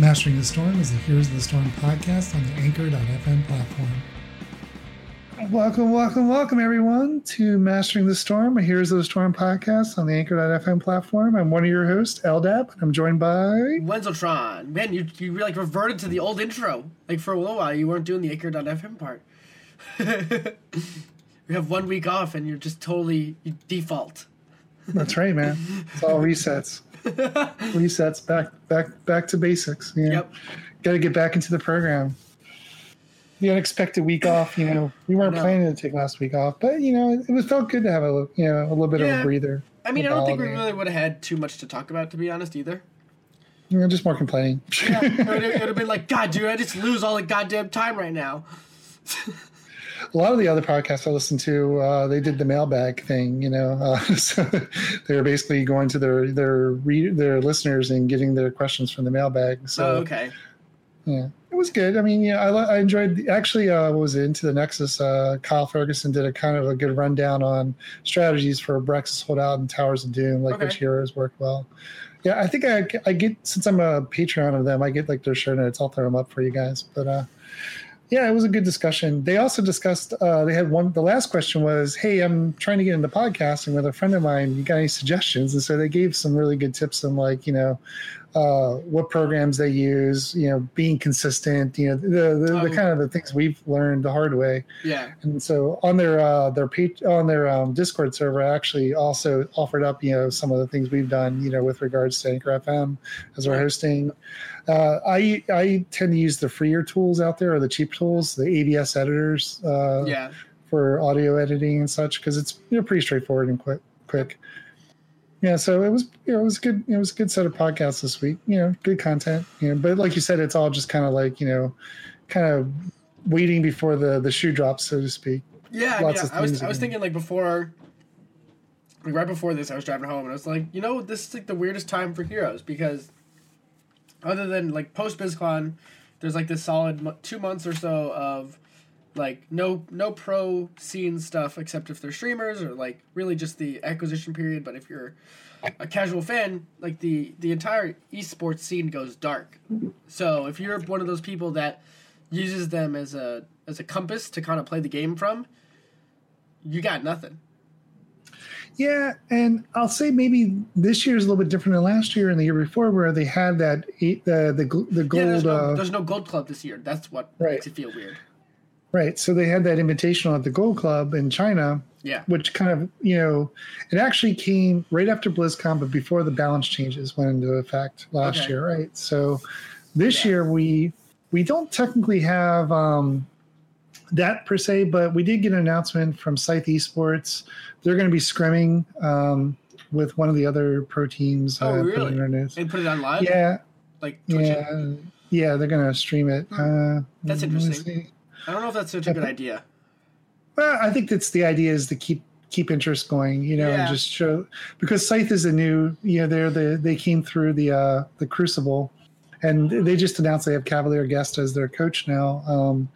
Mastering the Storm is the Heroes of the Storm podcast on the Anchor.fm platform. Welcome, welcome, welcome, everyone, to Mastering the Storm, a Heroes of the Storm podcast on the Anchor.fm platform. I'm one of your hosts, Eldab, and I'm joined by Wenzeltron. Man, you you like reverted to the old intro. Like for a little while, you weren't doing the Anchor.fm part. we have one week off, and you're just totally you default. That's right, man. It's all resets. resets back back back to basics. You know? Yep. Got to get back into the program. The unexpected week off, you know, we weren't planning to take last week off, but you know, it was felt good to have a you know a little bit of a breather. I mean, I don't think we really would have had too much to talk about, to be honest, either. Know, just more complaining. Yeah, it would have been like, God, dude, I just lose all the goddamn time right now. a lot of the other podcasts I listened to, uh, they did the mailbag thing. You know, uh, so they were basically going to their their re- their listeners and getting their questions from the mailbag. So oh, okay. Yeah, it was good. I mean, yeah, I, I enjoyed. The, actually, uh, what was it? Into the Nexus. Uh, Kyle Ferguson did a kind of a good rundown on strategies for Braxis holdout and Towers of Doom, like Okay. which heroes work well. Yeah, I think I, I get since I'm a Patreon of them, I get like their show notes. I'll throw them up for you guys. But uh, yeah, it was a good discussion. They also discussed. Uh, they had one. The last question was, "Hey, I'm trying to get into podcasting with a friend of mine. You got any suggestions?" And so they gave some really good tips on like you know uh, what programs they use, you know, being consistent, you know, the the, the Oh. kind of the things we've learned the hard way. Yeah. And so on their uh, their page on their um, Discord server, I actually also offered up, you know, some of the things we've done, you know, with regards to Anchor FM as we're hosting. Uh, I I tend to use the freer tools out there or the cheap tools, the ABS editors uh, Yeah. for audio editing and such, because it's you know pretty straightforward and quick. Quick. Yeah, so it was you know, it was good. It was a good set of podcasts this week. You know, good content. You know, but like you said, it's all just kind of like you know, kind of waiting before the the shoe drops, so to speak. Yeah, Lots of I was I was thinking like before, like right before this, I was driving home and I was like, you know, this is like the weirdest time for heroes because other than like post BlizzCon, there's like this solid two months or so of like no no pro scene stuff except if they're streamers or like really just the acquisition period. But if you're a casual fan, like the the entire esports scene goes dark. So if you're one of those people that uses them as a as a compass to kind of play the game from, you got nothing. Yeah, and I'll say maybe this year is a little bit different than last year and the year before, where they had that eight, the the gl- the yeah, there's gold. no, uh, there's no gold club this year. That's what Right. makes it feel weird. Right, so they had that invitational at the Gold Club in China, Yeah. which kind of you know it actually came right after BlizzCon, but before the balance changes went into effect last Okay. year, right? So this Yeah. year we we don't technically have um, that per se, but we did get an announcement from Scythe Esports. They're going to be scrimming um, with one of the other pro teams. Oh, uh, really? in their news. And put it on live. Yeah, Like Twitch. yeah, yeah. They're going to stream it. Uh, That's interesting. I don't know if that's such a good idea. Well, I think that's the idea is to keep keep interest going, you know, Yeah. and just show because Scythe is a new, you know, they're the they came through the uh the Crucible, and they just announced they have Cavalier Guest as their coach now. Um,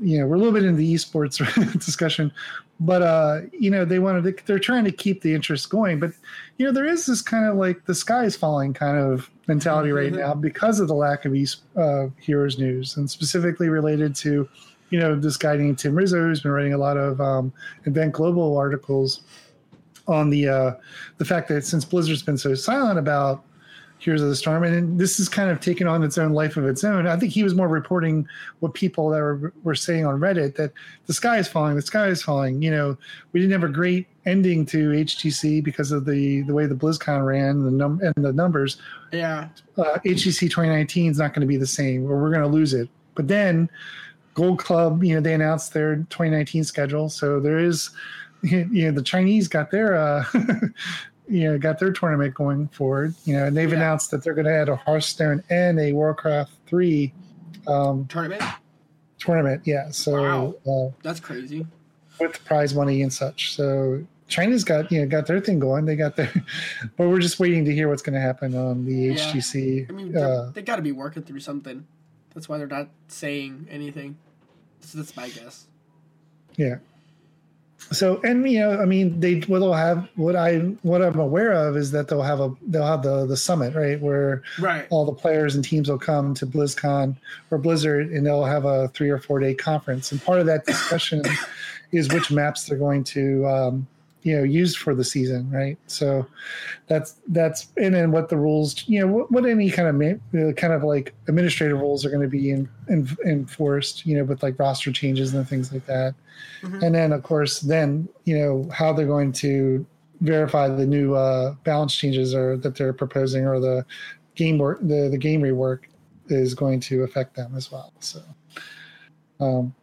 you know, we're a little bit into the esports discussion, but uh, you know, they wanted to, they're trying to keep the interest going, but you know, there is this kind of like the sky is falling kind of mentality right Mhm. now because of the lack of e- uh, heroes news, and specifically related to you know, this guy named Tim Rizzo who's been writing a lot of um, Inven Global articles on the uh, the fact that since Blizzard's been so silent about Heroes of the Storm, and this is kind of taken on its own life of its own. I think he was more reporting what people that were, were saying on Reddit that the sky is falling, the sky is falling. You know, we didn't have a great ending to HGC because of the the way the BlizzCon ran the num and the numbers Yeah. uh, HGC 2019 is not going to be the same, or we're going to lose it. But then Gold Club, you know, they announced their 2019 schedule, so there is, you know, the Chinese got their, uh, you know, got their tournament going forward, you know, and they've Yeah. announced that they're going to add a Hearthstone and a Warcraft 3 um, Tournament. tournament. Yeah, so uh, That's crazy. with prize money and such. So China's got you know got their thing going. They got their, but we're just waiting to hear what's going to happen on the Yeah. HGC. I mean, uh, they got to be working through something. That's why they're not saying anything. So that's my guess. Yeah. So and you know i mean they what they'll have what i what i'm aware of is that they'll have a they'll have the the summit right where Right. all the players and teams will come to blizzcon or blizzard and they'll have a three or four day conference and part of that discussion is which maps they're going to um, you know used for the season right? So that's that's and then what the rules you know what, what any kind of ma- kind of like administrative rules are going to be in, in, enforced you know with like roster changes and things like that. Mhm. and then of course then you know how they're going to verify the new uh, balance changes or that they're proposing or the game work the, the game rework is going to affect them as well so. Um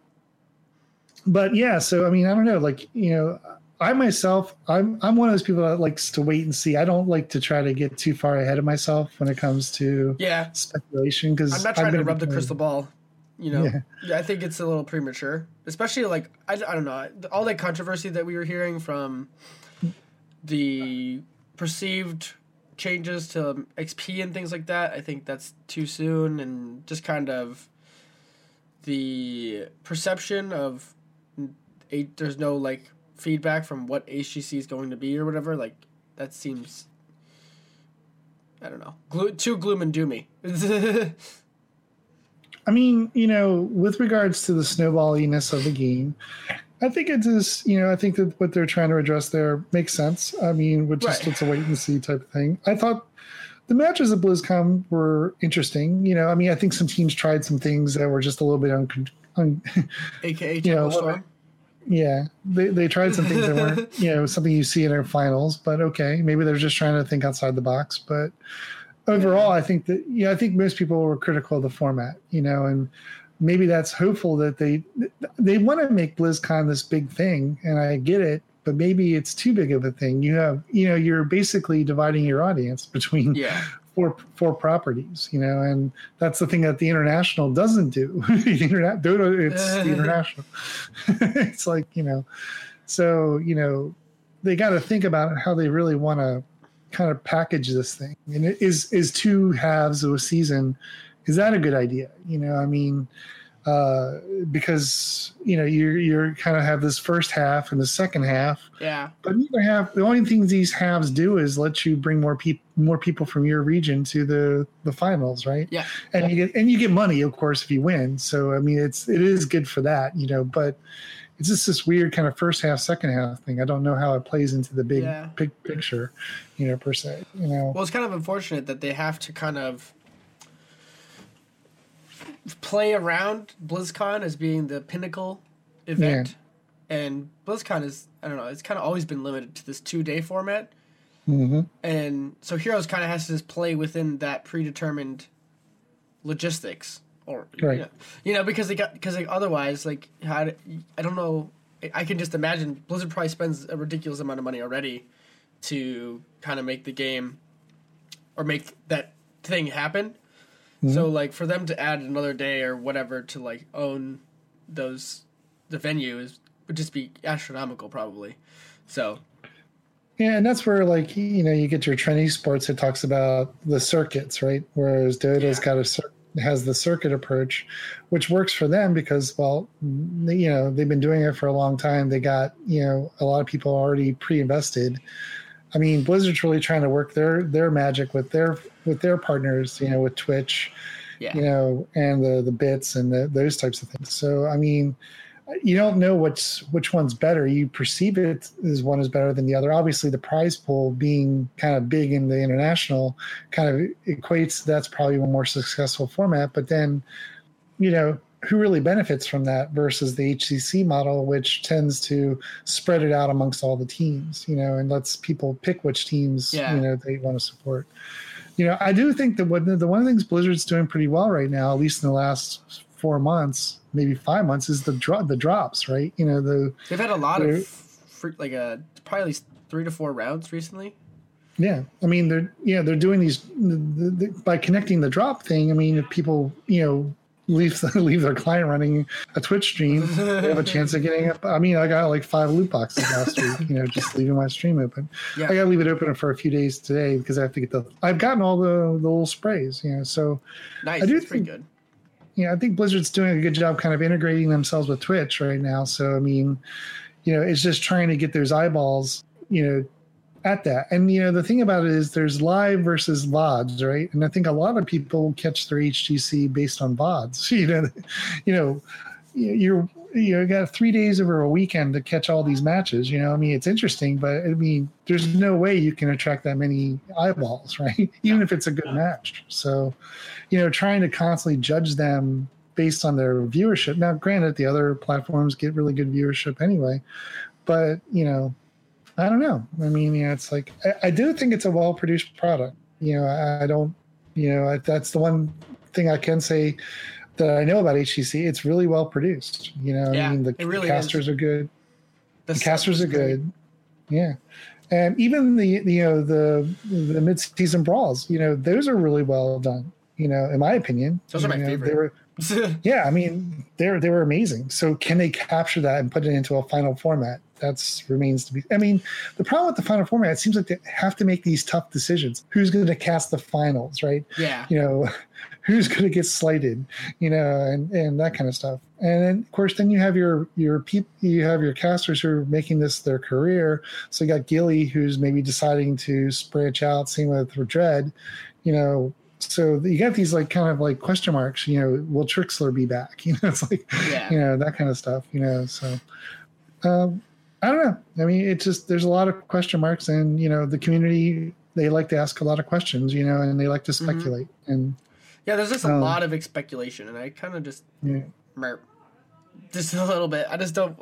but yeah so i mean i don't know like you know i myself i'm i'm one of those people that likes to wait and see i don't like to try to get too far ahead of myself when it comes to Yeah. speculation because I'm not trying to rub the crystal ball. You know, Yeah. yeah. I think it's a little premature, especially like I, I don't know all that controversy that we were hearing from the perceived changes to XP and things like that. I think that's too soon, and just kind of the perception of a, there's no like feedback from what HGC is going to be or whatever. Like that seems. I don't know. Glo- too gloom and doomy. I mean, you know, with regards to the snowballiness of the game, I think it is, you know, I think that what they're trying to address there makes sense. I mean, with just Right. it's a wait and see type of thing. I thought the matches at BlizzCon were interesting. You know, I mean, I think some teams tried some things that were just a little bit un, un AKA Yeah, Tempo what- Storm. Yeah, they they tried some things that weren't, you know, something you see in our finals. But okay, maybe they're just trying to think outside the box. But overall, I think that yeah, I think most people were critical of the format. You know, and maybe that's hopeful that they they want to make BlizzCon this big thing, and I get it. But maybe it's too big of a thing. You have, you know, you're basically dividing your audience between Yeah. Four four properties, you know, and that's the thing that the international doesn't do. the internet, it's the international. it's like you know, so you know, they got to think about how they really want to kind of package this thing. And it is is two halves of a season. Is that a good idea? You know, I mean, uh, because you know you're you're kind of have this first half and the second half Yeah. but neither half. The only things these halves do is let you bring more people, more people from your region to the the finals, right? Yeah. And you get and you get money, of course, if you win. So I mean, it's it is good for that, you know. But it's just this weird kind of first half, second half thing. I don't know how it plays into the big Yeah. big picture, you know, per se. You know, Well, it's kind of unfortunate that they have to kind of play around BlizzCon as being the pinnacle event. And BlizzCon is, I don't know, it's kind of always been limited to this two day format. hmm And so Heroes kind of has to just play within that predetermined logistics. Or, Right. you, know, you know, because they got, because like, otherwise, like, how, I don't know, I can just imagine Blizzard probably spends a ridiculous amount of money already to kind of make the game or make that thing happen. So mm-hmm. like for them to add another day or whatever to like own those the venue is would just be astronomical probably. So Yeah, and that's where like you know you get your trendy sports. It talks about the circuits, right? Whereas Dota's Yeah. got a cir- has the circuit approach, which works for them because well, they, you know they've been doing it for a long time. They got you know a lot of people already pre-invested. I mean, Blizzard's really trying to work their their magic with their with their partners, you know, with Twitch, yeah. you know, and the the bits and the, those types of things. So I mean, you don't know which which one's better. You perceive it as one is better than the other. Obviously, the prize pool being kind of big in the international kind of equates that's probably a more successful format. But then, you know, who really benefits from that versus the HGC model, which tends to spread it out amongst all the teams, you know, and lets people pick which teams Yeah. you know they want to support. You know, I do think that what the one of the things Blizzard's doing pretty well right now, at least in the last four months, maybe five months, is the drop the drops, right? You know, the They've had a lot of free, like a probably at least 3 to 4 rounds recently. Yeah, I mean they're yeah they're doing these the, the, by connecting the drop thing. I mean, if people you know leave leave their client running a Twitch stream, they have a chance of getting up. I mean, I got like five loot boxes last week. You know, just leaving my stream open. Yeah. I got to leave it open for a few days today because I have to get the. I've gotten all the the little sprays. You know, so Nice. I do That's pretty think- good. yeah, I think Blizzard's doing a good job kind of integrating themselves with Twitch right now. So I mean, you know, it's just trying to get those eyeballs, you know, at that. And you know, the thing about it is there's live versus VODs, right? And I think a lot of people catch their HGC based on VODs. You know, you know, you're you got three days over a weekend to catch all these matches. You know, I mean, it's interesting, but I mean, there's no way you can attract that many eyeballs, right? Even if it's a good match. So, you know, trying to constantly judge them based on their viewership. Now, granted, the other platforms get really good viewership anyway, but you know, I don't know. I mean, yeah, it's like I, I do think it's a well produced product. You know, I, I don't. You know, I, that's the one thing I can say that I know about HGC. It's really well produced. You know, Yeah, I mean, the really casters is. are good. The, stuff casters are great. good. Yeah. And even the, the you know the the mid season brawls, you know, those are really well done. You know, in my opinion, Those are my know, favorite. They were, yeah, I mean, they're they were amazing. So can they capture that and put it into a final format? That's remains to be. I mean, the problem with the final format, it seems like they have to make these tough decisions. Who's going to cast the finals, right? yeah. You know, who's going to get slighted, you know, and and that kind of stuff. And then, of course, then you have your your peop, you have your casters who are making this their career. So you got Gilly, who's maybe deciding to branch out. Same with Dread, you know. So you got these like kind of like question marks. You know, will Trikslyr be back? You know, it's like Yeah. you know that kind of stuff. You know, so um, I don't know. I mean, it's just there's a lot of question marks, and you know, the community they like to ask a lot of questions. You know, and they like to Mm-hmm. speculate. And Yeah, there's just a Um, lot of speculation, and I kind of just, yeah. merp, just a little bit. I just don't.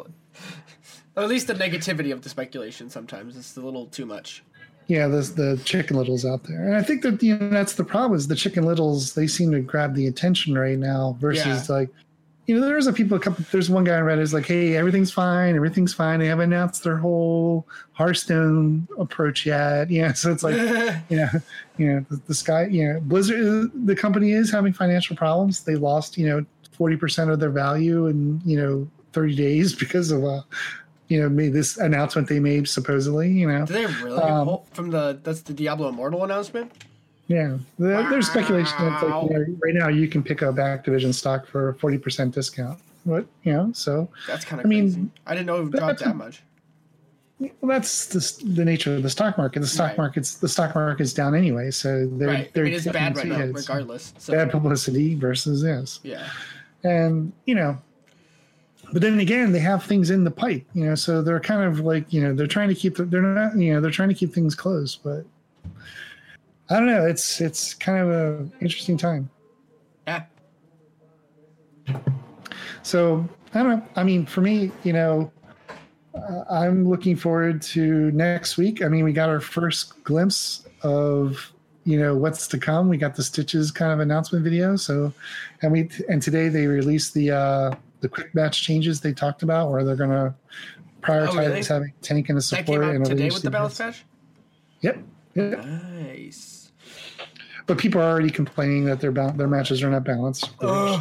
At least the negativity of the speculation sometimes is a little too much. yeah, there's the chicken littles out there, and I think that you know that's the problem is the chicken littles they seem to grab the attention right now versus like. You know, there's a people. A couple. There's one guy I read is like, "Hey, everything's fine. Everything's fine. They haven't announced their whole Hearthstone approach yet." Yeah, so it's like, you know, you know, the, the sky, you know, Blizzard, the company is having financial problems. They lost, you know, forty percent of their value in you know thirty days because of uh, you know, made this announcement they made supposedly. You know, Did they really? Um, from the that's the Diablo Immortal announcement. Yeah, there, there's speculation that like, you know, right now you can pick up Activision stock for a forty percent discount. What you know, so That's kind of I mean, crazy. I didn't know it dropped that much. well, that's the, the nature of the stock market. The stock Right. market's the stock market's down anyway, so they're Right. They're mean, it's bad right now, regardless. So, Bad publicity versus this. yeah. and you know but then again they have things in the pipe you know so they're kind of like you know they're trying to keep they're not you know they're trying to keep things closed, but i don't know it's it's kind of a interesting time Yeah. so i don't know i mean for me you know uh, i'm looking forward to next week i mean we got our first glimpse of you know what's to come we got the stitches kind of announcement video so and we and today they released the uh the quick match changes they talked about where they're going to prioritize Oh, really? having tank and a That support came out and today with the balance patch. yep Yep. Nice. But people are already complaining that their ba- their matches are not balanced because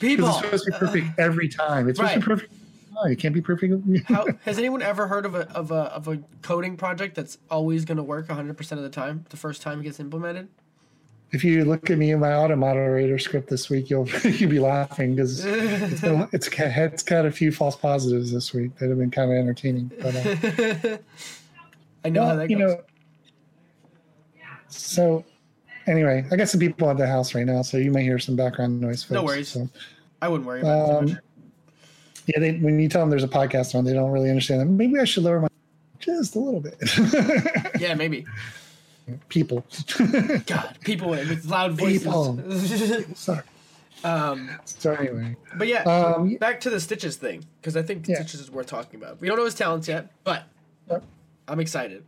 People. it's supposed to be perfect every time it's supposed to be perfect no, it can't be perfect How, has anyone ever heard of a of a of a coding project that's always going to work 100% of the time? The first time it gets implemented. if you look at me in my auto moderator script this week, you'll you'll be laughing because it's, been- it's got it's got a few false positives this week that have been kind of entertaining. But uh, I know how well, that you goes. know, so anyway, I got some people at the house right now, so you may hear some background noise. Folks, No worries. So, I wouldn't worry about um, yeah, they, when you tell them there's a podcast on, they don't really understand that. Maybe I should lower my just a little bit. Yeah, maybe. people, God, people with loud People. voices. sorry. um, So anyway, but yeah, um, back to the Stitches thing because I think Yeah. Stitches is worth talking about. We don't know his talents yet, but Yep. I'm excited.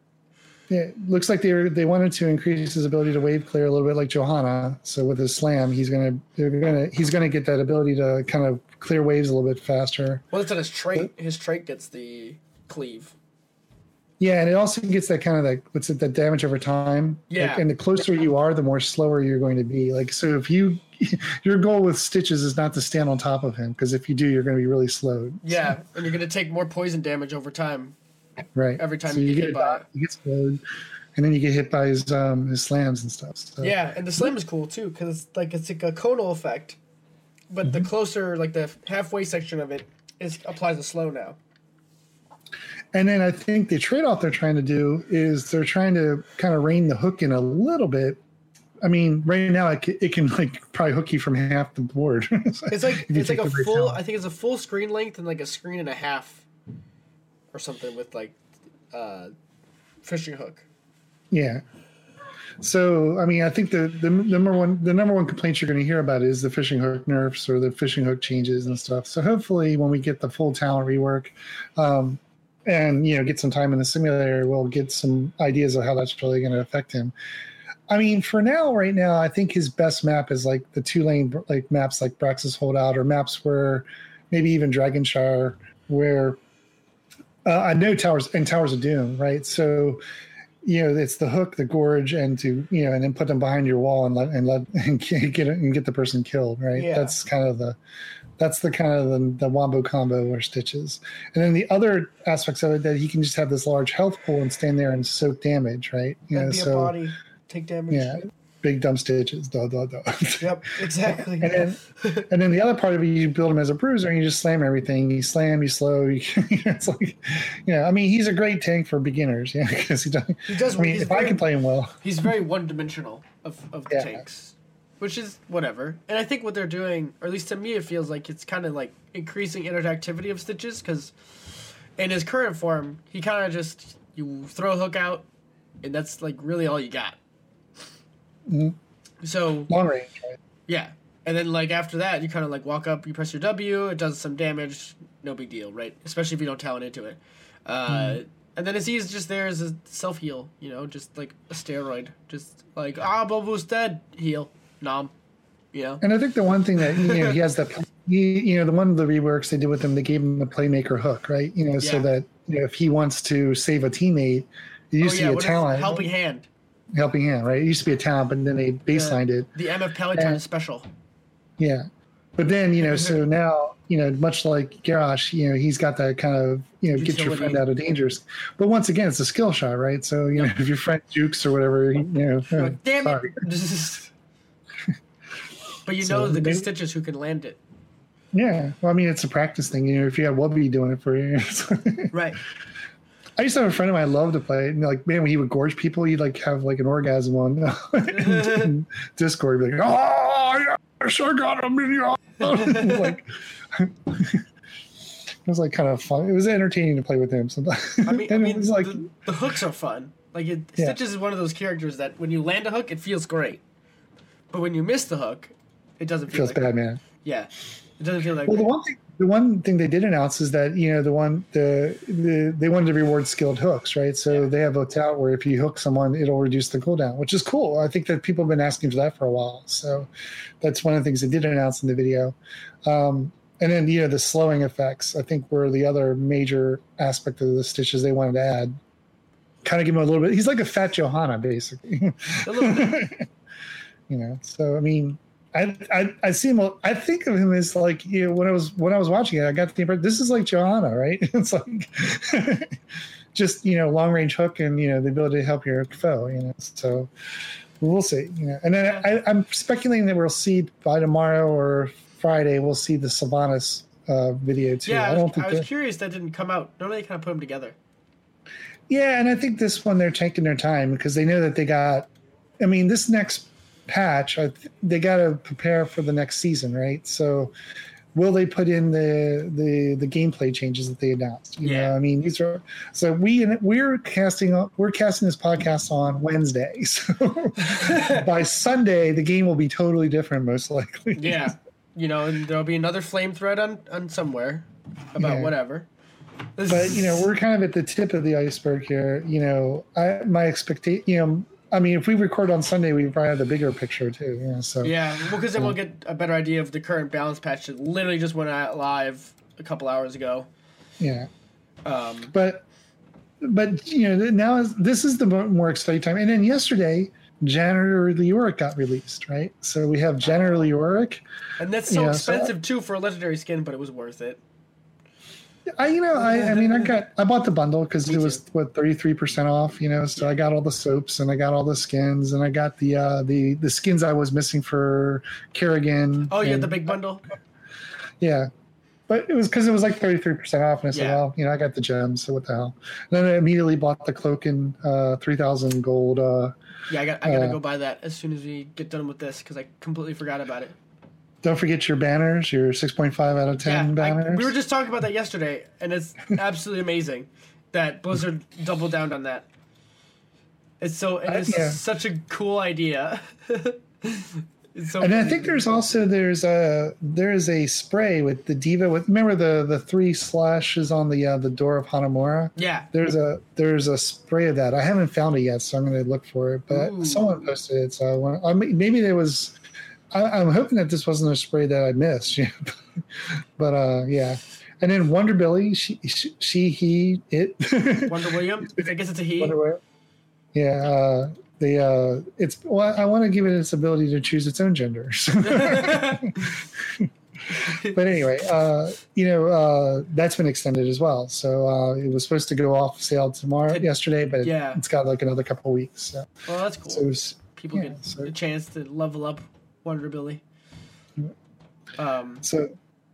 Yeah, it looks like they were, they wanted to increase his ability to wave clear a little bit like Johanna. So with his slam, he's gonna they're gonna he's gonna get that ability to kind of clear waves a little bit faster. Well, it's on his trait. His trait gets the cleave. Yeah, and it also gets that kind of like what's it that damage over time. Yeah. Like, and the closer you are, the more slower you're going to be. Like so, if you your goal with stitches is not to stand on top of him because if you do, you're going to be really slowed. Yeah, and you're gonna take more poison damage over time. Right. Every time so you you get hit by it. you get slowed, and then you get hit by his um his slams and stuff. So. Yeah, and the slam is cool too because it's like it's like a conal effect, but Mm-hmm. the closer, like the halfway section of it is applies a slow now. And then I think the trade off they're trying to do is they're trying to kind of rein the hook in a little bit. I mean, right now it, it can like probably hook you from half the board. it's like it's like a full. I think it's a full screen length and like a screen and a half, or something with like uh, fishing hook. Yeah. So I mean, I think the, the number one the number one complaint you're going to hear about is the fishing hook nerfs or the fishing hook changes and stuff. So hopefully, when we get the full talent rework, um, and you know get some time in the simulator, we'll get some ideas of how that's really going to affect him. I mean, for now, right now, I think his best map is like the two lane like maps like Braxis Holdout or maps where maybe even Dragonshire, where uh, I know Towers and Towers of Doom, right? So you know it's the hook the gorge and to you know and then put them behind your wall and let and let and get and get the person killed right? Yeah. that's kind of the that's the kind of the, the wombo combo or stitches and then the other aspects of it that he can just have this large health pool and stand there and soak damage right? You know so body take damage. Yeah big dumb stitches. Yep, exactly. and then, and then the other part of it, you build him as a bruiser, and you just slam everything. You slam, you slow. You, it's like, you know, I mean, he's a great tank for beginners. Yeah, because he does. He does. I mean, if very, I can play him well, he's very one dimensional of of the yeah. tanks, which is whatever. And I think what they're doing, or at least to me, it feels like it's kind of like increasing interactivity of stitches because in his current form, he kind of just you throw a hook out, and that's like really all you got Mm-hmm. So long range, right? Yeah, and then like after that, you kind of like walk up, you press your W, it does some damage, no big deal, right? Especially if you don't talent into it. Uh, mm. And then his E is just there as a self heal, you know, just like a steroid, just like ah, Bobu's dead, heal, nom, you know. And I think the one thing that you know he has that he, you know the one of the reworks they did with him, they gave him the playmaker hook, right? You know, yeah. so that you know, if he wants to save a teammate, you oh, see yeah, a talent helping hand helping hand, right? It used to be a talent, but then they baselined it. The MF Peloton and, special. Yeah. But then, you know, so now, you know, much like Garrosh, you know, he's got that kind of, you know, Utility. get your friend out of dangers. But once again, it's a skill shot, right? So, you know, if your friend jukes or whatever, you know, like, uh, damn sorry. it. but you so know the good stitches who can land it. Yeah. Well, I mean, it's a practice thing. You know, if you have Wubby doing it for you. right. I used to have a friend of mine I loved to play. And like, man, when he would gorge people, he'd like have like an orgasm on Discord. He'd be like, oh, I sure got him in your like, it was like kind of fun. It was entertaining to play with him sometimes. I mean, I mean, it was like the, the, hooks are fun. Like it, yeah. Stitches is one of those characters that when you land a hook, it feels great, but when you miss the hook, it doesn't feel feels like bad, man. Yeah, it doesn't feel like. Well, the one thing the one thing they did announce is that you know the one the, the they wanted to reward skilled hooks, right? So yeah. they have a tout where if you hook someone, it'll reduce the cooldown, which is cool. I think that people have been asking for that for a while. So that's one of the things they did announce in the video. Um, and then you know the slowing effects, I think were the other major aspect of the stitches they wanted to add. Kind of give him a little bit. He's like a fat Johanna, basically. you know, so I mean, I, I I see him. I think of him as like you know when I was when I was watching it, I got the impression this is like Johanna, right? It's like just you know long range hook and you know the ability to help your foe. You know, so we'll see. You know, and then I, I'm speculating that we'll see by tomorrow or Friday we'll see the Sylvanas uh, video too. Yeah, I, was, I was curious that didn't come out. Normally, they kind of put them together. Yeah, and I think this one they're taking their time because they know that they got. I mean, this next patch, I, they got to prepare for the next season, right? So, will they put in the the the gameplay changes that they announced? You yeah, know, I mean these are so we we're casting we're casting this podcast on Wednesday, so by Sunday the game will be totally different, most likely. Yeah, you know, and there'll be another flame thread on on somewhere about yeah. whatever. But you know, we're kind of at the tip of the iceberg here. You know, I my expectation, you know I mean, if we record on Sunday, we probably have the bigger picture too. Yeah. So yeah, well, because then we'll get a better idea of the current balance patch that literally just went out live a couple hours ago. Yeah. Um, but but you know now is, this is the more exciting time. And then yesterday, Janitor Leoric got released, right? So we have Janitor Leoric, and that's so expensive so, too for a legendary skin, but it was worth it. I you know I I mean I got I bought the bundle because it was what thirty three percent off you know so I got all the soaps and I got all the skins and I got the uh the the skins I was missing for Kerrigan. Oh yeah, and, the big bundle. Yeah, but it was because it was like 33% off. And I said, Yeah. well, you know, I got the gems, so what the hell? And then I immediately bought the cloak and uh, 3000 gold. Uh, Yeah, I got. I gotta Uh, go buy that as soon as we get done with this because I completely forgot about it. Don't forget your banners, your 6.5 out of 10 Yeah, I, banners. we were just talking about that yesterday, and it's absolutely amazing that Blizzard doubled down on that. It's so it's yeah. such a cool idea. it's so and I think there's also there's a there is a spray with the D.Va with remember the the three slashes on the uh, the door of Hanamura. yeah. There's a there's a spray of that. I haven't found it yet, so I'm going to look for it. But Ooh. someone posted it, so I want, I mean, maybe there was. I, I'm hoping that this wasn't a spray that I missed. yeah. but uh, yeah. And then Wonder Billy, she, she, she he, it. Wonder William. I guess it's a he. Wonder Woman. Yeah, uh, the uh, it's. Well, I want to give it its ability to choose its own gender. but anyway, uh, you know uh, that's been extended as well. So uh, it was supposed to go off sale tomorrow, It- yesterday, but yeah. it's got like another couple of weeks. So, well, that's cool. so it was, People yeah, get so- a chance to level up Wonder Billy. Um, so,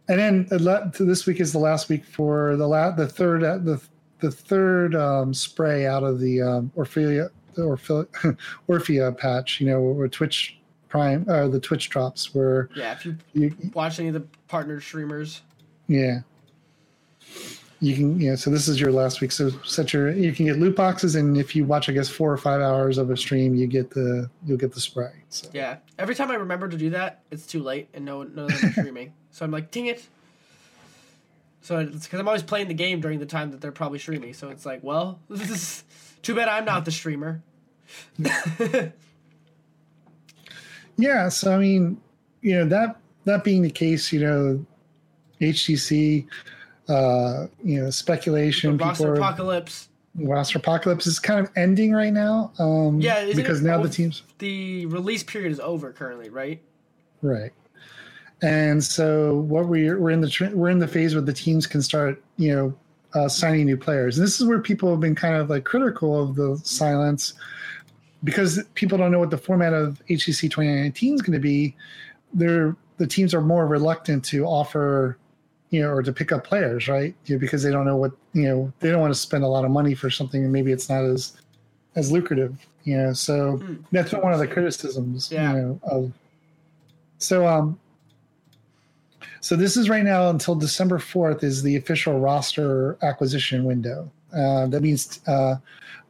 and then the this week is the last week for the la- the third uh, the the third um, spray out of the um, Orphea the Orphea, Orphea patch. You know, where Twitch Prime uh, the Twitch drops where yeah, if you you watch any of the partner streamers, Yeah. You can yeah, so this is your last week. So set your you can get loot boxes and if you watch I guess four or five hours of a stream you get the you'll get the spray. So yeah. Every time I remember to do that, it's too late and no them are streaming. So I'm like, dang it. So it's because I'm always playing the game during the time that they're probably streaming. So it's like, well, this is too bad I'm not the streamer. yeah, so I mean, you know, that that being the case, you know, HGC uh, you know, speculation roster people are, apocalypse. roster apocalypse is kind of ending right now. Um Yeah, because now the teams The release period is over currently, right? Right. And so what we're we're in the we're in the phase where the teams can start, you know, uh, signing new players. And this is where people have been kind of like critical of the silence because people don't know what the format of HGC 2019 is going to be. They're the teams are more reluctant to offer, you know, or to pick up players, right? You know, because they don't know what you know. They don't want to spend a lot of money for something, and maybe it's not as as lucrative. You know, so Hmm. that's one of the criticisms. Yeah. You know, of so um so this is right now until December 4th is the official roster acquisition window. Uh, that means uh,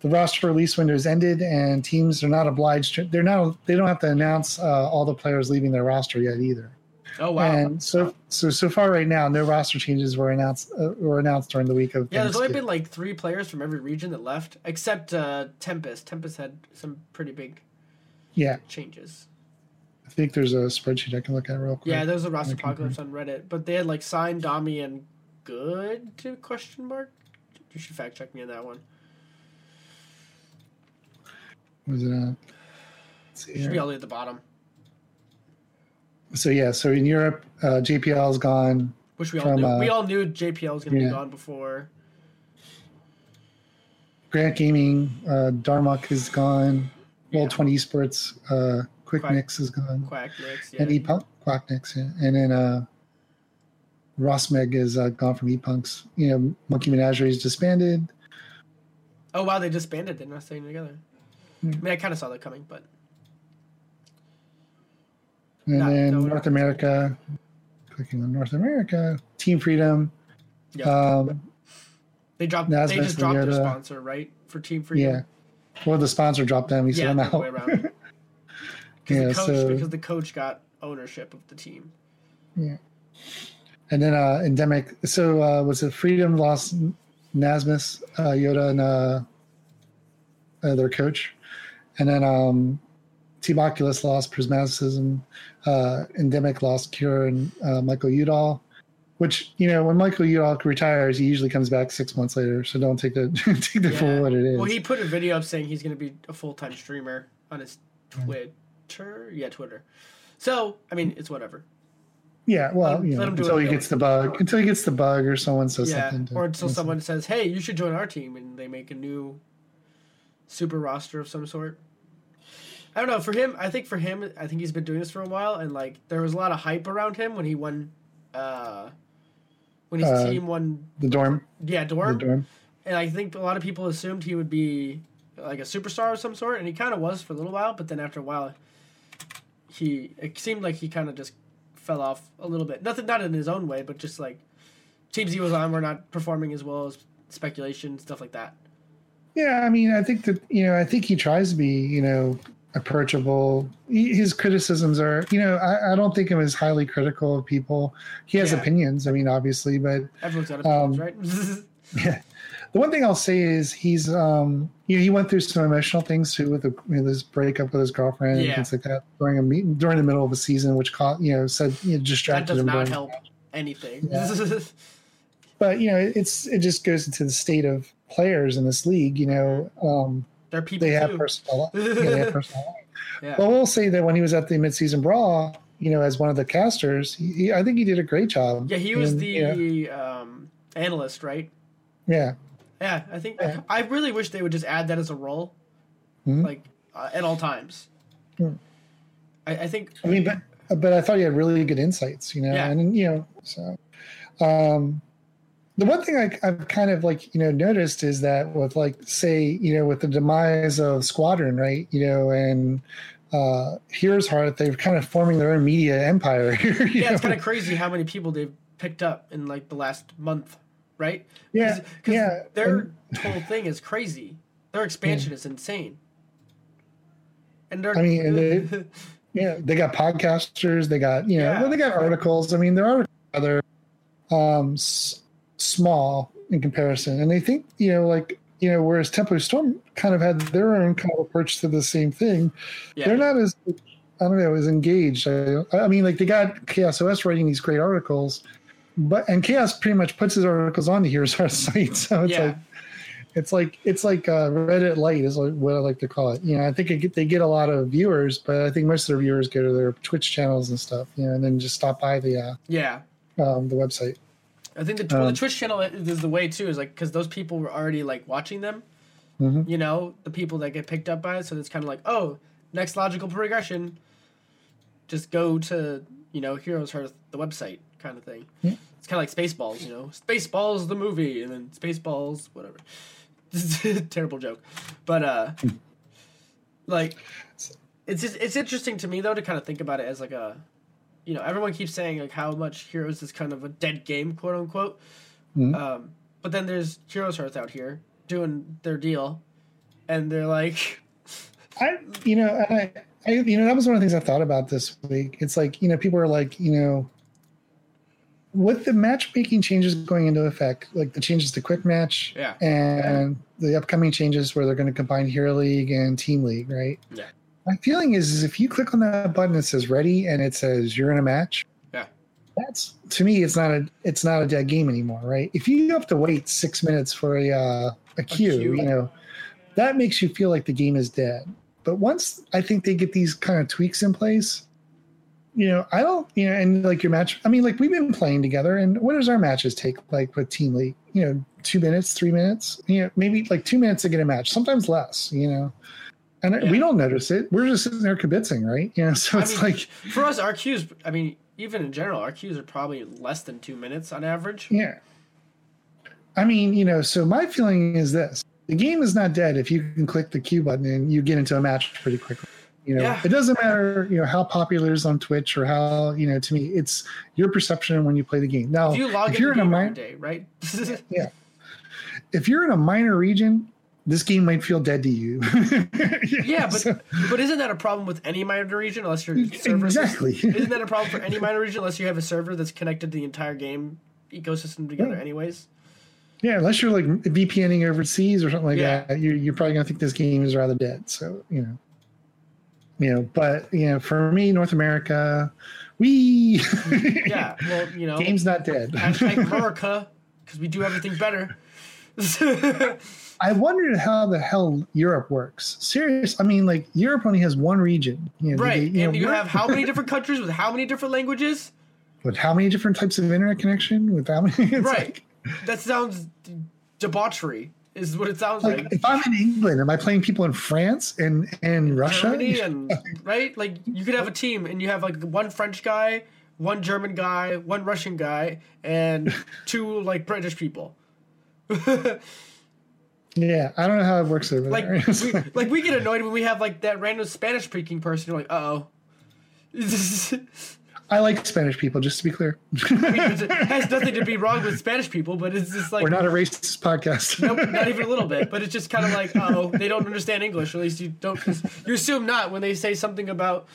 the roster release window is ended and teams are not obliged to they're not they don't have to announce uh, all the players leaving their roster yet either. Oh wow. And so so so far right now no roster changes were announced uh, were announced during the week of yeah, there's only been like three players from every region that left, except uh, Tempest. Tempest had some pretty big yeah changes. I think there's a spreadsheet I can look at real quick. Yeah, there's a roster apocalypse on Reddit, but they had like signed Dami and good to question mark. You should fact check me on that one. Was it uh, let's see Should be all the way at the bottom, So yeah, so in Europe, uh, JPL is gone. which we all From, knew. uh, we all knew JPL was going to yeah. be gone before. Grant Gaming, uh, Darmok is gone. Yeah. Twenty Esports, uh, Quick Quack- Mix is gone, Quack Mix, yeah. and Epunk Quack Mix, yeah. and then uh, Rosmeg is uh, gone from Epunks. You know, Monkey Menagerie is disbanded. Oh wow, they disbanded. They're not staying together. Hmm. I mean, I kind of saw that coming, but And Not then going. North America, clicking on North America, Team Freedom. yeah, Um, they dropped. Nasdaq they just dropped their sponsor, right, for Team Freedom. yeah. Well, the sponsor dropped them. He said, yeah, I'm the other way out. around. Yeah, the coach, so- because the coach got ownership of the team. Yeah. And then uh, Endemic. So uh, was it Freedom lost Nasmus, uh, Yoda, and uh, uh, their coach, and then um, Team Oculus lost Prismaticism. Uh, Endemic lost Cure and uh, Michael Udall. Which you know, when Michael Udall retires, he usually comes back six months later. So don't take the take the Yeah. for what it is. Well, he put a video up saying he's going to be a full time streamer on his Twitter. Yeah, Twitter. So, I mean, it's whatever. yeah, well, you know, until he he gets the bug, until he gets the bug, or someone says yeah, something, to- or until someone says, "Hey, you should join our team," and they make a new super roster of some sort. I don't know. For him, I think for him, I think he's been doing this for a while, and like there was a lot of hype around him when he won uh, when his Uh, team won. The dorm. Yeah, The Dorm. dorm. And I think a lot of people assumed he would be like a superstar of some sort, and he kind of was for a little while. But then after a while, he it seemed like he kind of just fell off a little bit. Nothing, not in his own way, but just like teams he was on were not performing as well as speculation stuff like that. Yeah, I mean, I think that you know, I think he tries to be, you know, approachable. He, his criticisms are, you know, I, I don't think him as highly critical of people. He has Yeah. opinions. I mean, obviously, but Everyone's got opinions, Um, right? yeah. The one thing I'll say is he's, um, you know, he went through some emotional things too with, the, with his breakup with his girlfriend Yeah. and things like that during a during the middle of a season, which caught, you know, said you know, that distracted does him. not during- help anything. Yeah. But you know, it's it just goes into the state of players in this league. You know, um, They're people they have too. personal, yeah, they have personal life. yeah. Well, we'll say that when he was at the midseason brawl, you know, as one of the casters, he, he- I think he did a great job. yeah, he was And, the um, analyst, right? yeah. Yeah, I think Yeah. I really wish they would just add that as a role, Mhm. like uh, at all times. Hmm. I, I think I mean, but but I thought he had really good insights, you know, Yeah. and you know, so um, the one thing I, I've kind of like you know noticed is that with like say you know with the demise of Squadron, right, you know, and uh, Heroes Hearth, they're kind of forming their own media empire. you yeah, it's kind of crazy how many people they've picked up in like the last month, right? Yeah, 'cause yeah. Their and- whole thing is crazy. Their expansion is insane. And they're I mean, and they- Yeah, they got podcasters. They got you know, Yeah. well, they got articles. I mean, there are other um, small in comparison, and they think you know, like you know, whereas Tempo Storm kind of had their own kind of approach to the same thing. yeah. They're not as I don't know as engaged. I, I mean, like they got Chaos OS writing these great articles, but and Chaos pretty much puts his articles on the Heroes Hearth site, so it's Yeah. like. It's like it's like uh, Reddit Light is like what I like to call it. You know, I think it get, they get a lot of viewers, but I think most of their viewers go to their Twitch channels and stuff. You know, and then just stop by the uh, yeah. um, the website. I think the, well, Um, the Twitch channel is the way too, is like because those people were already like watching them. Mhm. You know, the people that get picked up by it, so it's kind of like, oh, next logical progression. Just go to you know Heroes Hearth, the website kind of thing. Yeah. It's kind of like Spaceballs, you know, Spaceballs the movie, and then Spaceballs whatever. Terrible joke, but uh, like it's just, it's interesting to me though to kind of think about it as like a you know everyone keeps saying like how much heroes is kind of a dead game quote unquote Mhm. um, but then there's heroes hearth out here doing their deal and they're like I, you know, and I, I, you know, that was one of the things I thought about this week. It's like, you know, people are like, you know, with the matchmaking changes going into effect, like the changes to quick match yeah and the upcoming changes where they're going to combine Hero League and Team League, right? Yeah. My feeling is, is if you click on that button that says ready and it says you're in a match, Yeah. that's to me, it's not a, it's not a dead game anymore, right? If you have to wait six minutes for a, uh, a queue, queue. you know, that makes you feel like the game is dead. But once I think they get these kind of tweaks in place, you know, I don't, you know, and like your match, I mean, like we've been playing together, and what does our matches take like with Team League? You know, two minutes, three minutes, you know, maybe like two minutes to get a match, sometimes less, you know. And Yeah. we don't notice it. We're just sitting there kibitzing, right? You know, so I it's mean, like, for us our queues i mean even in general our queues are probably less than two minutes on average yeah. I mean, you know, so my feeling is this the game is not dead if you can click the Q button and you get into a match pretty quickly. You know, Yeah. it doesn't matter, you know, how popular it is on Twitch or how, you know, to me, it's your perception when you play the game. Now, if you log if in you're in a game every mi- day right yeah. if you're in a minor region, this game might feel dead to you. yeah but So- but isn't that a problem with any minor region unless your server exactly. Isn't that a problem for any minor region unless you have a server that's connected to the entire game ecosystem together, Yeah. anyways? yeah, unless you're like VPNing overseas or something like Yeah. that, you, you're probably gonna think this game is rather dead. So you know, you know, but you know, for me, North America, we Yeah, well, you know, game's not dead. hashtag America because we do everything better. I wondered how the hell Europe works. Serious, I mean, like Europe only has one region, you know, right, they- and know, you have how many different countries with how many different languages? with how many different types of internet connection? With how many? right, that sounds debauchery. Is what it sounds Like, like. like if I'm in England, am I playing people in France and and Russia? Germany and right, like you could have a team and you have like one French guy, one German guy, one Russian guy, and two like British people. Yeah, I don't know how it works over Like there. we, like we get annoyed when we have like that random Spanish speaking person. You're like, uh oh. I like Spanish people, just to be clear. it has nothing to be wrong with Spanish people, but it's just like We're not a racist podcast. Nope, not even a little bit. But it's just kind of like, oh, they don't understand English. Or at least you don't. You assume not when they say something about.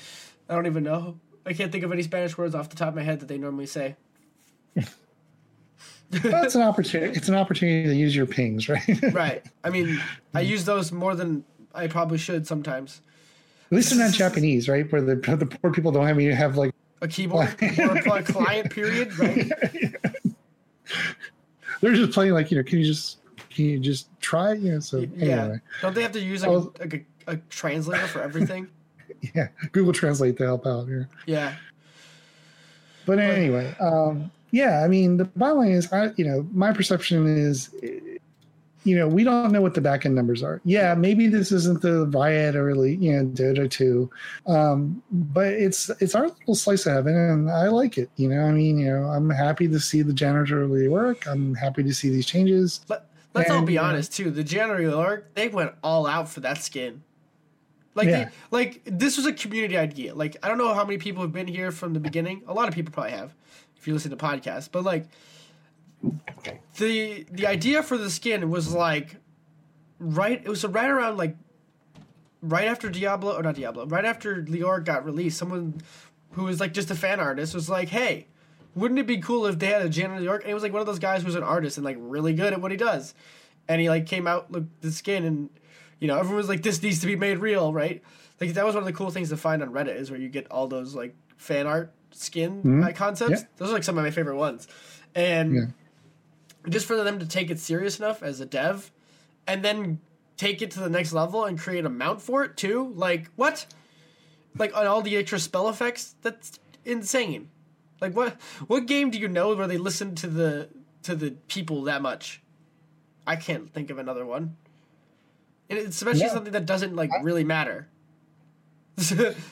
I don't even know. I can't think of any Spanish words off the top of my head that they normally say. Well, it's an opportunity. It's an opportunity to use your pings, right? Right. I mean, I use those more than I probably should sometimes. At least they're not Japanese, right? Where the the poor people don't have you have like A keyboard or a client period, right? they're just playing like you know. Can you just can you just try? You know. So Yeah. anyway, Don't they have to use like, Oh. a, a, a translator for everything? yeah. Google Translate to help out here. Yeah. But anyway, um, yeah. I mean, the bottom line is, I you know, my perception is, you know, we don't know what the back end numbers are. Yeah, maybe this isn't the Riot or really, you know, Dota two, um, but it's it's our little slice of heaven, and I like it. You know, I mean, you know, I'm happy to see the Janitor Leoric. I'm happy to see these changes. But let's all be uh, honest too. The Janitor Leoric, they went all out for that skin. Like, Yeah. they, like this was a community idea. Like, I don't know how many people have been here from the beginning. A lot of people probably have, if you listen to podcasts. But like, the the idea for the skin was like, right. It was right around like, right after Diablo or not Diablo, right after Leoric got released. Someone who was like just a fan artist was like, hey. Wouldn't it be cool if they had a Janet York? And he was like one of those guys who's an artist and like really good at what he does. And he like came out look the skin and you know everyone was like this needs to be made real, right? Like that was one of the cool things to find on Reddit is where you get all those like fan art skin Mhm. uh, concepts. Yeah. Those are like some of my favorite ones. And Yeah. just for them to take it serious enough as a dev and then take it to the next level and create a mount for it too. Like what? Like on all the extra spell effects? That's insane. Like what what game do you know where they listen to the to the people that much? I can't think of another one. And it's especially No. something that doesn't like really matter.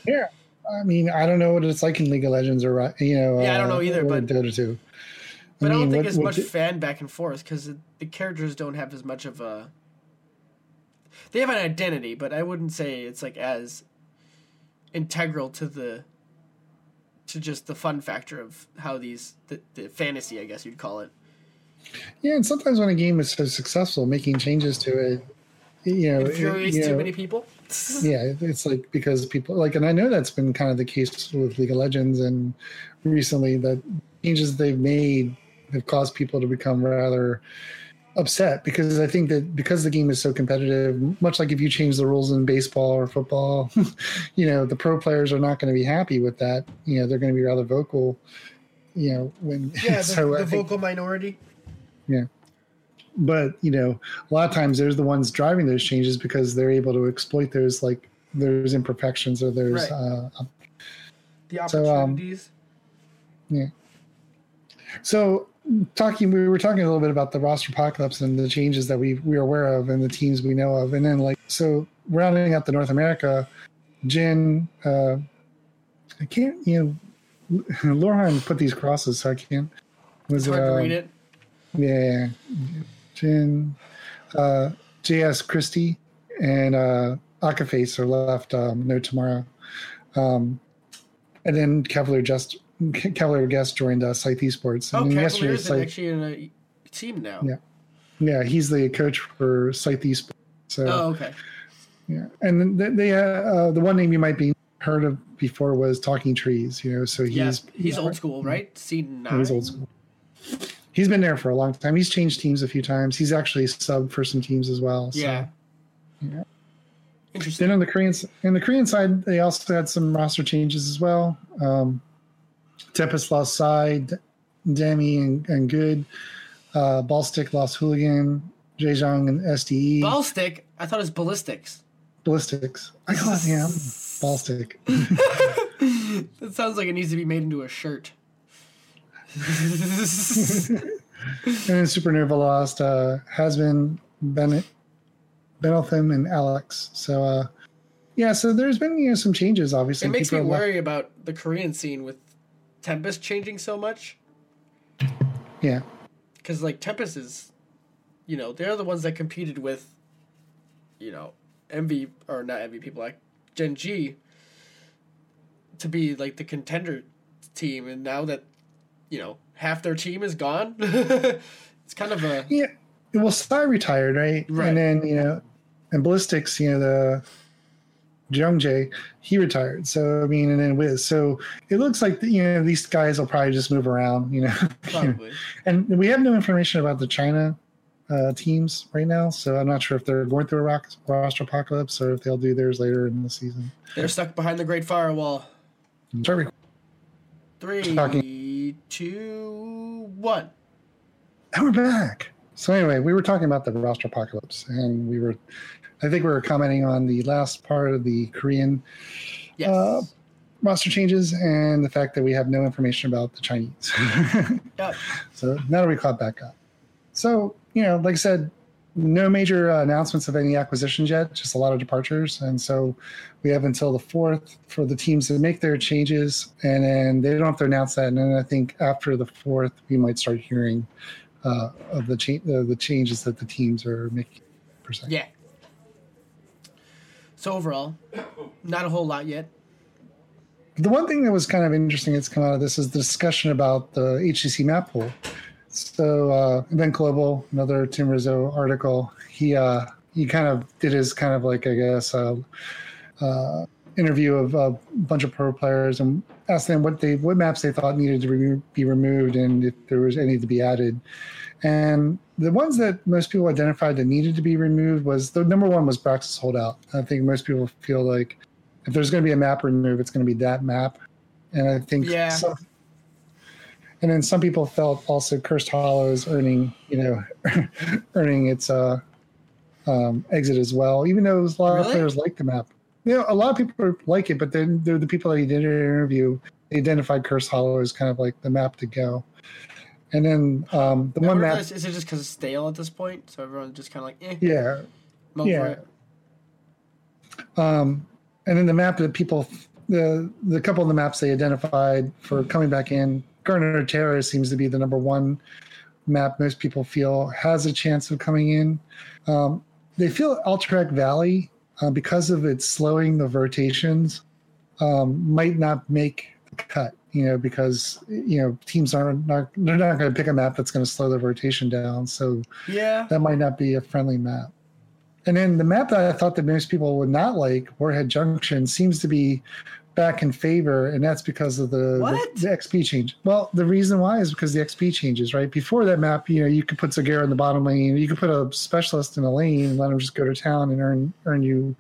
Yeah. I mean, I don't know what it's like in League of Legends or you know. Yeah, I don't know uh, either, but- Dota two. But I, don't think what- as much fan back and forth because the characters don't have as much of a. They have an identity, but I wouldn't say it's like as integral to the. To just the fun factor of how these the, the fantasy, I guess you'd call it. Yeah, and sometimes when a game is so successful, making changes to it, you know, it- Infuriates you too know, many people. yeah, it's like because people like, and I know that's been kind of the case with League of Legends, and recently that changes they've made have caused people to become rather upset because I think that because the game is so competitive, much like if you change the rules in baseball or football, you know, the pro players are not going to be happy with that. You know, they're going to be rather vocal. You know, when Yeah, the, so the think- vocal minority. But you know a lot of times there's the ones driving those changes because they're able to exploit those like there's imperfections or there's Right. uh, The So, um, opportunities. so talking we were talking a little bit about the roster apocalypse and the changes that we we are aware of and the teams we know of and then like so rounding out the north america jin uh i can't you know Lorhan put these crosses so i can't was it's hard to um, read it. Yeah, Jin, uh, J.S. Christie, and uh, Akaface are left. Um, no tomorrow, um, and then Cavalier just Cavalier Guest joined uh, Scythe Esports. Oh, And then Cavalier's Scythe- actually in a team now. Yeah. yeah, he's the coach for Scythe Esports. So Oh, okay. yeah, and then they, they uh, uh, the one name you might be heard of before was Talking Trees. You know, so he's yeah, he's old school, right? C nine. He's old school. He's been there for a long time. He's changed teams a few times. He's actually subbed for some teams as well. So. Yeah. Yeah. Interesting. Then on the Korean in the Korean side, they also had some roster changes as well. Um, Tempest lost side, Demi and, and Good. Uh, Ballstick lost Hooligan, Zhejiang and SDE. Ball stick. I thought it was Ballistix. Ballistix. I call it yeah, Ballstick. That sounds like it needs to be made into a shirt. And Supernova lost uh, Hasbin, Bennett, Beneltham, and Alex. So uh, yeah, so there's been you know some changes. Obviously, it makes me People left- worry about the Korean scene with Tempest changing so much. Yeah. Because like Tempest is, you know, they're the ones that competed with, you know, MV or not MV people like Gen G. To be like the contender team, and now that, you know, half their team is gone, it's kind of a Yeah. Well, Psy retired, right? Right. And then, you know, and Ballistix, you know, the Jungjae, he retired. So, I mean, and then Wiz. So it looks like, you know, these guys will probably just move around, you know. probably. and we have no information about the China uh, teams right now. So I'm not sure if they're going through a rock, roster apocalypse or if they'll do theirs later in the season. They're stuck behind the Great Firewall. Sorry. Three, Talking- two, one. And we're back. So anyway, we were talking about the roster apocalypse, and we were, I think we were commenting on the last part of the Korean Yes. Uh, roster changes and the fact that we have no information about the Chinese. Yep. so now that we caught back up. So, you know, like I said, no major uh, announcements of any acquisitions yet, just a lot of departures. And so we have until the 4th for the teams to make their changes. And then they don't have to announce that. And then I think after the 4th, we might start hearing uh, of the, cha- uh, the changes that the teams are making per se. Yeah. So overall, not a whole lot yet. The one thing that was kind of interesting that's come out of this is the discussion about the HGC map pool. So uh, Inven Global, another Tim Rizzo article, he uh, he kind of did his kind of like I guess uh, uh, interview of a bunch of pro players and asked them what they what maps they thought needed to be removed and if there was any to be added. And the ones that most people identified that needed to be removed was the number one was Braxis Holdout. I think most people feel like if there's going to be a map removed, it's going to be that map. And I think Yeah. some, and then some people felt also Cursed Hollows earning, you know, earning its uh, um, exit as well. Even though a lot of players like the map, you know, a lot of people like it, but then they're the people that he did an interview. They identified Cursed Hollow as kind of like the map to go. And then um, the I one map, Is it just because it's stale at this point? So everyone's just kind of like, eh, yeah, yeah. Um, and then the map that people, the the couple of the maps they identified for coming back in, Garden of Terror seems to be the number one map most people feel has a chance of coming in. Um, they feel Alterac Valley, uh, because of its slowing the rotations, um, might not make the cut. You know, because you know teams aren't not they're not going to pick a map that's going to slow the rotation down. So Yeah. that might not be a friendly map. And then the map that I thought that most people would not like, Warhead Junction, seems to be back in favor, and that's because of the, the, the XP change. Well, the reason why is because the XP changes, right? Before that map, you know, you could put Zagara in the bottom lane, you could put a specialist in a lane and let him just go to town and earn earn you.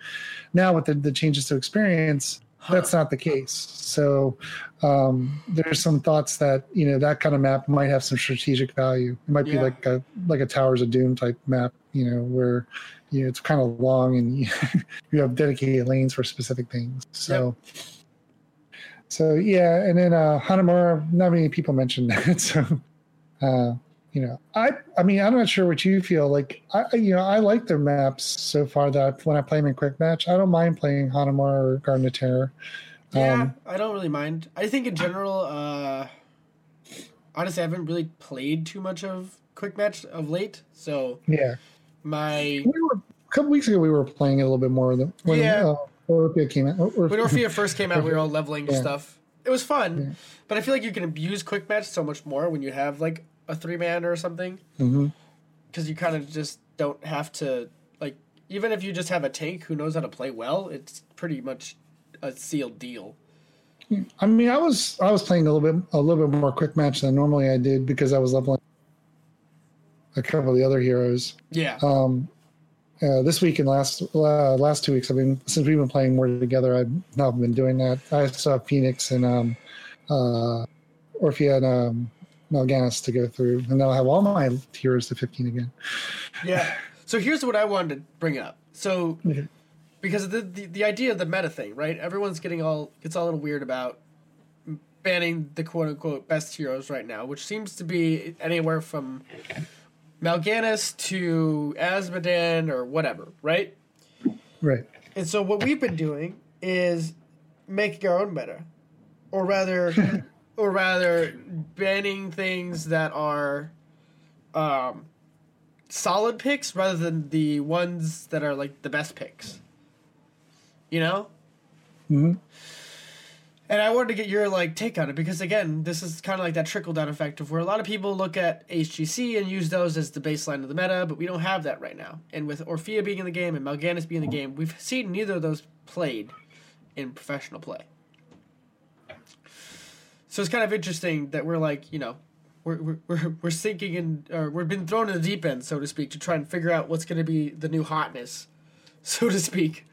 Now with the, the changes to experience, that's not the case. So um, there's some thoughts that you know that kind of map might have some strategic value. It might be like a like a Towers of Doom type map, you know, where you know it's kind of long and you, you have dedicated lanes for specific things. So. So yeah, and then uh, Hanamura, not many people mentioned that. So, uh, you know, I I mean, I'm not sure what you feel like. I you know I like their maps so far that I, when I play them in quick match, I don't mind playing Hanamura or Garden of Terror. Yeah, Um, I don't really mind. I think in general, uh, honestly, I haven't really played too much of quick match of late. So Yeah, my we were a couple weeks ago. We were playing a little bit more than when Yeah. uh, Orphea came out. Or, when Orphea first came out, we were all leveling Yeah. stuff. It was fun, Yeah. but I feel like you can abuse quick match so much more when you have like a three man or something, because you kind of just don't have to like. Even if you just have a tank who knows how to play well, it's pretty much a sealed deal. I mean, I was I was playing a little bit a little bit more quick match than normally I did because I was leveling a couple of the other heroes. Yeah, Um, uh, this week and last uh, last two weeks, I've been since we've been playing more together. I've not been doing that. I saw Phoenix and um, uh, Orphea and um, Mal'Ganis to go through, and then I'll have all my heroes to fifteen again. yeah. So here's what I wanted to bring up. So Okay. because the, the the idea of the meta thing, right? Everyone's getting all gets all a little weird about banning the quote unquote best heroes right now, which seems to be anywhere from Mal'Ganis to Azmodan or whatever, right? Right. And so what we've been doing is making our own meta, or rather, or rather banning things that are um, solid picks rather than the ones that are like the best picks. You know? hmm And I wanted to get your like take on it because again, this is kind of like that trickle down effect of where a lot of people look at HGC and use those as the baseline of the meta, but we don't have that right now. And with Orphea being in the game and Mal'Ganis being in the game, we've seen neither of those played in professional play. So it's kind of interesting that we're like, you know, we're we're we're, sinking in, or we've been thrown in the deep end, so to speak, to try and figure out what's going to be the new hotness, so to speak.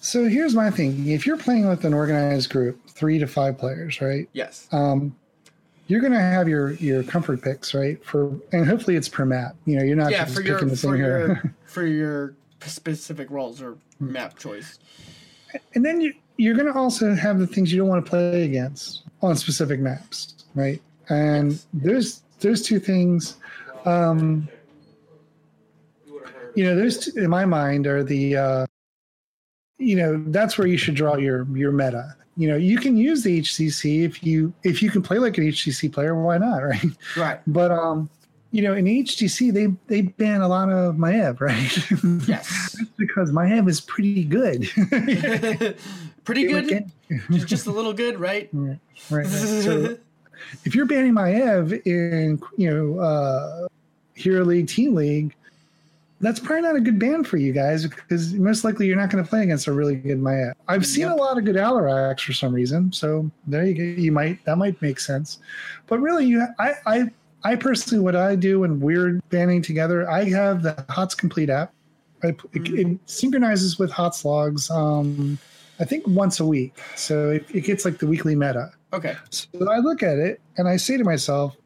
So here's my thing: if you're playing with an organized group, three to five players, right? Yes. Um, you're gonna have your your comfort picks, right? For and hopefully it's per map. You know, you're not yeah, just for picking your the for thing your here. for your specific roles or map choice. and then you you're gonna also have the things you don't want to play against on specific maps, right? And Yes. there's those two things, um, you know, there's in my mind are the, uh, you know, that's where you should draw your your meta. You know, you can use the HGC if you if you can play like an HGC player, why not, right? Right. But um, you know, in HGC they they ban a lot of Maiev, right? Yes. because Maiev is pretty good. Pretty good. Just- Just a little good, right? Right. right. So if you're banning Maiev in you know uh, Hero League, Team League, that's probably not a good ban for you guys because most likely you're not going to play against a really good Maiev. I've seen Yep. a lot of good Alaraks for some reason, so there you go. You might that might make sense, but really, you I I. I personally, what I do when we're banding together, I have the HOTS Complete app. I, it, it synchronizes with HOTS logs. Um, I think once a week, so it, it gets like the weekly meta. Okay. So I look at it and I say to myself,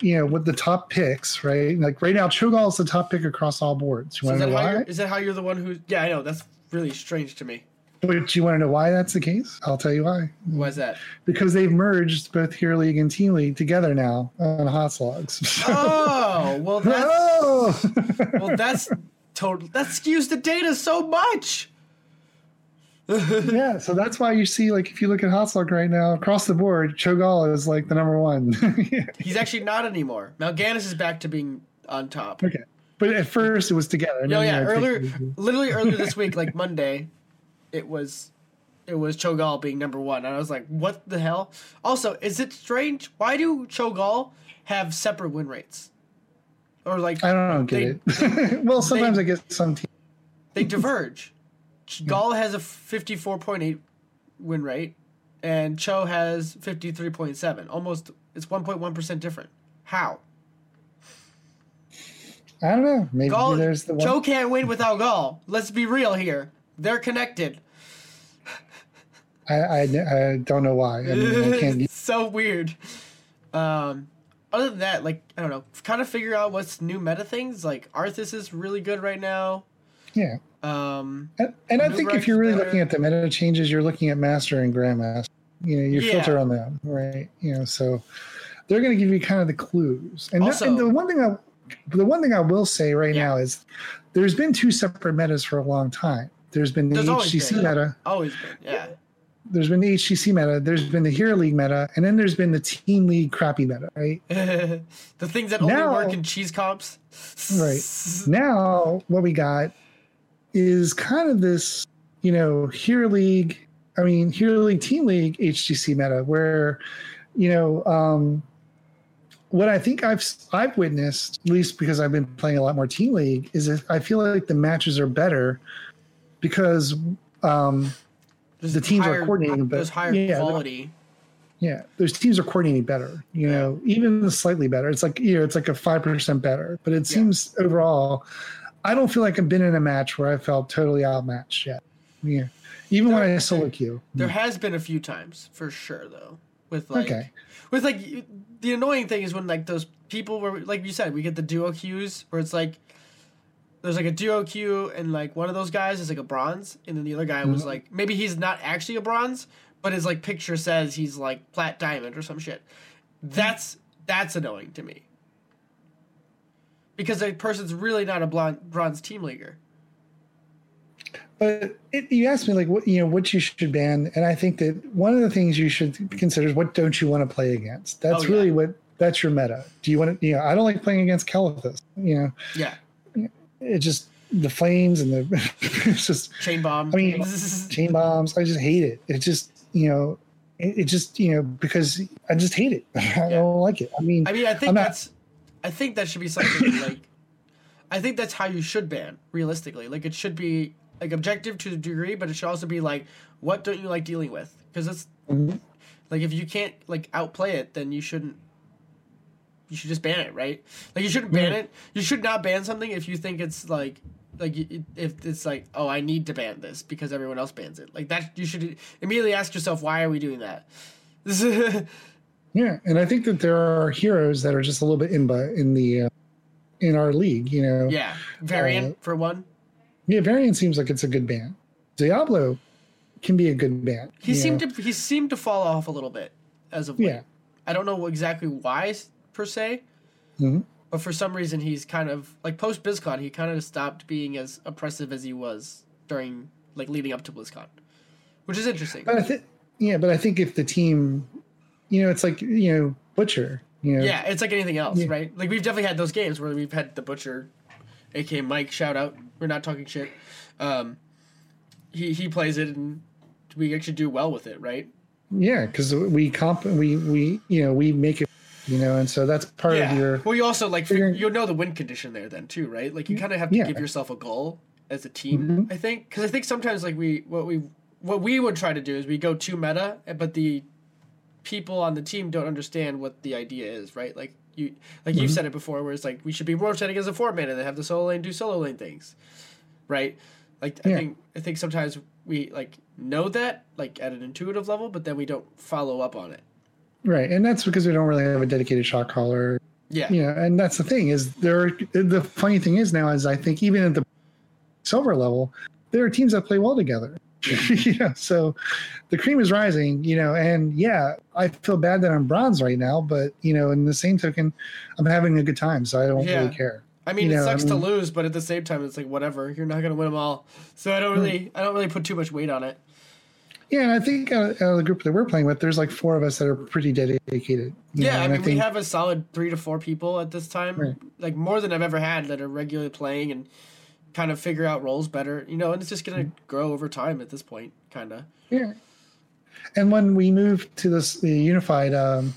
you know, with the top picks, right? Like right now, Cho'Gall is the top pick across all boards. You So is want to that know how why? you're, is that how you're the one who? Yeah, I know. That's really strange to me. But you want to know why that's the case? I'll tell you why. Why is that? Because they've merged both Hero League and Team League together now on HOTS logs. Oh, well that's oh! well that's total that skews the data so much. yeah, so that's why you see, like, if you look at HOTS logs right now, across the board, Cho'Gall is like the number one. He's actually not anymore. Mal'Ganis is back to being on top. okay. But at first it was together. No, yeah, earlier, literally earlier this week, like Monday, it was, it was Cho'Gall being number one, and I was like, what the hell? Also, is it strange? Why do Cho'Gall have separate win rates? Or like I don't know, get it. well, sometimes I get some teams. they diverge. Gall has a fifty-four point eight win rate, and Cho has fifty-three point seven. Almost, it's one point one percent different. How? I don't know. Maybe Gall, there's the one. Cho can't win without Gall. Let's be real here. They're connected. I, I, I don't know why. I mean, I can't. it's so weird. Um, other than that, like I don't know, kind of figure out what's new meta things. Like Arthas is really good right now. Yeah, Um, and, and I think if you're really better. looking at the meta changes, you're looking at master and grandmaster. You know, you Yeah. filter on them, right? You know, so they're going to give you kind of the clues. And, that- and the one thing I, the one thing I will say right Yeah. now is, there's been two separate metas for a long time. There's been the There's HGC been. meta. always been, yeah. There's been the HGC meta. There's been the Hero League meta, and then there's been the Team League crappy meta, right? the things that only Now- work in cheese comps. Right. now what we got is kind of this you know hero league i mean hero league team league hgc meta where you know um what i think i've i've witnessed at least because i've been playing a lot more team league is that i feel like the matches are better because um the teams are higher, coordinating better. There's higher Yeah, quality. yeah those teams are coordinating better you know even slightly better it's like you know it's like a 5% better but it seems overall i don't feel like i've been in a match where i felt totally outmatched yet yeah even when i solo queue There has been a few times for sure though. With like Okay. with like the annoying thing is when like those people where like you said we get the duo queues where it's like there's like a duo queue and like one of those guys is like a bronze and then the other guy was Mm-hmm. like maybe he's not actually a bronze but his like picture says he's like plat diamond or some shit. That's that's annoying to me. Because a person's really not a blonde, bronze team leaguer. but it, you asked me like what you know what you should ban, and I think that one of the things you should consider is what don't you want to play against. That's Oh, yeah. really what that's your meta. Do you want to? You know, I don't like playing against Kael'thas. You know, Yeah. it just the flames and the it's just Chain bomb. I mean, chain bombs. I just hate it. It just you know, it, it just you know because I just hate it. I don't like it. I mean, I mean, I think I'm not- that's. I think that should be something like. I think that's how you should ban realistically. Like it should be like objective to a degree, but it should also be like, what don't you like dealing with? Because it's Mhm. like if you can't like outplay it, then you shouldn't. You should just ban it, right? Like you shouldn't ban Yeah. it. You should not ban something if you think it's like. Like if it's like, oh, I need to ban this because everyone else bans it. Like that, you should immediately ask yourself, why are we doing that? yeah, and I think that there are heroes that are just a little bit in in the uh, in our league. You know, yeah, Varian Uh, for one. Yeah, Varian seems like it's a good band. Diablo can be a good band. He seemed know? to he seemed to fall off a little bit as of late. Yeah. I don't know exactly why per se, Mhm. but for some reason he's kind of like post BlizzCon he kind of stopped being as oppressive as he was during like leading up to BlizzCon, which is interesting. But I think, yeah, but I think if the team, you know, it's like you know Butcher. You know, Yeah, it's like anything else, Yeah. right? Like we've definitely had those games where we've had the butcher, aka Mike. Shout out, we're not talking shit. Um, he he plays it and we actually do well with it, right? yeah, because we comp, we we you know we make it, you know, and so that's part of your Well, you also like you'll know the win condition there then too, right? Like you kind of have to Yeah. give yourself a goal as a team. Mhm. I think because I think sometimes like we what we what we would try to do is we go too meta, but the people on the team don't understand what the idea is, right? Like you like you've Mhm. said it before, where it's like we should be setting as a four man and then have the solo lane do solo lane things, right? Like I think I think sometimes we like know that like at an intuitive level, but then we don't follow up on it. right, and that's because we don't really have a dedicated shot caller. Yeah, You know, and that's the thing is there. The funny thing is now is I think even at the silver level, there are teams that play well together. you know, so the cream is rising. You know, and yeah, I feel bad that I'm bronze right now, but you know, in the same token, I'm having a good time, so I don't Yeah. really care. I mean, You it know, sucks I to lose, but at the same time, it's like whatever. You're not gonna win them all, so I don't really, I don't really put too much weight on it. Yeah, and I think uh, out of the group that we're playing with, there's like four of us that are pretty dedicated. Yeah, know, I mean, we think- have a solid three to four people at this time, Right. like more than I've ever had that are regularly playing and kind of figure out roles better, you know. And it's just gonna grow over time at this point, kind of. Yeah. And when we move to this the unified um,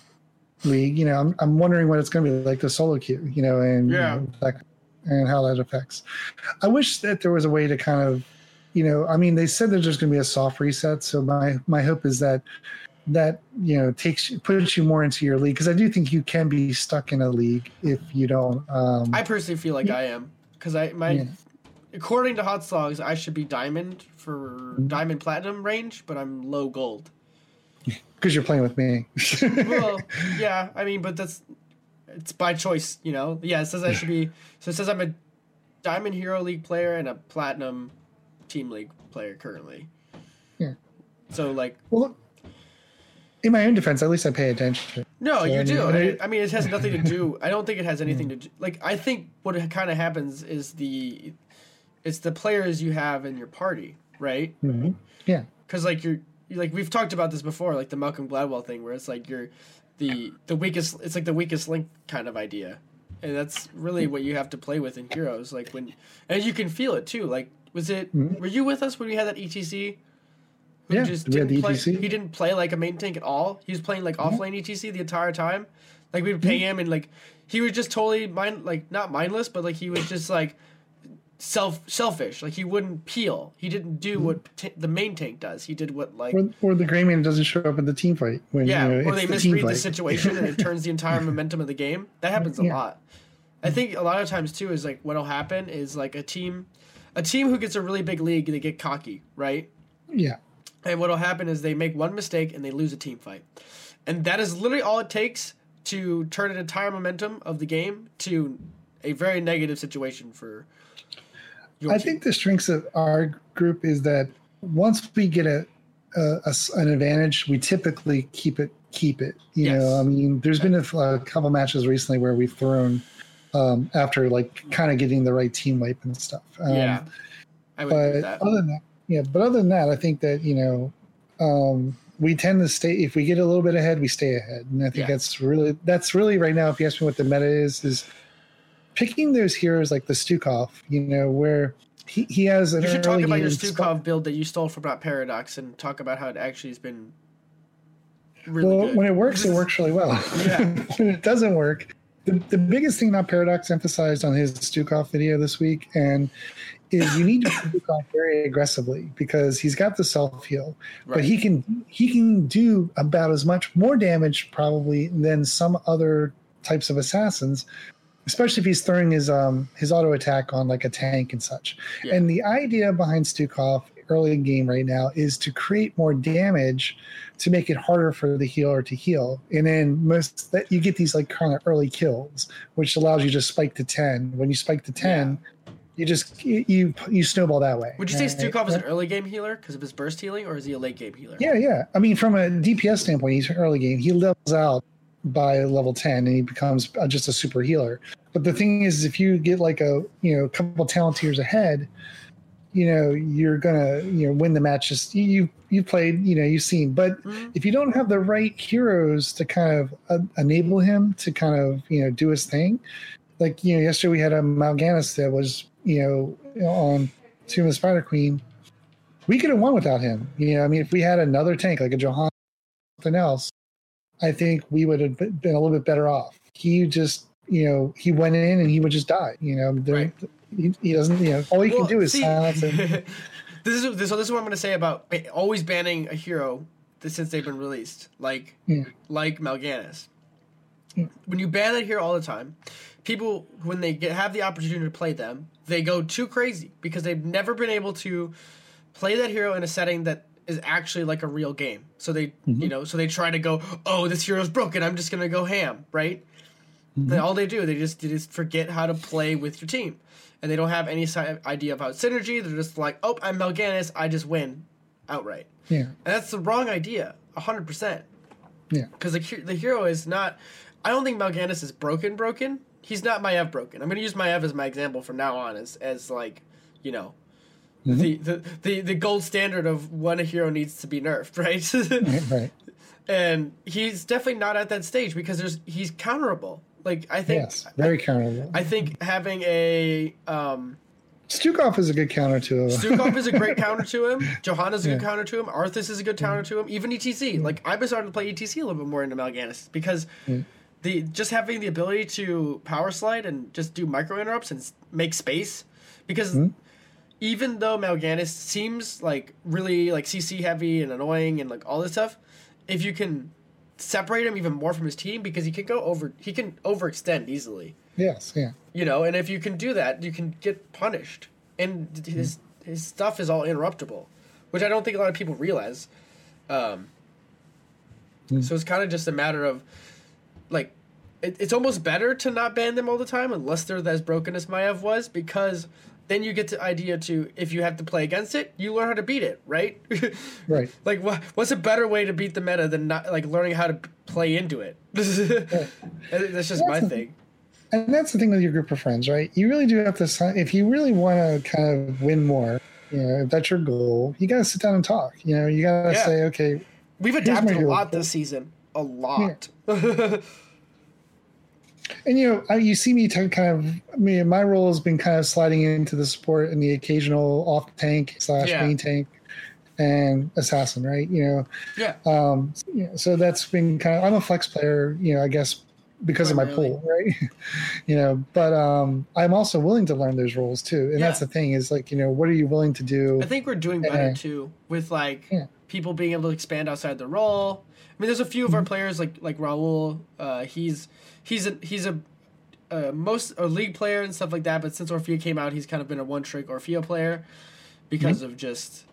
league, you know, I'm, I'm wondering what it's going to be like the solo queue, you know, and you Yeah. know, that, and how that affects. I wish that there was a way to kind of, you know, I mean, they said there's just going to be a soft reset, so my my hope is that that you know takes puts you more into your league because I do think you can be stuck in a league if you don't. Um, I personally feel like I am because I my Yeah. According to HOTS logs, I should be diamond for diamond platinum range, but I'm low gold. because you're playing with me. well, yeah, I mean, but that's it's by choice, you know. Yeah, it says I should be. So it says I'm a Diamond Hero League player and a Platinum Team League player currently. Yeah. So like, well, in my own defense, at least I pay attention. To No, So, you I do. mean, And I- I mean, it has nothing to do. I don't think it has anything to do. Like, I think what kind of happens is the, it's the players you have in your party, right? Mhm. Yeah. because like you're you- like we've talked about this before, like the Malcolm Gladwell thing, where it's like you're the the weakest. It's like the weakest link kind of idea, and that's really what you have to play with in Heroes. Like when and you can feel it too. Like was it? Mhm. Were you with us when we had that ETC? Yeah, just didn't the play. ETC. He didn't play like a main tank at all. He was playing like lane ETC the entire time. Like we would pay him, and like he was just totally mind like not mindless, but like he was just like self selfish. Like he wouldn't peel. He didn't do mm-hmm. what t- the main tank does. He did what like Or, or the gray man doesn't show up in the team fight when yeah, you know, or they the misread the situation and it turns the entire momentum of the game. That happens a Yeah. lot. I think a lot of times too is like what'll happen is like a team, a team who gets a really big league, they get cocky, right? Yeah, And what'll happen is they make one mistake and they lose a team fight, and that is literally all it takes to turn an entire momentum of the game to a very negative situation for. I think the strengths of our group is that once we get a, a- a an advantage, we typically keep it keep it. You Yes. know, I mean, there's been a couple matches recently where we've thrown um, after like kind of getting the right team wipe and stuff. Um, yeah, I would but that. other than that, yeah, but other than that, I think that you know, um, we tend to stay. If we get a little bit ahead, we stay ahead, and I think Yeah. that's really that's really right now. If you ask me what the meta is, is picking those heroes like the Stukov. You know, where he, he has an You should talk about your spot- Stukov build that you stole from Dot Paradox and talk about how it actually has been really well, good. when it works, it works really well. Yeah. when it doesn't work, the, the biggest thing that Paradox emphasized on his Stukov video this week, and is you need to Stukov very aggressively because he's got the self heal, but he can he can do about as much more damage probably than some other types of assassins. Especially if he's throwing his um his auto attack on like a tank and such. Yeah. And the idea behind Stukov early in game right now is to create more damage to make it harder for the healer to heal. And then most that you get these like kind of early kills, which allows you to spike to ten. When you spike to ten, you just you you, snowball that way. Would you say right? Stukov is an early game healer because of his burst healing, or is he a late game healer? Yeah, yeah. I mean, from a DPS standpoint, he's early game. He levels out by level ten, and he becomes uh, just a super healer. But the thing is, if you get like a you know a couple talent tiers ahead, you know you're gonna you know win the match. Just you you, played, you know, you've seen. But Mhm. if you don't have the right heroes to kind of uh, enable him to kind of you know do his thing, like you know, yesterday we had a Mal'Ganis that was you know on Tomb of the Spider Queen. We could have won without him. You know, I mean, if we had another tank like a Johan, something else, I think we would have been a little bit better off. He just, you know, he went in and he would just die. You know, there, Right. he, he doesn't. You know, all he Well, can do is see, silence this is this, so. This is what I'm going to say about eh, always banning a hero since they've been released, like Yeah. like Mal'Ganis. Yeah. When you ban that hero all the time, people when they get, have the opportunity to play them, they go too crazy because they've never been able to play that hero in a setting that is actually like a real game. So they, Mm-hmm. you know, so they try to go, oh, this hero's broken. I'm just gonna go ham, right? Mm-hmm. All they do, they just they just forget how to play with your team, and they don't have any idea about synergy. They're just like, oh, I'm Mal'Ganis, I just win, outright. Yeah, And that's the wrong idea, hundred percent. yeah, Because the the hero is not. I don't think Mal'Ganis is broken. Broken. He's not Maiev broken. I'm going to use Maiev as my example from now on, as as like, you know, Mm-hmm. the, the the the gold standard of when a hero needs to be nerfed, right? right. and he's definitely not at that stage because there's he's counterable. Like I think Yes, very counterable. I think having a um, Stukov is a good counter to him. Stukov is a great counter to him. Johanna's a good counter to him. Arthas is a good counter to him. Even ETC. Like I've been starting to play ETC a little bit more into Mal'Ganis because the just having the ability to power slide and just do micro interrupts and make space because even though Mal'Ganis seems like really like CC heavy and annoying and like all this stuff, if you can separate him even more from his team because he can go over he can overextend easily. Yes, yeah. you know and if you can do that you can get punished. And his his stuff is all interruptible which i don't think a lot of people realize. Um, so it's kind of just a matter of like it, it's almost better to not ban them all the time unless they're as broken as Maiev was because then you get the idea to if you have to play against it you learn how to beat it right Right. like what what's a better way to beat the meta than not like learning how to p- play into it that's just my That's- thing And that's the thing with your group of friends, right? You really do have to sign if you really want to kind of win more. You know, if that's your goal, you got to sit down and talk. You know, you got to Yeah. say, okay, We've adapted a lot this season. A lot. and you know, you see me kind of. I mean, my role has been kind of sliding into the support and the occasional off tank slash Yeah. main tank and assassin, right? You know, yeah. um, yeah, so that's been kind of. I'm a flex player, you know. I guess because of my pool, right? you know, but um, I'm also willing to learn those roles too, and that's the thing is like, you know, what are you willing to do? I think we're doing better Yeah. too with like Yeah. people being able to expand outside the role. I mean, there's a few of Mm-hmm. our players like like Raul. Uh, he's he's a he's a uh, most a league player and stuff like that. But since Orphea came out, he's kind of been a one trick Orphea player because Mm-hmm. of just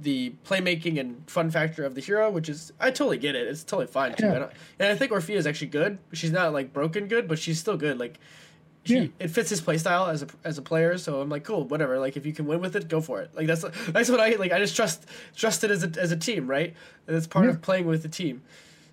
the playmaking and fun factor of the hero, which is I totally get it. It's totally fine too. Yeah. I and I think Orphea is actually good. She's not like broken good, but she's still good. Like she, Yeah. it fits his playstyle as a as a player. So I'm like, cool, whatever. Like if you can win with it, go for it. Like that's that's what I like. I just trust trust it as a as a team, right? And it's part Yeah. of playing with the team,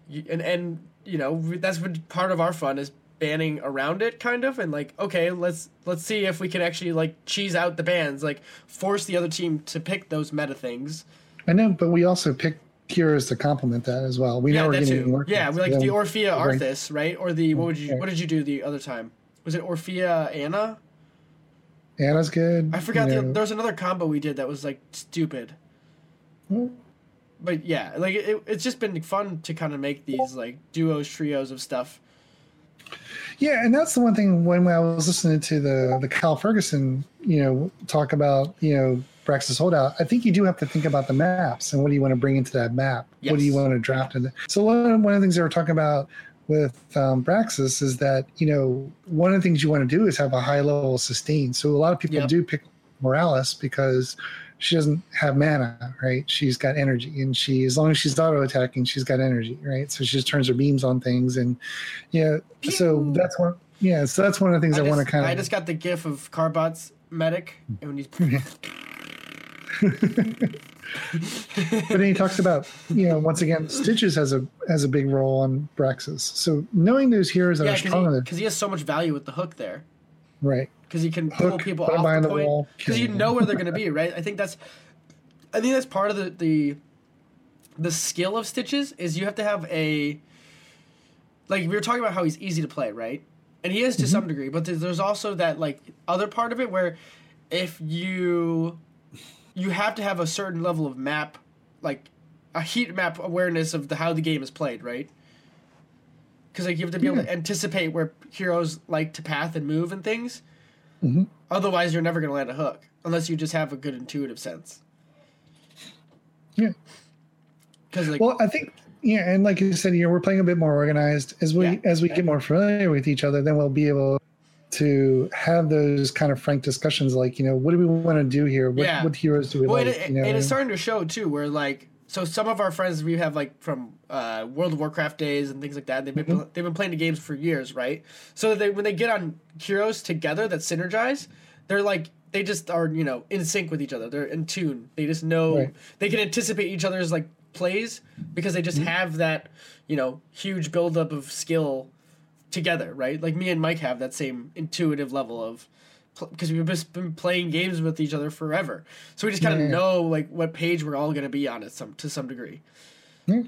You- and and you know that's what part of our fun is banning around it kind of and like okay let's let's see if we can actually like cheese out the bans like force the other team to pick those meta things. I know, but we also pick heroes to complement that as well. We yeah know we're getting work. yeah we like the orphea arthas right? Or the what would you what did you do the other time? Was it orphea anna? Anna's good. i forgot the there was another combo we did that was like stupid. Well, but yeah like it, it's just been fun to kind of make these like duos trios of stuff Yeah, and that's the one thing when I was listening to the the Kyle Ferguson, you know, talk about you know Braxis holdout. I think you do have to think about the maps and what do you want to bring into that map. What do you want to draft in? So one of, one of the things they were talking about with um, Braxis is that you know one of the things you want to do is have a high level of sustain. So a lot of people Yep. do pick Morales because she doesn't have mana, right? She's got energy, and she as long as she's auto attacking, she's got energy, right? So she just turns her beams on things, and yeah. So that's one. Yeah, so that's one of the things I, I, want to kind of. I just got the gif of Carbot's medic and when he's but then he talks about you know once again Stitches has a has a big role on Braxis. So knowing those heroes that yeah are because strong, he, enough- 'cause he has so much value with the hook there right? Because he can pull Hook, people off the the point because you know where they're going to be right? I think that's i think that's part of the, the the skill of stitches is you have to have a like we were talking about how he's easy to play right? And he is to Mm-hmm. some degree but there's, there's also that like other part of it where if you you have to have a certain level of map like a heat map awareness of the how the game is played right? Because like you have to be able to anticipate where heroes like to path and move and things Mhm. otherwise you're never going to land a hook unless you just have a good intuitive sense Yeah. because like Well, I think yeah, and like you said, you know, we're playing a bit more organized as we Yeah. as we get more familiar with each other. Then we'll be able to have those kind of frank discussions, like you know, what do we want to do here? What, Yeah. what heroes do we well, like? it, you know, and it's starting to show too where like so some of our friends we have like from uh, World of Warcraft days and things like that. They've been Mm-hmm. they've been playing the games for years, right? So they when they get on heroes together that synergize, they're like they just are you know in sync with each other. They're in tune. They just know Right. they can anticipate each other's like plays because they Mm-hmm. just have that you know huge buildup of skill together, right? Like me and Mike have that same intuitive level of because we've just been playing games with each other forever, so we just kind of Yeah. know like what page we're all going to be on at some to some degree. Yeah.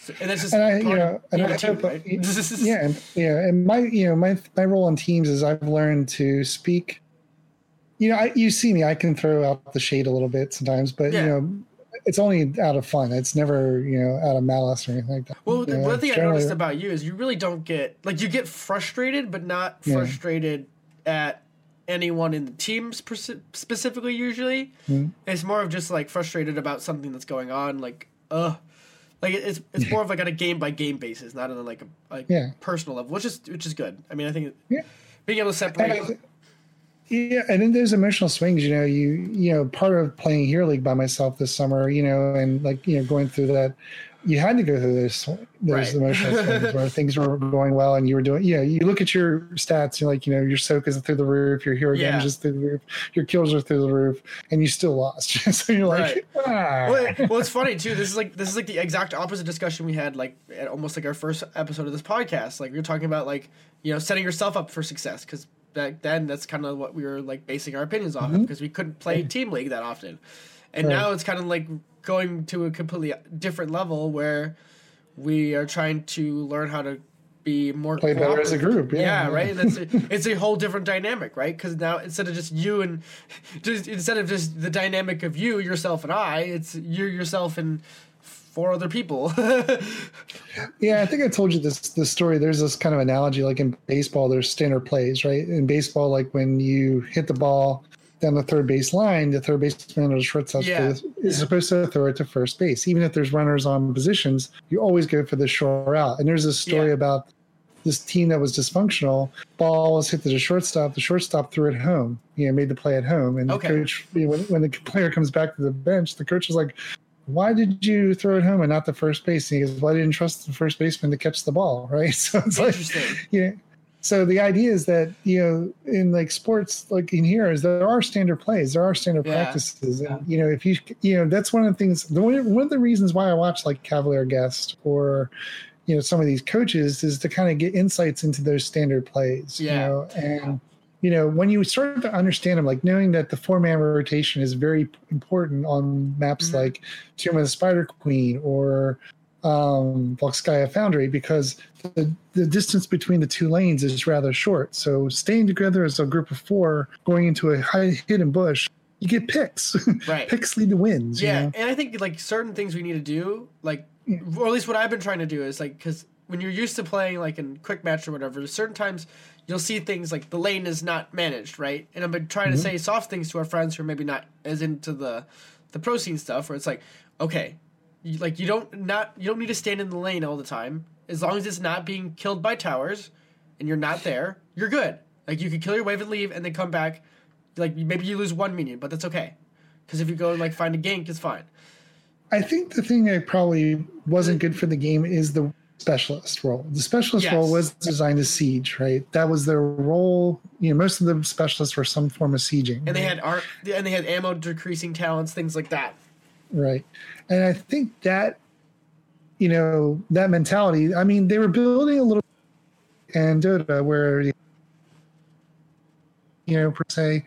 So- and that's just and I, you know, and being I a right? yeah, and, yeah, and my, you know, my my role on teams is I've learned to speak. You know, I, you see me, I can throw out the shade a little bit sometimes, but Yeah. you know, it's only out of fun. It's never, you know, out of malice or anything like that. Well, the You know, one thing I noticed about you is you really don't get like you get frustrated, but not Yeah. frustrated at anyone in the team speci- specifically. Usually, Mhm. it's more of just like frustrated about something that's going on. Like, ugh, like it's it's more of like on a game by game basis, not on like a like Yeah. personal level, which is which is good. I mean, I think Yeah. being able to And separate. Thi- yeah, and then there's emotional swings. You know, you you know, part of playing Hero League by myself this summer, you know, and like you know, going through that, you had to go through those those Right. emotional swings where things were going well and you were doing. Yeah, you look at your stats. You're like, you know, your soak is through the roof, your hero Yeah. damage is through the roof, your kills are through the roof, and you still lost. so you're like, ah. well, it- well, it's funny too. This is like this is like the exact opposite discussion we had like at almost like our first episode of this podcast. Like we were talking about like you know setting yourself up for success because back then that's kind of what we were like basing our opinions off of because we couldn't play team league that often, and Right. now it's kind of like going to a completely different level where we are trying to learn how to be more Play better as a group, yeah, yeah, right. That's a, it's a whole different dynamic, right? Because now instead of just you and just instead of just the dynamic of you, yourself, and I, it's you, yourself, and four other people. Yeah, I think I told you this this story. There's this kind of analogy, like in baseball, there's standard plays, right? In baseball, like when you hit the ball down the third base line, the third baseman or the shortstop Yeah. is supposed to throw it to first base. Even if there's runners on positions, you always go for the short route. And there's a story Yeah. about this team that was dysfunctional. Ball was hit to the shortstop. The shortstop threw it home. You know, made the play at home. And Okay. the coach, you know, when, when the player comes back to the bench, the coach is like, why did you throw it home and not the first base? And he goes, well, I didn't trust the first baseman to catch the ball, right? So it's like, Interesting. yeah. So the idea is that you know, in like sports, like in here is there are standard plays, there are standard Yeah. practices, and you know, if you, you know, that's one of the things. The one one of the reasons why I watch like Cavalier Guest or, you know some of these coaches is to kind of get insights into those standard plays. Yeah. You know, and you know when you start to understand them, like knowing that the four man rotation is very important on maps Mhm. like Tomb of the Spider Queen or um Volskaya Foundry because the, the distance between the two lanes is rather short. So staying together as a group of four going into a high hidden bush, you get picks. Right. picks lead to wins. you Yeah, know? and I think like certain things we need to do, like, Yeah. or at least what I've been trying to do is like, because when you're used to playing like in quick match or whatever, certain times you'll see things like the lane is not managed, right? And I've been trying to Mhm. say soft things to our friends who are maybe not as into the the pro scene stuff, where it's like, okay, you, like you don't not you don't need to stand in the lane all the time as long as it's not being killed by towers, and you're not there, you're good. Like you can kill your wave and leave, and then come back. Like maybe you lose one minion, but that's okay. Because if you go and like find a gank, it's fine. I think the thing that probably wasn't good for the game is the specialist role. The specialist Yes. role was designed as siege, right? That was their role. You know, most of the specialists were some form of sieging. And they right? had art, and they had ammo decreasing talents, things like that. Right. And I think that, you know, that mentality, I mean, they were building a little and Dota where, you know, per se.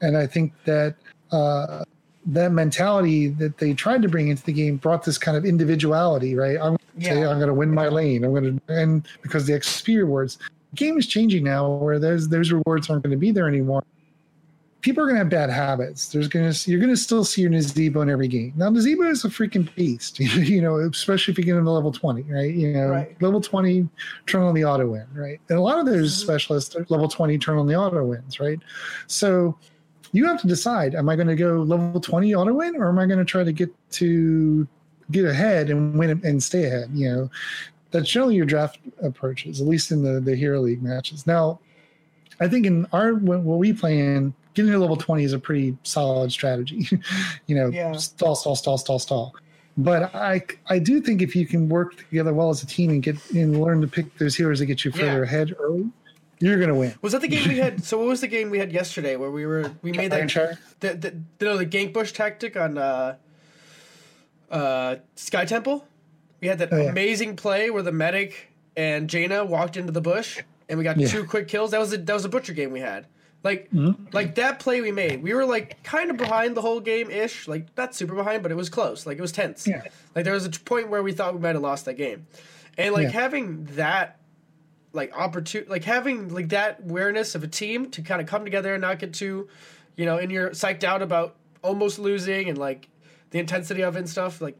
And I think that, uh, that mentality that they tried to bring into the game brought this kind of individuality, right? I'm going to say Yeah. I'm going to win my lane. I'm going to, and because the XP rewards, the game is changing now where those those rewards aren't going to be there anymore people are going to have bad habits. There's going to you're going to still see your Nazeebo in every game. Now Nazeebo is a freaking beast, you know, especially if you get into level 20, right? You know, Right. level 20 turn on the auto win, right? And a lot of those Mhm. specialists are level 20 turn on the auto wins, right? So you have to decide: Am I going to go level 20 auto win, or am I going to try to get to get ahead and win and stay ahead? You know, that's generally your draft approaches, at least in the the Hero League matches. Now, I think in our what we play in, getting to level twenty is a pretty solid strategy. you know, Yeah. stall, stall, stall, stall, stall. But I I do think if you can work together well as a team and get and learn to pick those heroes that get you further Yeah. ahead early, you're gonna win. Was that the game we had? So what was the game we had yesterday where we were we made that Ironshire? the the, no, the gank bush tactic on uh, uh, Sky Temple? We had that Oh, yeah. amazing play where the medic and Jaina walked into the bush and we got Yeah. two quick kills. That was a that was a butcher game we had. Like Mhm. like that play we made, we were like kind of behind the whole game ish, like not super behind, but it was close. Like it was tense. Yeah. Like there was a point where we thought we might have lost that game, and like Yeah. having that like opportunity, like having like that awareness of a team to kind of come together and not get too, you know, and you're psyched out about almost losing and like the intensity of it and stuff. Like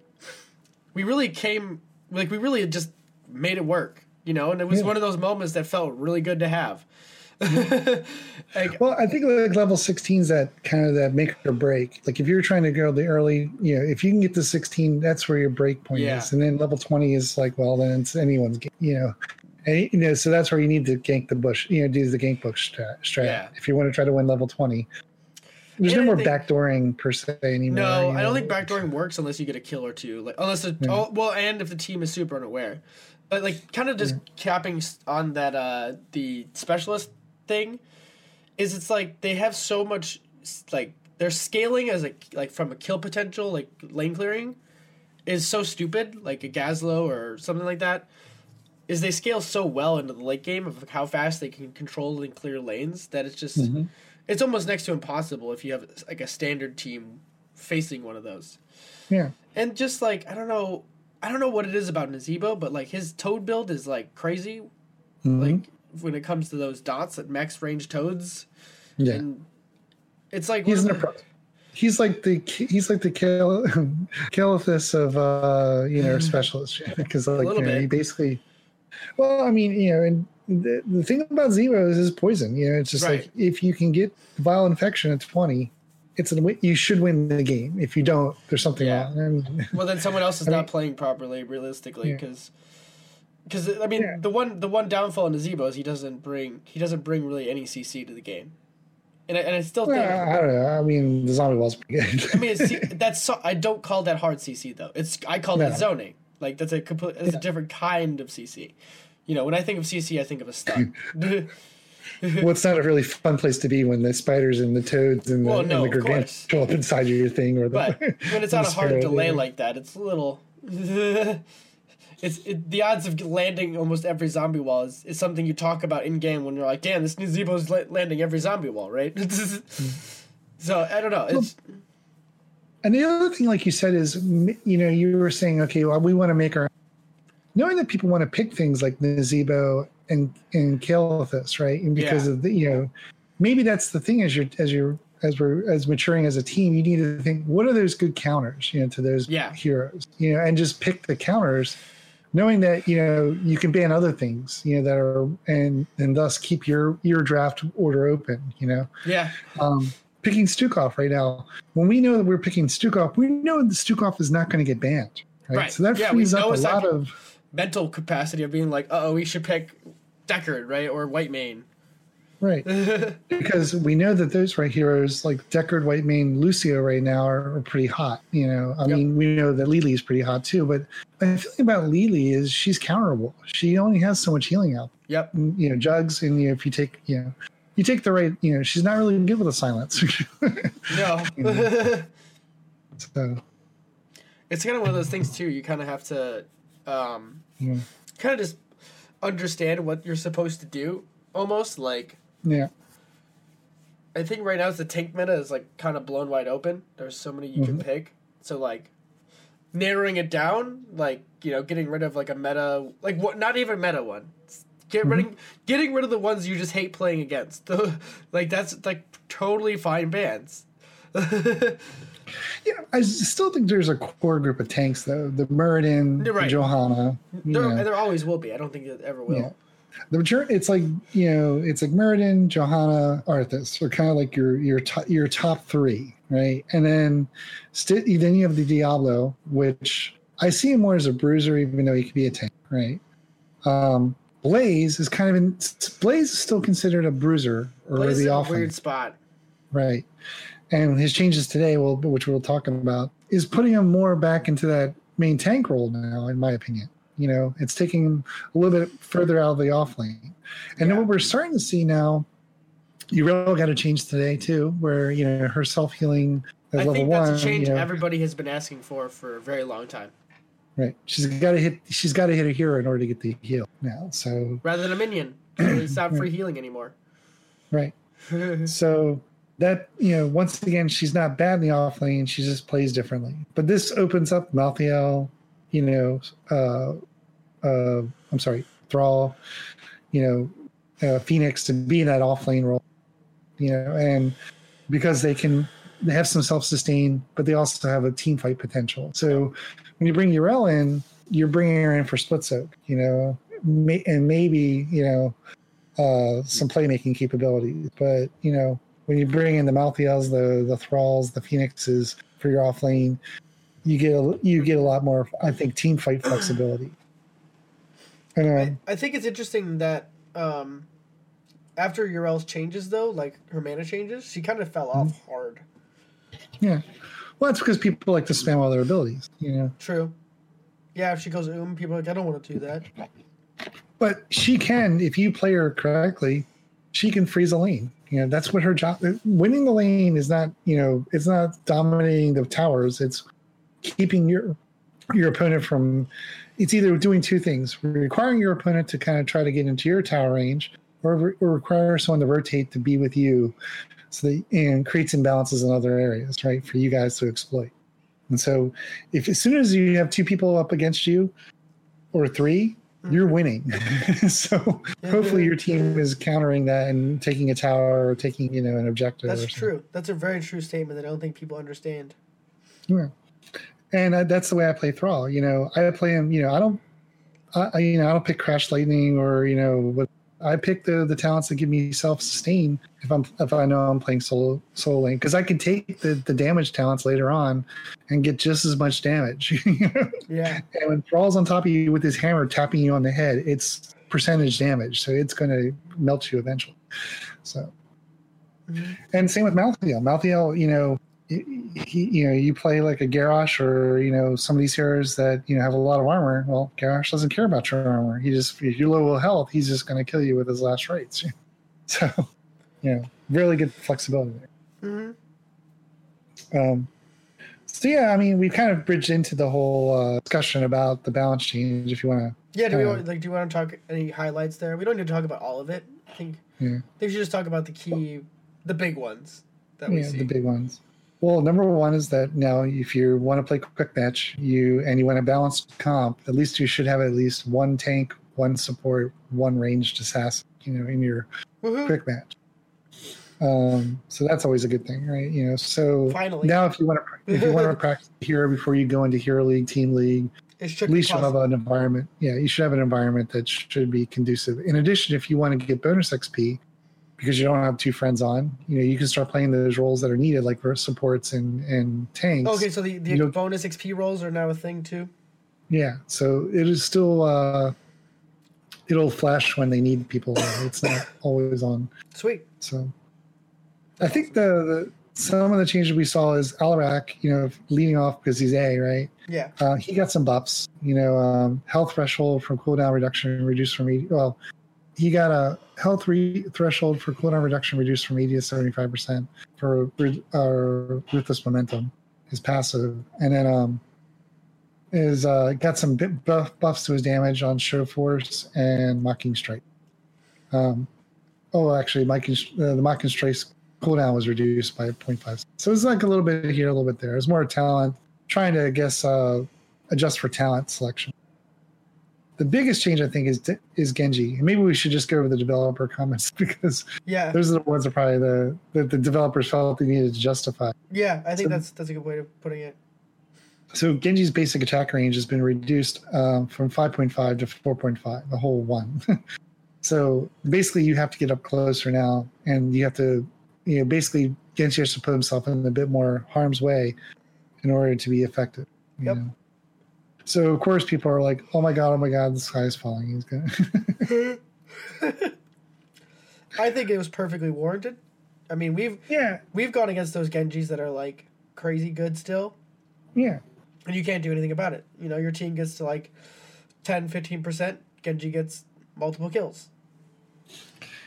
we really came, like we really just made it work, you know, and it was Yeah. one of those moments that felt really good to have. like, Well, I think like level 16 is that kind of that make or break. Like if you're trying to go the early, you know, if you can get to 16, that's where your break point Yeah. is. And then level 20 is like, well, then it's anyone's, you know. And, you know, so that's where you need to gank the bush, you know, do the gank bush strat, strat Yeah. if you want to try to win level 20. There's And no I more think- backdooring per se anymore. No, you I don't think backdooring works unless you get a kill or two. Like unless Yeah. oh, well, and if the team is super unaware. But like, kind of just capping on that uh the specialist thing, is it's like they have so much like their scaling as a like from a kill potential like lane clearing, is so stupid. Like a Gazlowe or something like that. Is they scale so well into the late game of how fast they can control and clear lanes that it's just Mhm. it's almost next to impossible if you have like a standard team facing one of those. Yeah. And just like I don't know, I don't know what it is about Nazeebo, but like his toad build is like crazy. Mhm. Like when it comes to those dots at max range toads, yeah. and it's like He's an the- approach. He's like the he's like the Cal- Caliphus of uh you know specialists because like you know, he basically well I mean you know and the, the thing about zero is his poison you know it's just Right. like if you can get viral infection at 20 it's a you should win the game if you don't there's something Yeah. wrong and, well then someone else is I not mean- playing properly realistically Yeah. Because. I mean, Yeah. the one the one downfall in Nazeebo is he doesn't bring he doesn't bring really any CC to the game, and I, and I still think well, I don't know I mean the zombie wall's pretty good I mean, it's, that's so, I don't call that hard CC though. It's I call No. that zoning. Like that's a complete, that's Yeah. a different kind of CC. You know, when I think of CC, I think of a stun. well it's not a really fun place to be when the spiders and the toads and the, Well, and the course. show up inside your thing or the but when it's on a hard delay yeah. like that, it's a little. It's it, the odds of landing almost every zombie wall is, is something you talk about in game when you're like, damn, this Nazeebo's la- landing every zombie wall, right? so I don't know. It's And the other thing, like you said, is you know you were saying, okay, well, we want to make our knowing that people want to pick things like Nazeebo and and Kael'thas, right? And because Yeah. of the you know maybe that's the thing as you're as you're as we're as maturing as a team, you need to think what are those good counters, you know, to those Yeah. heroes, you know, and just pick the counters, knowing that you know you can ban other things, you know, that are and and thus keep your your draft order open, you know yeah, um, picking Stukov right now. When we know that we're picking Stukov, we know that Stukov is not going to get banned. Right? Right. So that Yeah, frees up a lot of mental capacity of being like, oh, we should pick Deckard, right, or Whitemane. Right because we know that those right heroes like Deckard, Whitemane, Lucio right now are, are pretty hot. You know, I Yep. mean, we know that Li Li is pretty hot too. But the feeling about Li Li is she's counterable. She only has so much healing out. Yep. You know, jugs, and you know, if you take you know. You take the right, you know, she's not really good with a silence. No. so, it's kind of one of those things too. You kind of have to, um, yeah. kind of just understand what you're supposed to do. Almost like yeah. I think right now is the tank meta is like kind of blown wide open. There's so many you can mm-hmm. pick. So like narrowing it down, like you know, getting rid of like a meta, like what? Not even meta one. Get mm-hmm. rid, getting rid of the ones you just hate playing against. like that's like totally fine bans. Yeah, I still think there's a core group of tanks though. The Muradin, right. the Johanna. There, there always will be. I don't think it ever will. yeah. The major- it's like you know, it's like Muradin, Johanna, Arthas are kind of like your your top your top three, right? And then st- then you have the Diablo, which I see him more as a bruiser, even though he could be a tank, right? Um, Blaze is kind of in. Blaze is still considered a bruiser or Blaze the offense. weird spot. Right. And his changes today, well, which we'll talk about, is putting him more back into that main tank role now, in my opinion. You know, it's taking him a little bit further out of the off lane. And then Yeah. what we're starting to see now, Yrel got a change today too, where, you know, her self healing at I level think one. that's a change you know, everybody has been asking for for a very long time. right. She's got to hit. She's got to hit a hero in order to get the heal now. So Rather than a minion, it's not free healing anymore. right. So that you know, once again, she's not bad in the off lane. She just plays differently. But this opens up Malthael, you know, uh, uh, I'm sorry, Thrall, you know, uh, Fenix to be in that off lane role, you know, and because they can, they have some self sustain, but they also have a team fight potential. So when you bring Yrel in, you're bringing her in for split soak, you know, may, and maybe you know uh, some playmaking capabilities. But you know, when you bring in the Malthaels, the the Thralls, the Fenixes for your off lane, you get a, you get a lot more, I think, team fight flexibility. I, I think it's interesting that um, after Yrel's changes, though, like her mana changes, she kind of fell off hard. yeah, well, that's because people like to spam all their abilities, you know. True. Yeah, if she goes um, people are like, I don't want to do that. But she can, if you play her correctly, she can freeze a lane. You know, that's what her job. Winning the lane is not, you know, it's not dominating the towers. It's keeping your your opponent from. It's either doing two things: requiring your opponent to kind of try to get into your tower range, or, or require someone to rotate to be with you, so that and creates imbalances in other areas, right, for you guys to exploit. And so, if as soon as you have two people up against you, or three, mm-hmm. you're winning. so hopefully your team is countering that and taking a tower or taking you know an objective. That's true. That's a very true statement that I don't think people understand. Yeah. And uh, that's the way I play Thrall. You know, I play him. You know, I don't. I you know I don't pick Crash Lightning or you know what. I pick the the talents that give me self sustain if I'm if I know I'm playing solo solo lane because I can take the the damage talents later on and get just as much damage. you know? Yeah. And when Thrall's on top of you with his hammer tapping you on the head, it's percentage damage, so it's going to melt you eventually. So, Mhm. and same with Malthael. Malthael, you know, he, you know, you play like a Garrosh or you know some of these heroes that you know have a lot of armor. Well, Garrosh doesn't care about your armor. He just if you're low health, he's just going to kill you with his last rites. So, you know, really good flexibility there. hmm Um, So yeah, I mean, we kind of bridged into the whole uh, discussion about the balance change. If you want to, Yeah, do we want, like do you want to talk any highlights there? We don't need to talk about all of it. I think yeah, I think we should just talk about the key, the big ones that we yeah, see. the big ones. Well, number one is that now, if you want to play quick match, you and you want a balanced comp, at least you should have at least one tank, one support, one ranged assassin, you know, in your Woohoo! quick match. Um, so that's always a good thing, right? You know, so Finally, now if you want to if you want to practice hero before you go into hero league, team league, it's at least you'll have an environment. Yeah, you should have an environment that should be conducive. In addition, if you want to get bonus XP because you don't have two friends on, you know, you can start playing those roles that are needed, like for supports and and tanks. Okay, so the, the you know- bonus XP rolls are now a thing too. Yeah, so it is still uh, it'll flash when they need people. It's not always on. Sweet. So I think the, the some of the changes we saw is Alarak, you know, leading off because he's A, right? Yeah. Uh, he got some buffs, you know, um, health threshold from cooldown reduction reduced from 80. Well, he got a health re- threshold for cooldown reduction reduced from 80 to 75% for uh, ruthless momentum, his passive. And then um, is uh, got some buff, buffs to his damage on show force and mocking strike. Um, oh, actually, mocking, uh, the mocking strike cooldown was reduced by 0.5. So it's like a little bit here, a little bit there. It's more talent trying to I guess uh, adjust for talent selection. The biggest change I think is is Genji. And maybe we should just go over the developer comments because Yeah. those are the ones that probably the that the developers felt they needed to justify. Yeah. I think So- that's that's a good way of putting it. So Genji's basic attack range has been reduced um, from 5.5 to 4.5, the whole one. so basically, you have to get up closer now, and you have to, you know, basically Genji has to put himself in a bit more harm's way in order to be effective. you Yep. know. So of course, people are like, "Oh my god, oh my god, the sky is falling." He's gonna. I think it was perfectly warranted. I mean, we've yeah, we've gone against those Genjis that are like crazy good still, yeah, and you can't do anything about it. You know, your team gets to like 10, 15%, Genji gets multiple kills.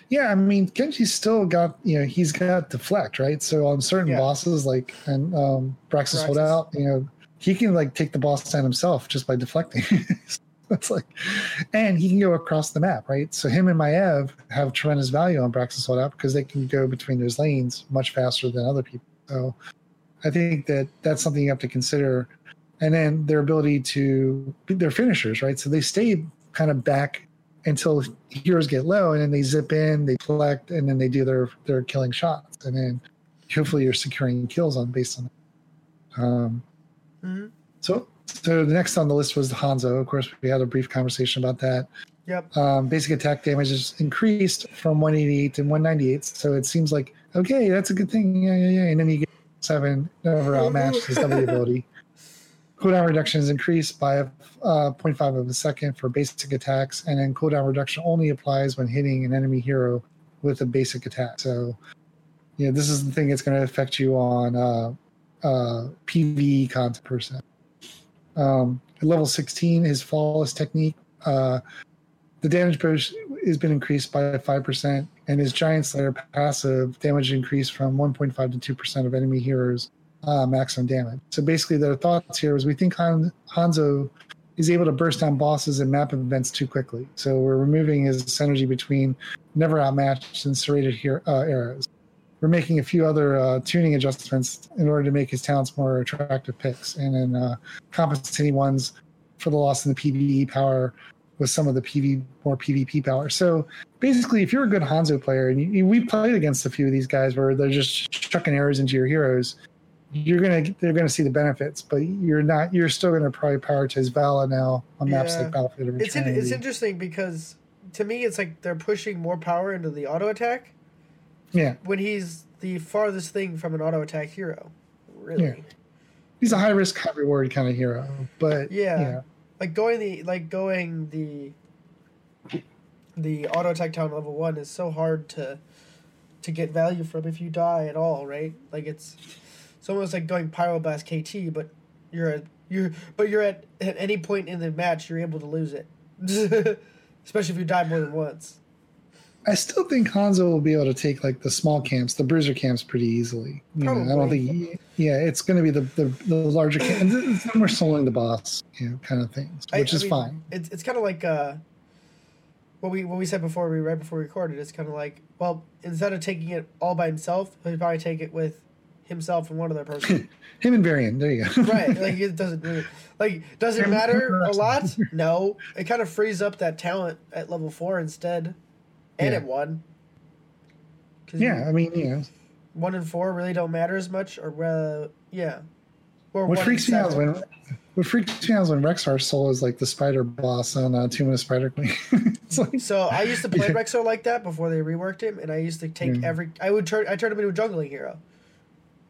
yeah. I mean, Genji's still got, you know, he's got deflect, right? So on certain Yeah. bosses, like and um, Braxis Braxis. holdout, you know, he can like take the boss down himself just by deflecting. That's like, and he can go across the map, right? So him and Maiev have tremendous value on Braxis holdout because they can go between those lanes much faster than other people. So I think that that's something you have to consider. And then their ability to their finishers, right? So they stay kind of back until heroes get low, and then they zip in, they collect, and then they do their their killing shots, and then hopefully you're securing kills on based on that. Um, hmm so, so the next on the list was the Hanzo. Of course, we had a brief conversation about that. Yep. Um, basic attack damage is increased from 188 to 198. So it seems like okay, that's a good thing. Yeah, yeah, yeah. And then you get seven never outmatched his W ability. Cooldown reduction is increased by uh, 0.5 of a second for basic attacks, and then cooldown reduction only applies when hitting an enemy hero with a basic attack. So, yeah, this is the thing that's going to affect you on uh, uh, PVE content percent. Um, at level 16, his flawless technique, uh, the damage boost has been increased by 5%, and his Giant Slayer passive damage increased from 1.5 to 2% of enemy heroes' uh, maximum damage. So basically, their thoughts here is we think Han- Hanzo is able to burst down bosses and map events too quickly. So we're removing his synergy between never outmatched and serrated here, uh, arrows. We're making a few other uh, tuning adjustments in order to make his talents more attractive picks, and then uh, compensating ones for the loss in the PVE power with some of the PV more PvP power. So basically, if you're a good Hanzo player, and you, you, we played against a few of these guys where they're just chucking arrows into your heroes, you're gonna they're gonna see the benefits, but you're not. You're still gonna probably prioritize Valla now on maps Yeah. like Battlefield It's in, it's interesting because to me it's like they're pushing more power into the auto attack yeah, when he's the farthest thing from an auto attack hero. Really. Yeah. he's a high risk, high reward kind of hero. But Yeah. yeah, Like going the like going the the auto attack town level one is so hard to to get value from if you die at all, right? Like it's it's almost like going pyroblast KT, but you're at you're but you're at at any point in the match you're able to lose it. Especially if you die more than once. I still think Hanzo will be able to take like the small camps, the bruiser camps, pretty easily. You know, I don't think. Yeah, it's going to be the, the the larger camps. and Then we're soloing the boss, you know, kind of things, which I is mean, fine. It's it's kind of like uh, what we what we said before we right before we recorded. It's kind of like well, instead of taking it all by himself, he'd probably take it with himself and one other person. Him and Varian, there you go. right? Like it doesn't really like does it matter a lot? No, it kind of frees up that talent at level four instead, and Yeah. one. 'Cause yeah, I mean, yeah. one and four really don't matter as much, or uh, yeah, or what freaks me out when what freaks me out is when Rexxar Soul is like the spider boss on uh, Tomb of Spider Queen. like So I used to play Yeah. Rexxar like that before they reworked him, and I used to take Yeah. every. I would turn. I turned him into a jungling hero,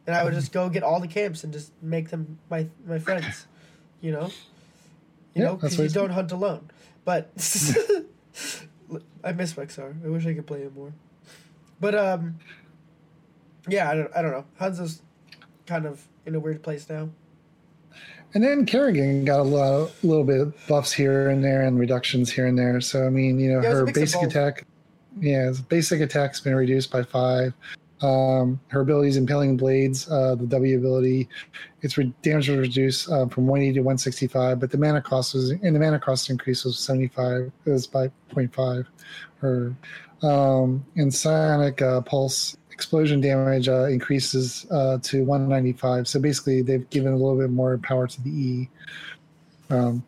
and I would just go get all the camps and just make them my my friends, you know. You Yeah, know, because you don't hunt alone. But I miss Rexxar. I wish I could play him more. But um, yeah, I don't. I don't know. Hanzo's kind of in a weird place now. And then Kerrigan got a lot, a little bit of buffs here and there and reductions here and there. So I mean, you know, Yeah, it was a her basic attack, yeah, basic attack's been reduced by five. Um, her abilities, impaling blades, uh, the W ability, its re- damage was reduced um, from 180 to 165, but the mana cost was, and the mana cost increase was 75, is by 0.5. Her um, and psionic uh, pulse explosion damage uh, increases uh, to 195. So basically, they've given a little bit more power to the E. Um,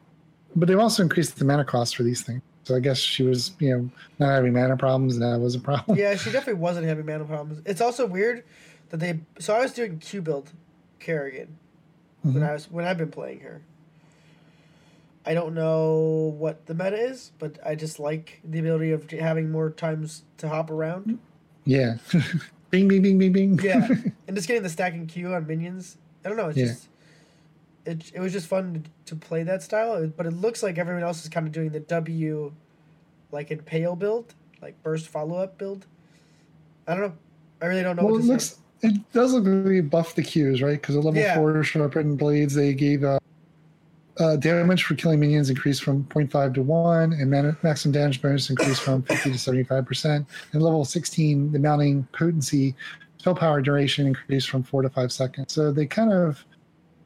but they've also increased the mana cost for these things. So I guess she was, you know, not having mana problems, and that was a problem. Yeah, she definitely wasn't having mana problems. It's also weird that they. So I was doing Q build Kerrigan when Mhm. I was when I've been playing her. I don't know what the meta is, but I just like the ability of having more times to hop around. Yeah. bing, bing, bing, bing, bing. Yeah, and just getting the stacking Q on minions. I don't know. It's Yeah. just it. It was just fun to, to play that style, but it looks like everyone else is kind of doing the W, like in Pale build, like burst follow up build. I don't know. I really don't know. well, what it looks, say. it does look like they buffed the Qs, right? Because the level Yeah. four sharpened blades, they gave uh, uh, damage for killing minions increased from 0.5 to 1, and man- maximum damage bonus increased from 50 to 75%. And level 16, the mounting potency, spell power duration increased from 4 to 5 seconds. So they kind of,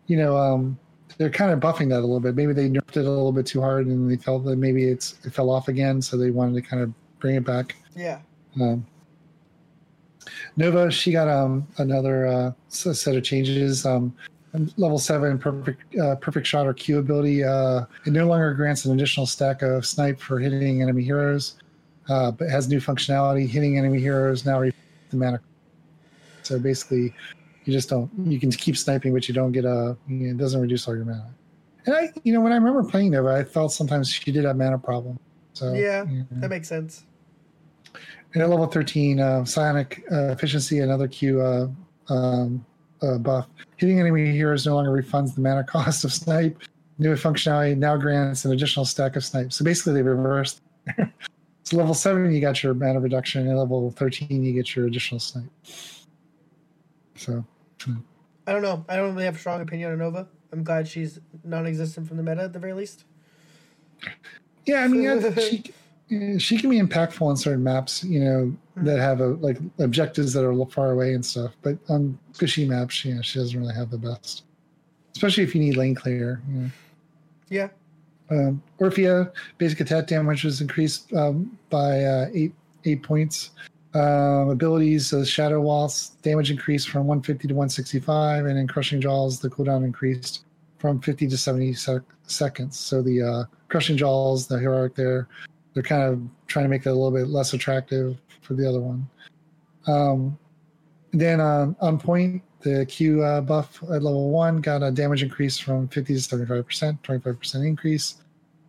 you know, um, they're kind of buffing that a little bit. Maybe they nerfed it a little bit too hard, and they felt that maybe it's it fell off again, so they wanted to kind of bring it back. Yeah. Um, Nova, she got um, another uh, set of changes. Um, level seven, perfect uh, perfect shot or Q ability. Uh, it no longer grants an additional stack of snipe for hitting enemy heroes, uh, but has new functionality. Hitting enemy heroes now the mana. So basically, you just don't. You can keep sniping, but you don't get a. It doesn't reduce all your mana. And I, you know, when I remember playing Nova, I felt sometimes she did have mana problem. So Yeah, know. That makes sense. And at level 13, uh, psionic uh, efficiency, another Q uh, um, uh, buff. Hitting enemy heroes no longer refunds the mana cost of snipe. New functionality now grants an additional stack of snipe. So basically, they reversed. so level 7, you got your mana reduction, and level 13, you get your additional snipe. So, I don't know. I don't really have a strong opinion on Nova. I'm glad she's non-existent from the meta at the very least. yeah, I mean, she, she can be impactful on certain maps, you know, that have a, like objectives that are a little far away and stuff. But on squishy maps, you know, she doesn't really have the best, especially if you need lane clear. You know. Yeah. Um, Orphea basic attack damage was increased um, by uh, eight eight points. Um, abilities uh, Shadow Waltz damage increased from 150 to 165, and in Crushing Jaws the cooldown increased from 50 to 70 sec- seconds. So the uh, Crushing Jaws, the heroic there, they're kind of trying to make it a little bit less attractive for the other one. Um, then uh, on point, the Q uh, buff at level one got a damage increase from 50 to 75%, 25% increase.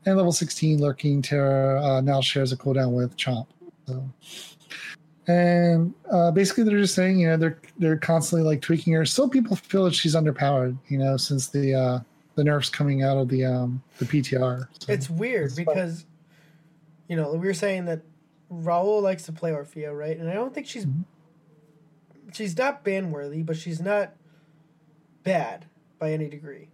And level 16, Lurking Terror uh, now shares a cooldown with Chomp. So, and uh, basically, they're just saying, you know, they're they're constantly like tweaking her. Still, people feel that she's underpowered, you know, since the uh, the nerfs coming out of the um, the PTR. So, It's weird because, you know, we were saying that Raul likes to play Orphea, right? And I don't think she's Mhm. she's not ban worthy, but she's not bad by any degree.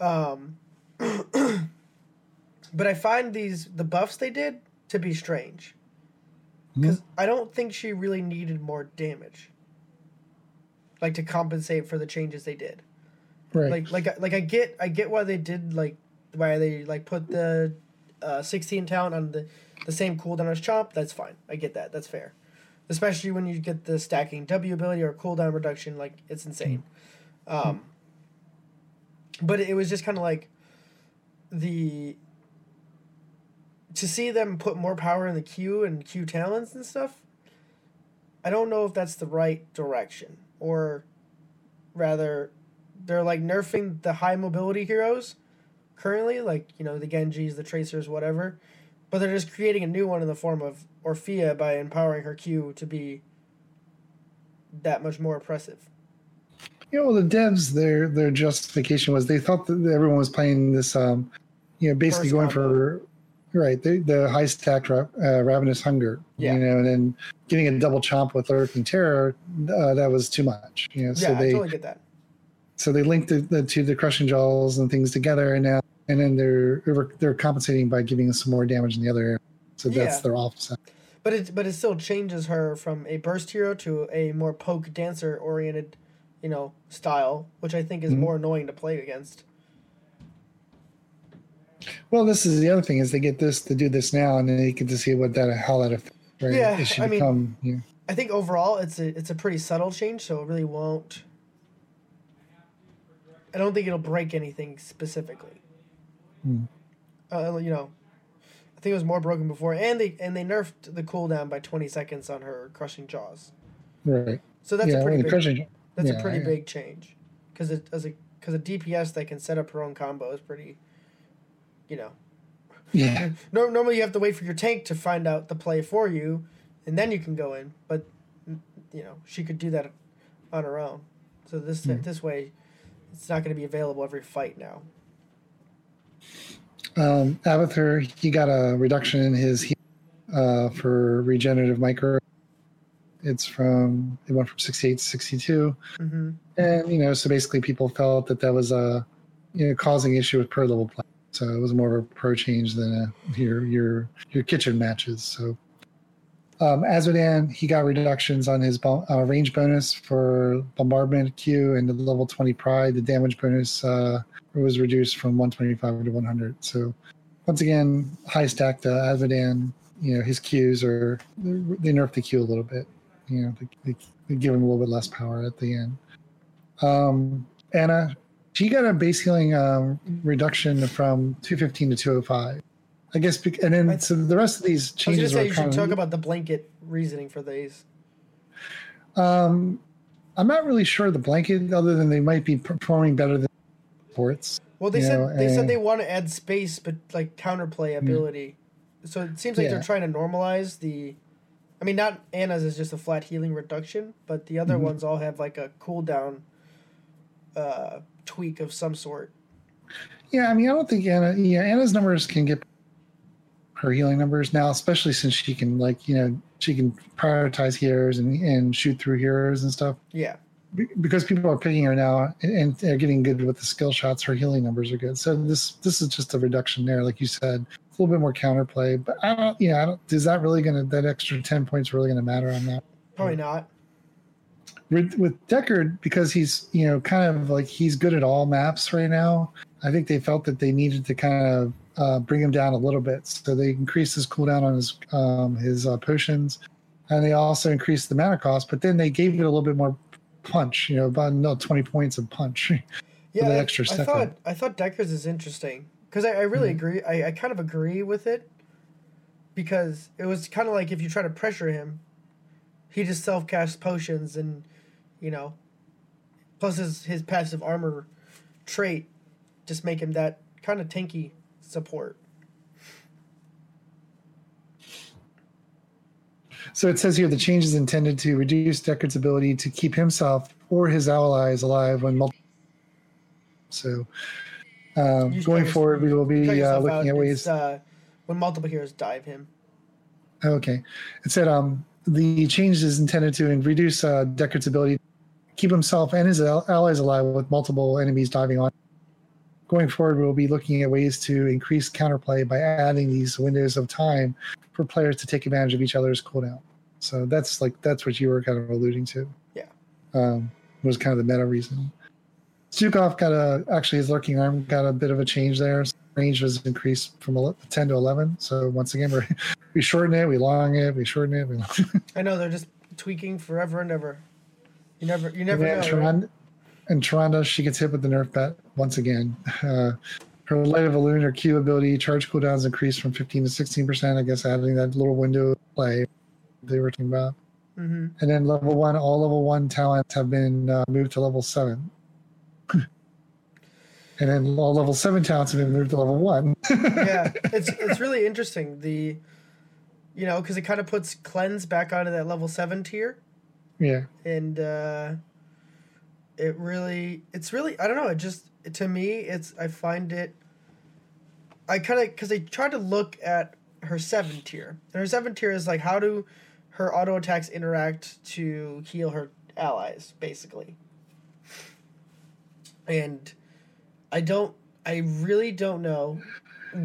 Um, but I find these the buffs they did to be strange. Because I don't think she really needed more damage. Like to compensate for the changes they did. Right. Like like like I get I get why they did like why they like put the uh, 16 talent on the the same cooldown as Chomp. That's fine. I get that. That's fair. Especially when you get the stacking W ability or cooldown reduction, like it's insane. Um, but it was just kind of like the to see them put more power in the Q and Q talents and stuff. I don't know if that's the right direction, or rather, they're like nerfing the high mobility heroes currently, like you know the Genjis, the Tracers, whatever. But they're just creating a new one in the form of Orphea by empowering her Q to be that much more oppressive. Yeah, well, the devs their their justification was they thought that everyone was playing this, um, you know, basically Burst going combo. for right the, the high stacked ra- uh, ravenous hunger. Yeah. You know, and then getting a double chomp with earth and terror, uh, that was too much. You know, so yeah, I they totally get that. so they linked the, the two the crushing jaws and things together, and now and then they're they're compensating by giving us some more damage in the other area. So that's Yeah. their offset. But it but it still changes her from a burst hero to a more poke dancer oriented, you know, style, which I think is Mhm. more annoying to play against. Well, this is the other thing is they get this to do this now, and then they get to see what that how that affects. Right? Yeah, I mean- become. you know, I think overall it's a it's a pretty subtle change, so it really won't. I don't think it'll break anything specifically. Hmm. Uh, you know, I think it was more broken before, and they and they nerfed the cooldown by twenty seconds on her crushing jaws. right. So that's yeah, a pretty big crushing. that's a pretty yeah. big change, because it as a because a DPS that can set up her own combo is pretty. You know, Yeah. no, normally you have to wait for your tank to find out the play for you, and then you can go in. But you know she could do that on her own. So this Hmm. this way, it's not going to be available every fight now. Um, Abathur, he got a reduction in his uh, for regenerative micro. It's from it went from 68 to 62, hmm and you know, so basically people felt that that was a you know causing issue with per level play. So it was more of a pro change than a, your your your kitchen matches. So um, Azmodan, he got reductions on his uh, range bonus for bombardment Q and the level 20 pride. The damage bonus uh, was reduced from 125 to 100. So once again, high stacked uh, Azmodan, you know, his Qs are they nerfed the Q a little bit. You know, they, they, they give him a little bit less power at the end. Um, Ana, she got a base healing um, reduction from 215 to 205. I guess, bec- and then so the rest of these I was going to changes say you should talk about the blanket reasoning for these. Um, I'm not really sure the blanket, other than they might be performing better than sports. Well, they said know, they said they want to add space, but like counterplay ability. So it seems like they're trying to normalize the. I mean, not Ana's is just a flat healing reduction, but the other Mhm. ones all have like a cooldown uh, tweak of some sort. Yeah, I mean, I don't think Ana. Yeah, Ana's numbers can get her healing numbers now, especially since she can like you know she can prioritize heroes and and shoot through heroes and stuff. Yeah, Be- Because people are picking her now and, and they're getting good with the skill shots. Her healing numbers are good. So this this is just a reduction there, like you said. A little bit more counterplay, but I don't. Yeah, I don't. Is that really gonna that extra ten points really gonna matter on that? probably not. With, with Deckard because he's you know kind of like he's good at all maps right now. I think they felt that they needed to kind of uh, bring him down a little bit, so they increased his cooldown on his um, his uh, potions, and they also increased the mana cost. But then they gave it a little bit more punch, you know, about no twenty points of punch. Yeah, I- extra I, thought. I thought Deckard's is interesting because I, I really Mhm. agree. I, I kind of agree with it because it was kind of like if you try to pressure him, he just self casts potions and you know, plus his his passive armor trait just make him that kind of tanky support. So it says here the change is intended to reduce Deckard's ability to keep himself or his allies alive when multiple. So um, going forward, we will be uh, looking out. at ways. Uh, when multiple heroes dive him. Okay. It said um, the change is intended to reduce uh, Deckard's ability to keep himself and his allies alive with multiple enemies diving on. going forward, we'll be looking at ways to increase counterplay by adding these windows of time for players to take advantage of each other's cooldown. So that's like that's what you were kind of alluding to. Yeah. Um, was kind of the meta reason. Stukov got a actually his lurking arm got a bit of a change there. Range was increased from 10 to 11. So once again, we we shorten it, we long it, we shorten it. We I know they're just tweaking forever and ever. You never, you never and know. Right? and Tyrande, she gets hit with the nerf bet once again. Uh, her light of a lunar Q ability charge cooldowns increased from 15 to 16 percent. I guess adding that little window of play they were talking about. Mhm. And then level one, all level one talents have been uh, moved to level seven. and then all level seven talents have been moved to level one. yeah, it's it's really interesting. The, you know, because it kind of puts cleanse back onto that level seven tier, yeah. and uh, it really, it's really, I don't know. It just to me, it's I find it. I kind of because I tried to look at her seven tier, and her seven tier is like how do her auto attacks interact to heal her allies, basically. And I don't, I really don't know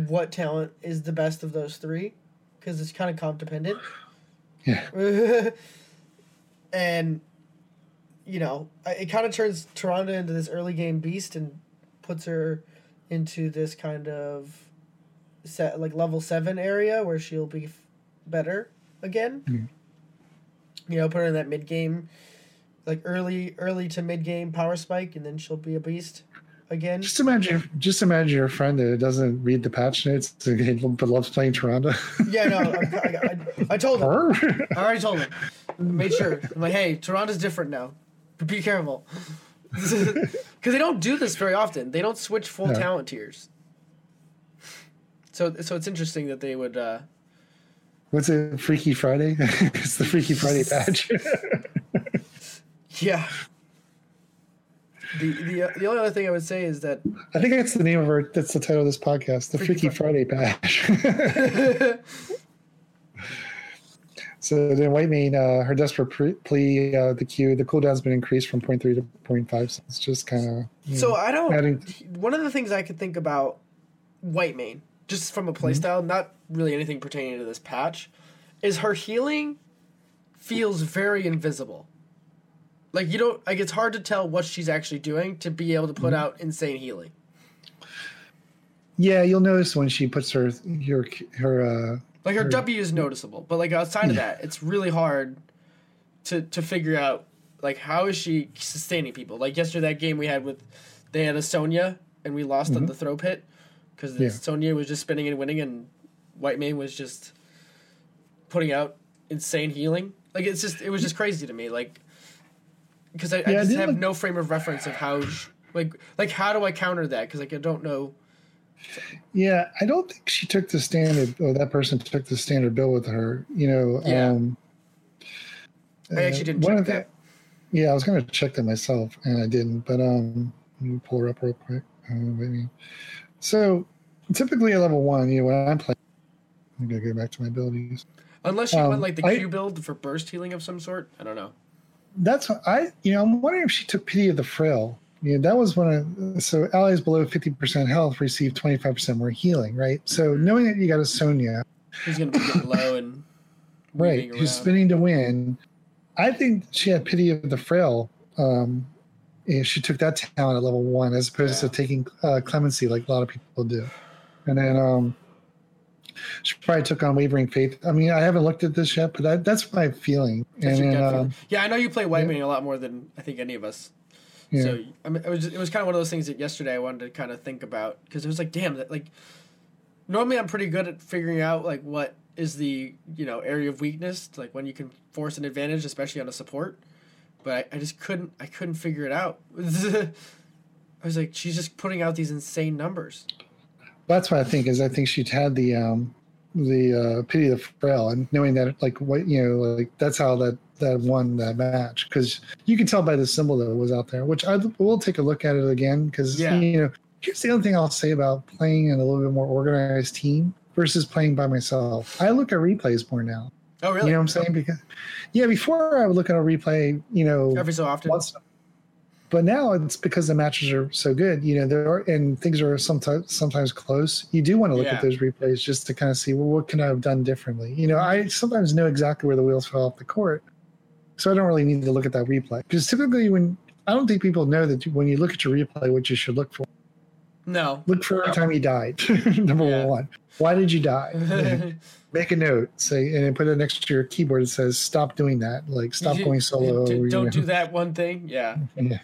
what talent is the best of those three because it's kind of comp dependent. Yeah. and you know, it kind of turns Tyrande into this early game beast and puts her into this kind of set like level seven area where she'll be f- better again. Mhm. You know, put her in that mid game, like early early to mid game power spike, and then she'll be a beast again. Just imagine, just imagine your friend that doesn't read the patch notes but loves playing Tyrande. Yeah, no, I, I, I, I told him. I already told him. Made sure. I'm like, hey, Tyrande's different now. Be careful. Because they don't do this very often. They don't switch full No. talent tiers. So, so it's interesting that they would. Uh, What's it? Freaky Friday? it's the Freaky Friday patch. yeah. The, the the only other thing I would say is that I think that's the name of our. That's the title of this podcast, the Freaky, Freaky Friday patch. So then Whitemane, uh, her desperate plea, uh, the Q, the cooldown's been increased from 0.3 to 0.5. So it's just kind of. so I don't. adding. One of the things I could think about Whitemane, just from a playstyle, not really anything pertaining to this patch, is her healing feels very invisible. Like you don't like it's hard to tell what she's actually doing to be able to put out insane healing. Yeah, you'll notice when she puts her her her. Uh, Like her W is noticeable, but like outside of that, it's really hard to to figure out like how is she sustaining people. Like yesterday, that game we had with they had a Sonya and we lost on mm-hmm. the throw pit because Yeah. Sonya was just spinning and winning, and Whitemane was just putting out insane healing. Like it's just it was just crazy to me. Like because I, I Yeah, I just did have look- no frame of reference of how sh- like like how do I counter that? Because like I don't know. Yeah, I don't think she took the standard. Or that person took the standard bill with her. You know. Yeah. Um, I actually didn't check the- that. Yeah, I was going to check that myself, and I didn't. But um, let me pull her up real quick. Uh, maybe. So, typically at level one, you know, when I'm playing, I'm going to go back to my abilities. Unless you Um, went like the I- Q build for burst healing of some sort. I don't know. That's what I, you know, I'm wondering if she took pity of the frail. Yeah, that was one of so allies below 50% health receive 25% more healing, right? So knowing that you got a Sonya, He's gonna be low and right, who's spinning to win, I think she had pity of the frail. Um, and she took that talent at level one as opposed Yeah. to taking uh, clemency like a lot of people do. And then um, she probably took on wavering faith. I mean, I haven't looked at this yet, but that, that's my feeling. That's and your then, gut feeling. um, yeah, I know you play White yeah. Mane a lot more than I think any of us. Yeah. So I mean, it was it was kind of one of those things that yesterday I wanted to kind of think about because it was like, damn, that like normally I'm pretty good at figuring out like what is the you know area of weakness, like when you can force an advantage, especially on a support. But I, I just couldn't I couldn't figure it out. I was like, she's just putting out these insane numbers. That's what I think is I think she'd had the um the uh, pity of the frail and knowing that like what you know like that's how that that won that match because you can tell by the symbol that was out there which I will take a look at it again because Yeah. you know here's the other thing I'll say about playing in a little bit more organized team versus playing by myself I look at replays more now Oh really? you know what I'm saying oh. because yeah before I would look at a replay you know Every so often. once But now it's because the matches are so good, you know, there are and things are sometimes sometimes close. You do want to look Yeah. at those replays just to kind of see well, what can I have done differently. You know, I sometimes know exactly where the wheels fell off the court, so I don't really need to look at that replay because typically when I don't think people know that when you look at your replay, what you should look for. No. Look for every time you died. Number Yeah. one, why did you die? Make a note, say, and then put it next to your keyboard. It says, "Stop doing that. Like, stop You- going solo." you Don't know. do that one thing. Yeah. Yeah.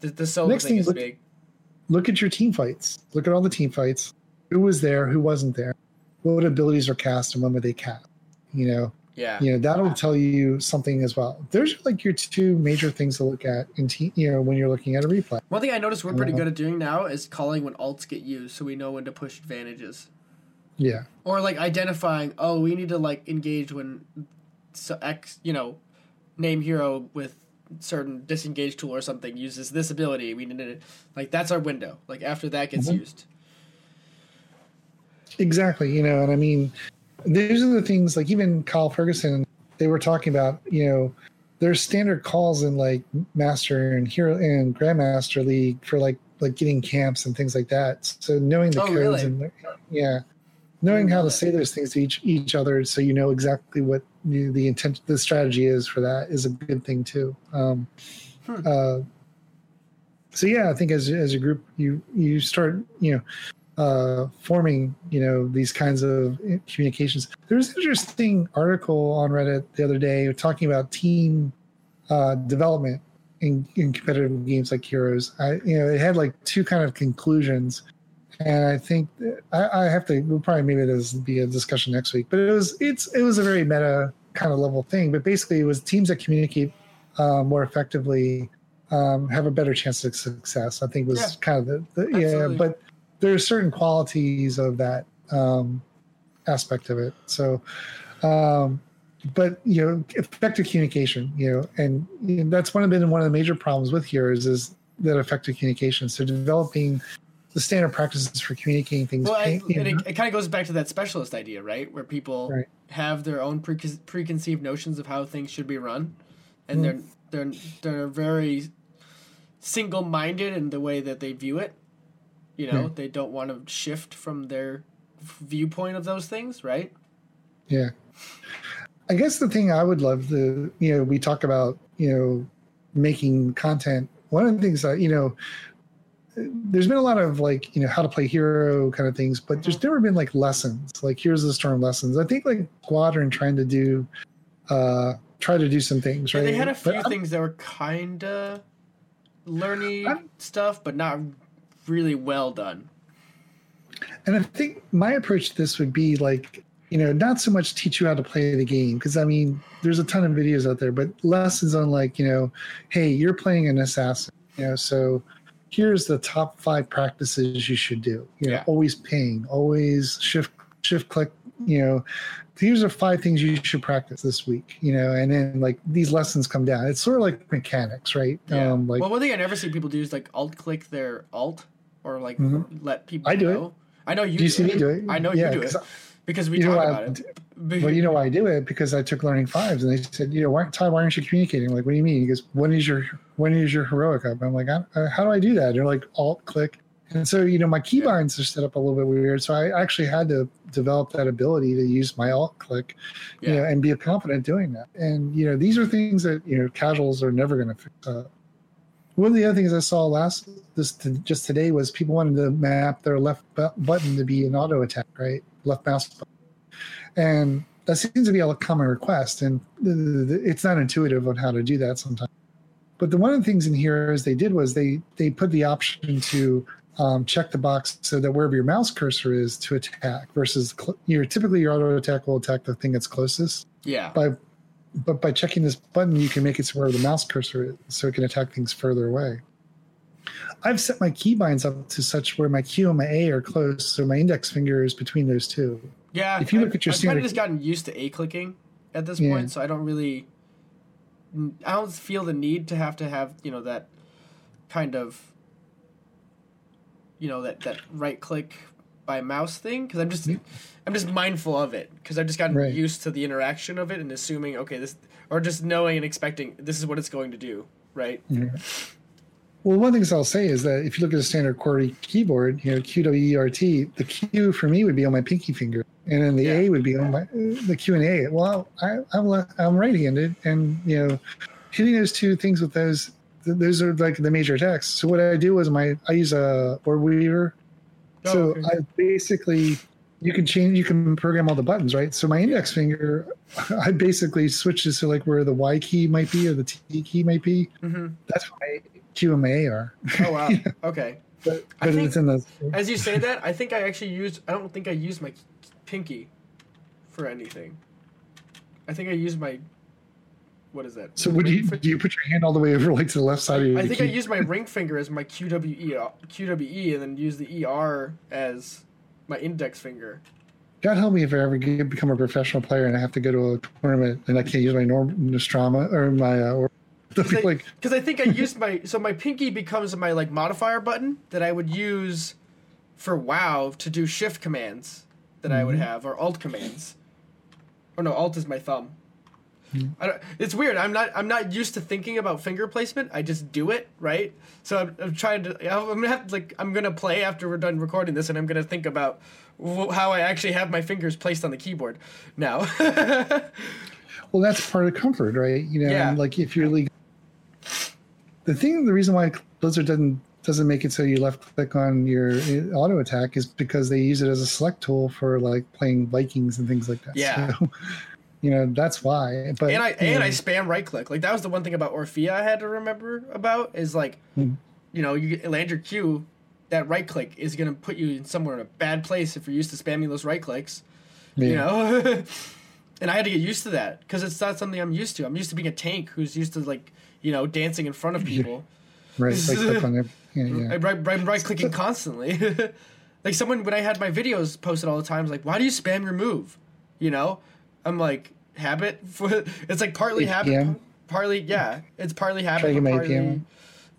The, the solo Next thing thing, is look- big. Look at your team fights. Look at all the team fights. Who was there? Who wasn't there? What abilities were cast and when were they cast? You know, Yeah. you know that'll tell you something as well. There's like your two major things to look at in team. You know, when you're looking at a replay. One thing I noticed we're pretty Uh-huh. good at doing now is calling when alts get used, so we know when to push advantages, Yeah, or like identifying. Oh, we need to like engage when so X, you know, name hero with certain disengage tool or something uses this ability. We need to like that's our window. Like after that gets Mhm. used. exactly. You know, and I mean, these are the things like even Kyle Ferguson. They were talking about. You know, there's standard calls in like Master and Hero and Grandmaster League for like like getting camps and things like that. So knowing the Oh, codes really? and yeah, knowing how to say those things to each each other, so you know exactly what the, the intent, the strategy is for that is a good thing too. Um, Hmm. uh, so yeah, I think as as a group, you you start you know uh, forming you know these kinds of communications. There was an interesting article on Reddit the other day talking about team uh, development in, in competitive games like Heroes. I you know it had like two kind of conclusions, and I think I, I have to we'll probably maybe this be a discussion next week. But it was it's it was a very meta kind of level thing. But basically, it was teams that communicate uh, more effectively um, have a better chance of success. I think was Yeah. kind of the, the yeah. But there are certain qualities of that um, aspect of it. So. Um, but you know, effective communication, you know, and, know, that's one of been one of the major problems with heroes is that effective communication. So developing the standard practices for communicating things. Well, I, and it, it kind of goes back to that specialist idea, right? Where people Right. have their own pre- preconceived notions of how things should be run, and Mm. they're they're they're very single-minded in the way that they view it. You know, Right. they don't want to shift from their viewpoint of those things, right? Yeah. I guess the thing I would love to, you know, we talk about, you know, making content. One of the things that, you know, there's been a lot of like, you know, how to play hero kind of things, but there's never been like lessons, like here's the storm lessons. I think like Squadron trying to do, uh, try to do some things, Yeah, right? they had a But few I'm- things that were kind of learny I'm- stuff, but not really well done. And I think my approach to this would be like, you know, not so much teach you how to play the game, because I mean, there's a ton of videos out there, but lessons on like, you know, hey, you're playing an assassin, you know, so here's the top five practices you should do. You know, Yeah. always ping, always shift shift click, you know, these are five things you should practice this week, you know, and then like these lessons come down. It's sort of like mechanics, right? Yeah. Um like well, one thing I never see people do is like alt click their alt or like Mhm. let people. I do it. I know you. do you see it. me do it? I know Yeah, you do it 'cause because we you talk about I- it. Well, you know why I do it because I took learning fives, and they said, you know, why, Todd, why aren't you communicating? I'm like, what do you mean? He goes, when is your when is your heroic up? I'm like, I, uh, how do I do that? They're like, alt click, and so you know, my keybinds are set up a little bit weird, so I actually had to develop that ability to use my alt click, you know, and be confident doing that. And you know, these are things that you know casuals are never going to fix up. One of the other things I saw last this just today was people wanted to map their left bu- button to be an auto attack, right? Left mouse button and that seems to be a common request and it's not intuitive on how to do that sometimes but the one of the things in here is they did was they they put the option to um, check the box so that wherever your mouse cursor is to attack versus cl- your typically your auto attack will attack the thing that's closest Yeah. by but by checking this button you can make it so where the mouse cursor is so it can attack things further away i've set my keybinds up to such where my q and my a are close so my index finger is between those two Yeah. If you look I've- at your I've kind of just gotten used to a clicking at this Yeah. point, so I don't really. I don't feel the need to have to have you know that kind of. You know that that right click by mouse thing because I'm just mm. I'm just mindful of it because I've just gotten Right. used to the interaction of it and assuming okay this or just knowing and expecting this is what it's going to do right Yeah. well, one thing I'll say is that if you look at a standard QWERTY keyboard, you know, Q W E R T, the Q for me would be on my pinky finger, and then the Yeah. A would be on my the Q and A. Well, I, I'm I'm right-handed, and you know, hitting those two things with those, those are like the major attacks. So what I do is my I use a Orbweaver. Oh, so okay. I basically you can change you can program all the buttons, right? So my index finger, I basically switch this to like where the Y key might be or the T key might be. hmm That's what my Q and my A are. Oh wow. Okay. But, I think- it's in the As you say that, I think I actually used. I don't think I used my pinky for anything. I think I used my. What is that? So would you do you put your hand all the way over like to the left side of your I think I use my ring finger as my QWE, QWE, and then use the ER as my index finger. God help me if I ever get, become a professional player and I have to go to a tournament and I can't use my norm Nostromo or my uh, or Because I, like 'cause I think I used my so my pinky becomes my like modifier button that I would use for WoW to do shift commands that I would Mhm. have or alt commands. Or no, alt is my thumb. I don't, it's weird. I'm not I'm not used to thinking about finger placement. I just do it right. So I'm, I'm trying to. I'm gonna have to, like I'm gonna play after we're done recording this, and I'm gonna think about wh- how I actually have my fingers placed on the keyboard now. well that's part of comfort, right? You know, Yeah. like if you're like the thing the reason why Blizzard doesn't doesn't make it so you left click on your uh, auto attack is because they use it as a select tool for like playing Vikings and things like that. Yeah. So, you know, that's why. But and I and know, I spam right click. Like that was the one thing about Orphea I had to remember about is like, Hmm. you know, you land your Q, that right click is gonna put you in somewhere in a bad place if you're used to spamming those right clicks. You know, and I had to get used to that because it's not something I'm used to. I'm used to being a tank who's used to like, you know, dancing in front of people. right, right click on it. Yeah, yeah. Right, right, right clicking constantly. like someone when I had my videos posted all the time, was like, why do you spam your move? You know, I'm like habit. For, it's like partly habit, partly yeah. It's partly habit, partly APM.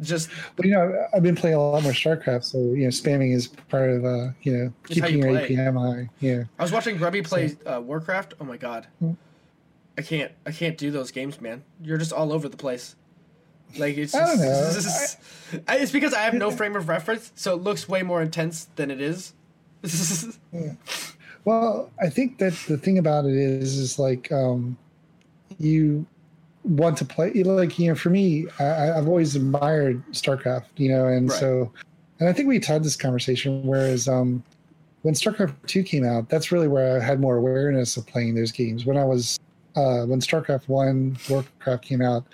just But you know, I've been playing a lot more StarCraft, so you know, spamming is part of uh, you know keeping you your. APM high. Yeah, I was watching Grubby play uh, Warcraft. Oh my god, Hmm. I can't I can't do those games, man. You're just all over the place. Like it's I don't just, I- it's because I have no frame of reference, so it looks way more intense than it is. Well, I think that the thing about it is, is like um, you want to play. Like you know, for me, I, I've always admired StarCraft. You know, and Right. so, and I think we had this conversation. Whereas um, when StarCraft Two came out, that's really where I had more awareness of playing those games. When I was uh, when StarCraft One, Warcraft came out.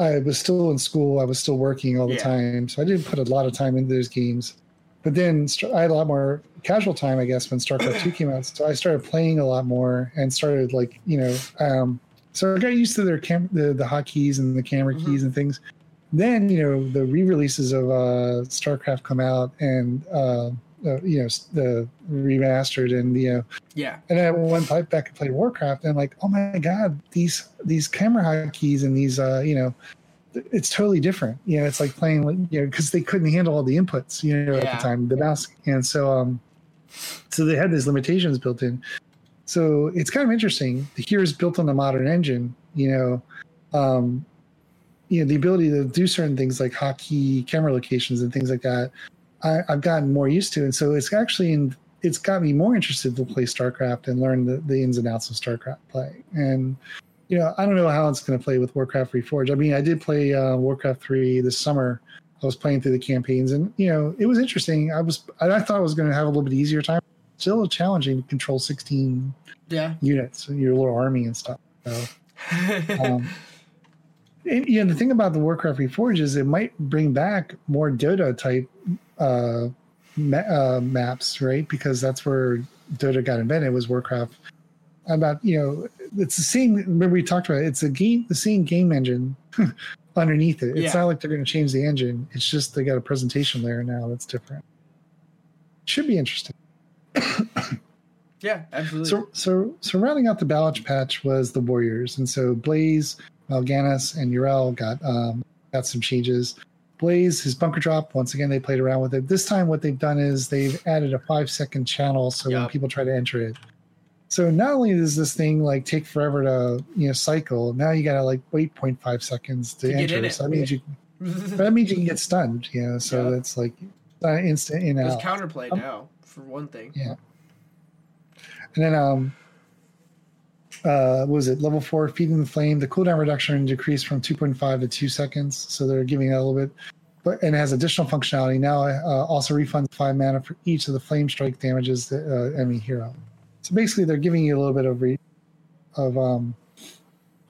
I was still in school. I was still working all the Yeah. time, so I didn't put a lot of time into those games. But then I had a lot more casual time, I guess, when StarCraft Two came out. So I started playing a lot more and started like you know, um, so I got used to their cam the the hotkeys and the camera Mhm. keys and things. Then you know the re-releases of uh, StarCraft come out and uh, uh, you know the remastered and you know yeah, and I went back back and played Warcraft, and I'm like, oh my god, these these camera hotkeys and these, uh, you know, it's totally different. You know, it's like playing, you know, because they couldn't handle all the inputs, you know, at the time, the mouse, and so um, so they had these limitations built in. So it's kind of interesting. The here is built on a modern engine, you know, um, you know, the ability to do certain things like hotkey camera locations and things like that. I, I've gotten more used to, and so it's actually in it's got me more interested to play StarCraft and learn the, the ins and outs of StarCraft play. And you know, I don't know how it's going to play with Warcraft Reforged. I mean, I did play uh, Warcraft three this summer. I was playing through the campaigns, and you know, it was interesting. I was I, thought I was going to have a little bit easier time. Still challenging to control sixteen yeah. units, your little army and stuff. So, um, and, you know, the thing about the Warcraft Reforged is it might bring back more Dota type uh, ma- uh, maps, right? Because that's where Dota got invented was Warcraft. About you know, it's the same. Remember we talked about it, it's a game, the same game engine underneath it. It's Yeah. not like they're going to change the engine. It's just they got a presentation layer now that's different. Should be interesting. yeah, absolutely. So, so, so rounding out the Balach patch was the Warriors, and so Blaze, Mal'Ganis, and Yrel got um, got some changes. Blaze, his bunker drop. Once again, they played around with it. This time, what they've done is they've added a five second channel, so when people try to enter it. So not only does this thing like take forever to you know cycle, now you gotta like wait 0.5 seconds to, To enter. So that means you that means you can get stunned. You know, so Yeah. that's like uh, instant in There's out. counterplay Um, now, for one thing. Yeah. And then um uh what was it level four feeding the flame the cooldown reduction decreased from 2.5 to 2 seconds so they're giving it a little bit but and it has additional functionality now uh, also refunds five mana for each of the flame strike damages that uh, enemy hero so basically they're giving you a little bit of re- of um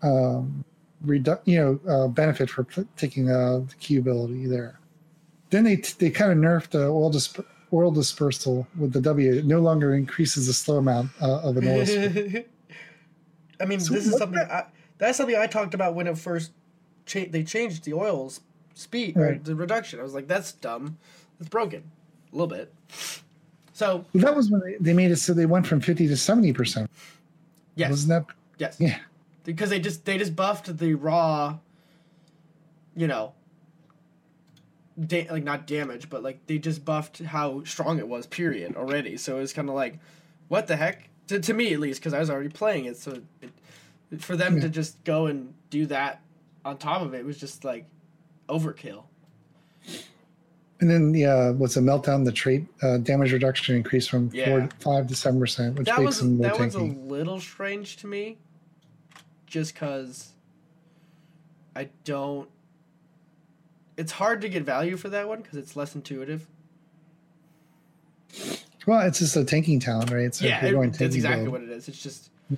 um redu- you know uh, benefit for p- taking uh, the Q ability there then they they kind of nerfed the oil disp- oil dispersal with the W. It no longer increases the slow amount uh, of an oil. I mean, So this is something I, that's something I talked about when it first cha- they changed the oil's speed or the reduction. I was like, that's dumb. It's broken a little bit. So Well, that was when they, they made it so they went from fifty to seventy percent. yes, Wasn't that? yes, Yeah. because they just they just buffed the raw. You know. Da- like not damage, but like they just buffed how strong it was. Period. Already, so it was kind of like, what the heck? To, to me at least, because I was already playing it. So it, for them Yeah. to just go and do that on top of it was just like overkill. And then the uh, what's a meltdown? The trait uh, damage reduction increased from Yeah. four five to seven percent, which that makes was them more that was a little strange to me, just because I don't. It's hard to get value for that one because it's less intuitive. Well, it's just a tanking talent, right? So if yeah, it- that's exactly build- what it is. It's just Yeah.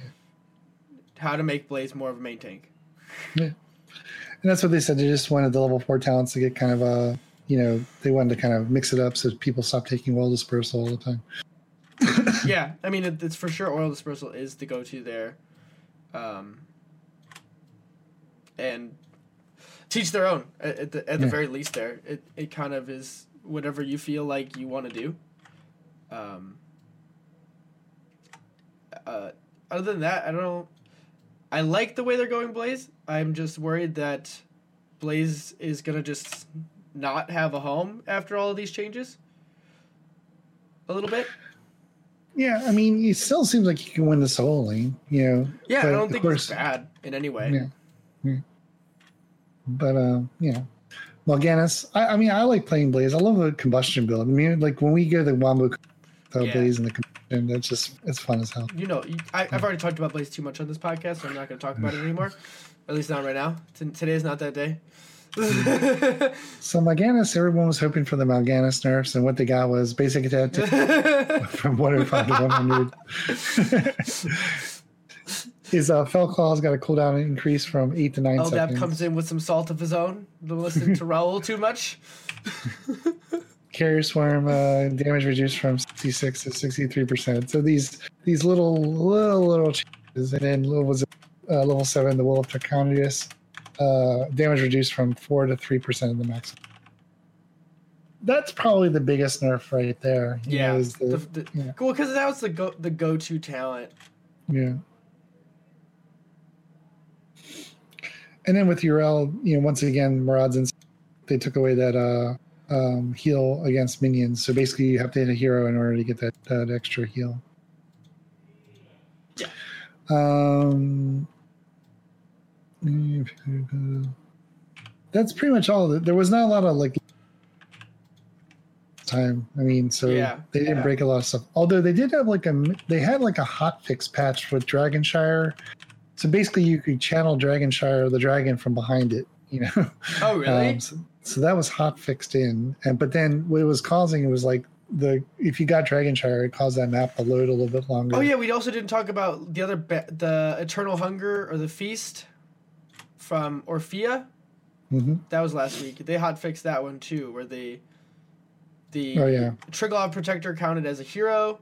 how to make Blaze more of a main tank. Yeah. And that's what they said. They just wanted the level four talents to get kind of a, you know, they wanted to kind of mix it up so people stop taking oil dispersal all the time. yeah, I mean it, it's for sure oil dispersal is the go-to there, um, and teach their own at, at the at the Yeah. very least. There, it it kind of is whatever you feel like you want to do. Um, uh, other than that, I don't know. I like the way they're going, Blaze. I'm just worried that Blaze is gonna just not have a home after all of these changes. A little bit. Yeah, I mean, it still seems like you can win the solo lane, you know. Yeah, but I don't think course- it's bad in any way. Yeah. yeah. But uh, yeah, know, Mal'Ganis. I, I mean, I like playing Blaze. I love the combustion build. I mean, like when we go the Wambo, uh, Yeah. Blaze and the combustion, that's just it's fun as hell. You know, I, I've already talked about Blaze too much on this podcast, so I'm not going to talk about it anymore. At least not right now. T- today is not that day. So Mal'Ganis, everyone was hoping for the Mal'Ganis nerfs, and what they got was basic attack to- from 105 to 100. His uh, Fel Claw's got a cooldown increase from eight to nine Eldab seconds. comes in with some salt of his own. Don't listen to Raul too much. Carrion Swarm uh, damage reduced from 66 to 63 percent. So these these little little little changes, and then what was it, uh, level seven, the Will of Draconius, uh, damage reduced from four to three percent of the max. That's probably the biggest nerf right there. Yeah. know, the- The, the, yeah. Well, because that was the go the go to talent. yeah. And then with Yrel, you know, once again, Maraud's and they took away that uh, um, heal against minions. So basically, you have to hit a hero in order to get that, that extra heal. Yeah. Um, that's pretty much all. There was not a lot of like time. I mean, so Yeah. they didn't Yeah. break a lot of stuff. Although they did have like a they had like a hot fix patch with Dragonshire. So basically, you could channel Dragonshire, the dragon, from behind it. You know. Oh, really? Um, so, so that was hot fixed in, and but then what it was causing it was like the if you got Dragonshire, it caused that map to load a little bit longer. oh yeah, we also didn't talk about the other the Eternal Hunger or the Feast from Orphea. hmm That was last week. They hot fixed that one too, where they the Oh, yeah. Triglav Protector counted as a hero,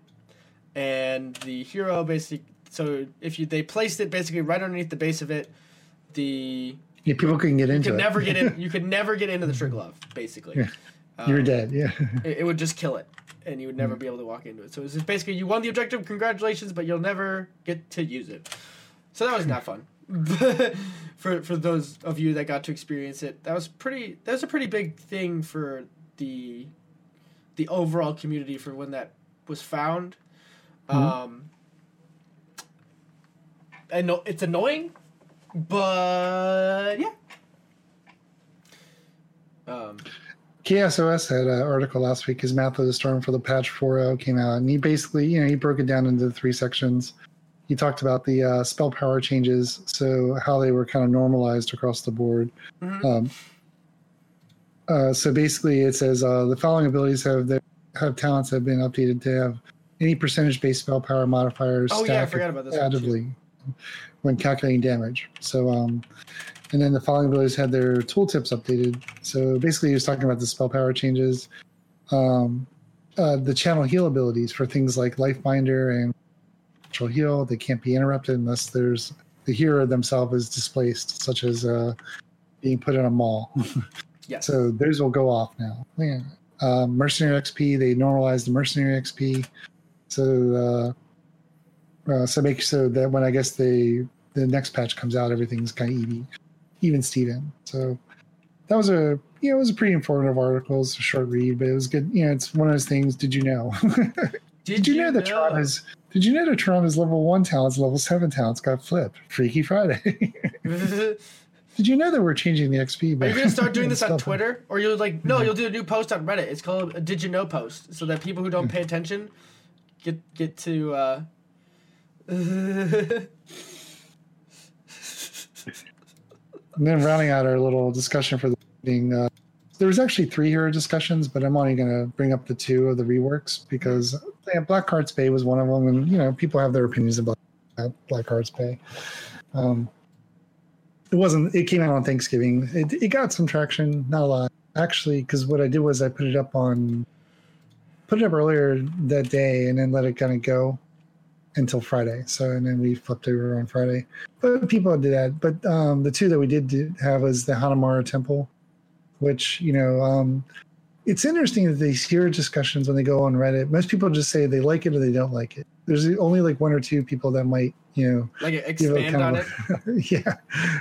and the hero basically. So if you they placed it basically right underneath the base of it, the Yeah, people couldn't get you into could it. never get in. You could never get into the Triglav basically. Yeah. You're Um, dead. Yeah. It, it would just kill it, and you would never be able to walk into it. So it's just basically you won the objective. Congratulations, but you'll never get to use it. So that was not fun. for for those of you that got to experience it, that was pretty. That was a pretty big thing for the the overall community for when that was found. Um, I know it's annoying, but yeah. Um, KSOS had an article last week. His Math of the Storm for the patch 4.0 came out, and he basically, you know, he broke it down into three sections. He talked about the uh, spell power changes, so how they were kind of normalized across the board. mhm. Um, uh, so basically, it says uh, the following abilities have their, have talents have been updated to have any percentage based spell power modifiers oh yeah, I forgot about this. additively when calculating damage. So, um, and then the following abilities had their tooltips updated. So basically, he was talking about the spell power changes, um, uh, the channel heal abilities for things like Lifebinder and natural heal. They can't be interrupted unless there's the hero themselves is displaced, such as uh, being put in a mall. Yes. So those will go off now. Yeah. Um, mercenary XP, they normalized the mercenary XP. So uh, uh, so make so that when I guess they the next patch comes out, everything's kind of even, even Steven. So that was a you know it was a pretty informative article. It's a short read, but it was good. You know, it's one of those things. Did you know? did, you know that Tron is? Did you know that Tron is level one talents, level seven talents got flipped? Freaky Friday. Did you know that we're changing the XP? Are you gonna start doing this on Twitter, or you'll like no, you'll do a new post on Reddit. It's called a Did You Know post, so that people who don't pay attention get get to. uh And then rounding out our little discussion for the evening, uh, there was actually three hero discussions, but I'm only going to bring up the two of the reworks because yeah, Blackheart's Bay was one of them, and you know people have their opinions about Blackheart's Bay. Um, it wasn't. It came out on Thanksgiving. It, it got some traction, not a lot actually, because what I did was I put it up on, put it up earlier that day, and then let it kind of go until Friday. So and then we flipped over on Friday. But people did that. But um, the two that we did have was the Hanamura Temple, which you know, um, it's interesting that these hear discussions when they go on Reddit, most people just say they like it or they don't like it. There's only like one or two people that might, you know, like expand on of it. yeah.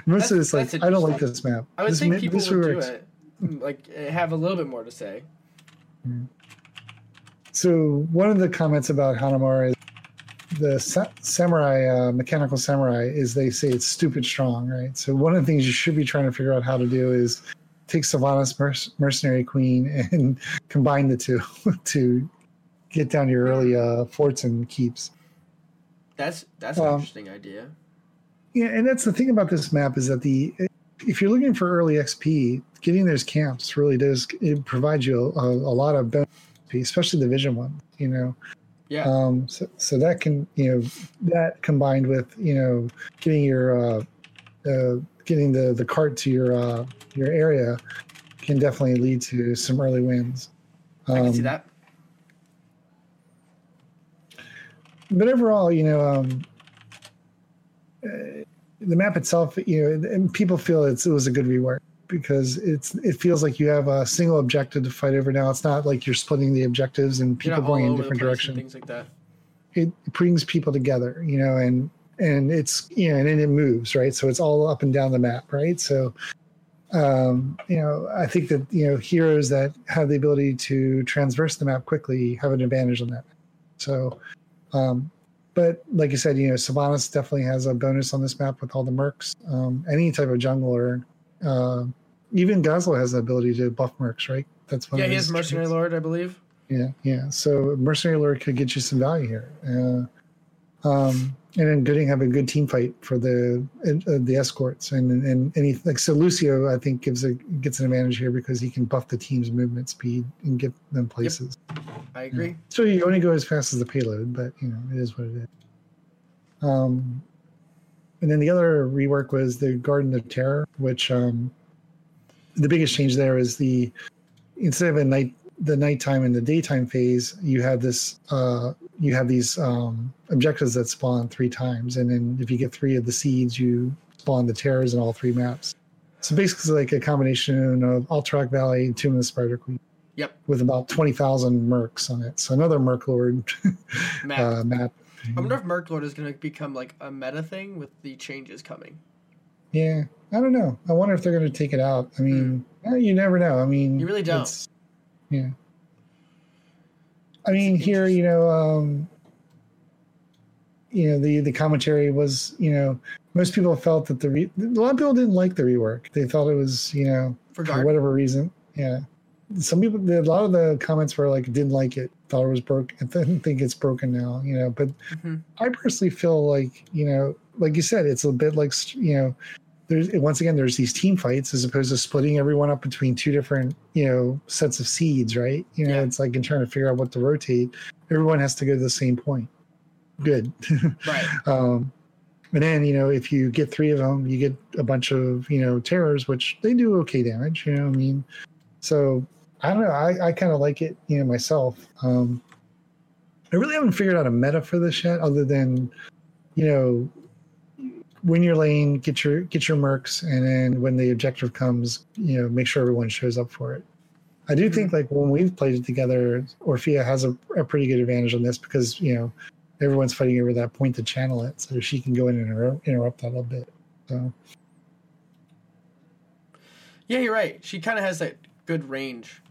Most of it's like I don't like this map. I would this think ma- people would do it, like eh, have a little bit more to say. So one of the comments about Hanamura is the sa- samurai, uh, mechanical samurai, is they say it's stupid strong, right? So one of the things you should be trying to figure out how to do is take Sylvanas Merc- Mercenary Queen and combine the two to get down your early uh, forts and keeps. That's that's an Um, interesting idea. Yeah, and that's the thing about this map is that the if you're looking for early XP, getting those camps really does it provides you a, a lot of benefit, especially the vision one. You know, Yeah. Um, so, so that can, you know, that combined with, you know, getting your, uh, uh, getting the, the cart to your, uh, your area can definitely lead to some early wins. I can see Um, that. But overall, you know, um, uh, the map itself, you know, and people feel it's, it was a good rework because it's, it feels like you have a single objective to fight over now. It's not like you're splitting the objectives and people going in different directions. Things like that. it brings people together, you know, and and it's you know, and then it moves, right? So it's all up and down the map, right? So um, you know, I think that you know heroes that have the ability to transverse the map quickly have an advantage on that. So, um, but like you said, you know, Sylvanas definitely has a bonus on this map with all the mercs. Um, any type of jungler, uh, even Gazlowe has the ability to buff mercs, right? That's one Yeah, he has Mercenary. Lord, I believe. Yeah, yeah. So mercenary lord could get you some value here. Uh, um, and then Gooding have a good team fight for the uh, the escorts, and and any like so Lucio I think gives a gets an advantage here because he can buff the team's movement speed and get them places. I agree. So you only go as fast as the payload, but you know it is what it is. Um, and then the other rework was the Garden of Terror, which um, the biggest change there is the instead of a night the nighttime and the daytime phase, you have this uh, you have these um, objectives that spawn three times, and then if you get three of the seeds, you spawn the terrors in all three maps. So basically, it's like a combination of Alterac Valley and Tomb of the Spider Queen. Yep. With about twenty thousand mercs on it, so another merc lord Map. uh, map. I wonder if Merc Lord is going to become like a meta thing with the changes coming. Yeah, I don't know. I wonder if they're going to take it out. I mean, eh, you never know. I mean. You really don't. Yeah. I mean, here, you know, um, you know, the the commentary was, you know, most people felt that the re- a lot of people didn't like the rework. They thought it was, you know, For for whatever reason. Yeah. Some people, a lot of the comments were like, didn't like it, thought it was broken, I didn't think it's broken now, you know. But Mm-hmm. I personally feel like, you know, like you said, it's a bit like, you know, there's once again, there's these team fights as opposed to splitting everyone up between two different, you know, sets of seeds, right? You know, Yeah. it's like in trying to figure out what to rotate, everyone has to go to the same point. Good. Right. um, and then, you know, if you get three of them, you get a bunch of, you know, terrors, which they do okay damage, you know what I mean? So I don't know. I, I kind of like it, you know, myself. Um, I really haven't figured out a meta for this yet, other than, you know, when you're lane, get your get your mercs, and then when the objective comes, you know, make sure everyone shows up for it. I do think mm-hmm. like when we've played it together, Orphea has a, a pretty good advantage on this because you know everyone's fighting over that point to channel it, so she can go in and interrupt, interrupt that a little bit. So Yeah, you're right. She kind of has that good range.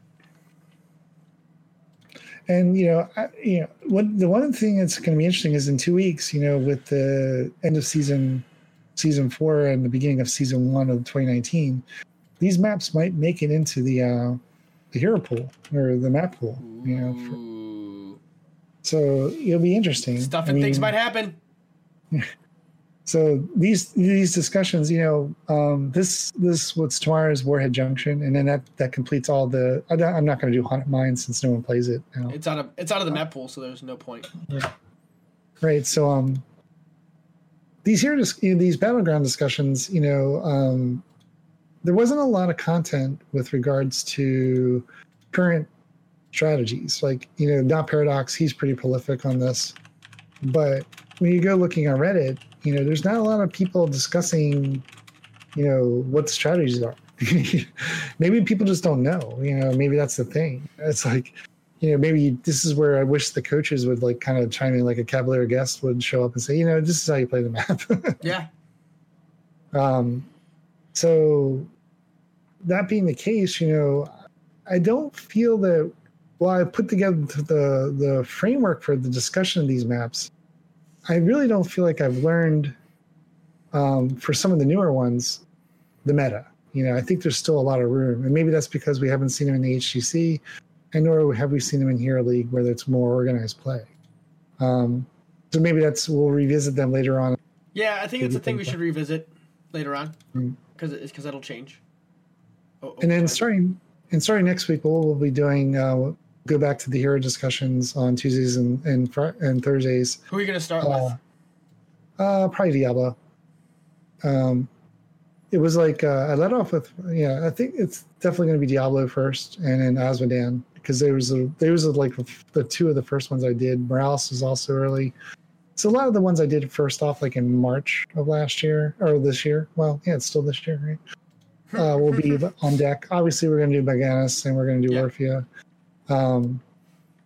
and you know, I, you know, what the one thing that's going to be interesting is in two weeks, you know, with the end of season season four and the beginning of season one of 2019, these maps might make it into the uh, the hero pool or the map pool. You know, for, so it'll be interesting. Stuff I and things might happen. So these these discussions, you know, um, this this what's tomorrow's Warhead Junction, and then that that completes all the. I'm not going to do Haunted Mines since no one plays it now. It's out of it's out of the map pool, so there's no point. right so um these here these battleground discussions you know um there wasn't a lot of content with regards to current strategies. Like you know not paradox he's pretty prolific on this but when you go looking on reddit you know there's not a lot of people discussing you know what the strategies are. Maybe people just don't know you know maybe that's the thing. It's like you know, maybe this is where I wish the coaches would like kind of chime in, like a Cavalier guest would show up and say, you know, this is how you play the map. Yeah. um, so that being the case, you know, I don't feel that. While I put together the the framework for the discussion of these maps, I really don't feel like I've learned um, for some of the newer ones the meta. You know, I think there's still a lot of room, and maybe that's because we haven't seen them in the HGC, and nor have we seen them in Hero League where it's more organized play. Um, so maybe that's we'll revisit them later on. Yeah, I think it's a thing we should revisit later on Mm. because it's because that'll change. Oh, And then starting and starting next week, we'll, we'll be doing uh, go back to the hero discussions on Tuesdays and and, and Thursdays. who are you gonna start Uh, with? uh, probably Diablo. Um, it was like uh, I let off with yeah. I think it's definitely going to be Diablo first, and then Azmodan because there was a there was a, like the two of the first ones I did. Morales was also early. So a lot of the ones I did first off, like in March of last year or this year. Well, yeah, it's still this year, right? uh, will be on deck. Obviously, we're going to do Mal'Ganis and we're going to do Yeah. Orphea. Um,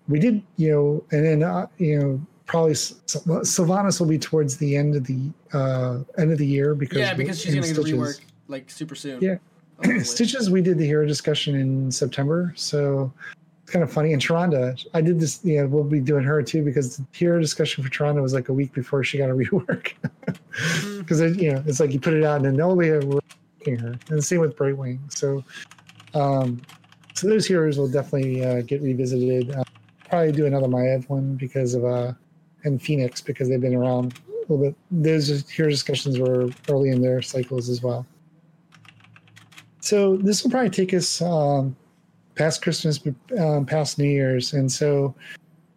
we did, you know, and then uh, you know probably Sylvanas will be towards the end of the uh, end of the year because yeah, because she's gonna get a rework like super soon. Yeah. Stitches, we did the hero discussion in September, so it's kind of funny. And Sharonda, I did this. Yeah, we'll be doing her too because the hero discussion for Sharonda was like a week before she got a rework. Because you know, it's like you put it out and then we have working her, and the same with Brightwing. So, um, so those heroes will definitely uh, get revisited. Uh, probably do another Maiev one because of uh, and Fenix because they've been around a little bit. Those hero discussions were early in their cycles as well. So this will probably take us um, past Christmas, um, past New Year's, and so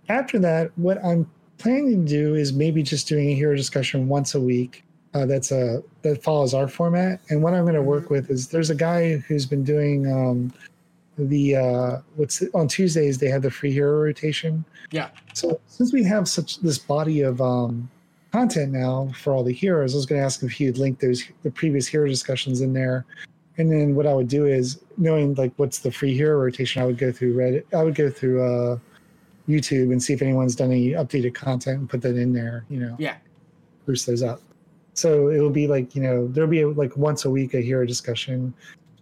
after that, what I'm planning to do is maybe just doing a hero discussion once a week. Uh, that's a that follows our format, and what I'm going to work with is there's a guy who's been doing um, the uh, what's on Tuesdays they have the free hero rotation. Yeah. So since we have such this body of um, content now for all the heroes, I was going to ask if he'd link those the previous hero discussions in there. And then what I would do is knowing like what's the free hero rotation, I would go through Reddit. I would go through uh, YouTube and see if anyone's done any updated content and put that in there. You know, Yeah. boost those up. So it'll be like you know there'll be a, like once a week a hero discussion,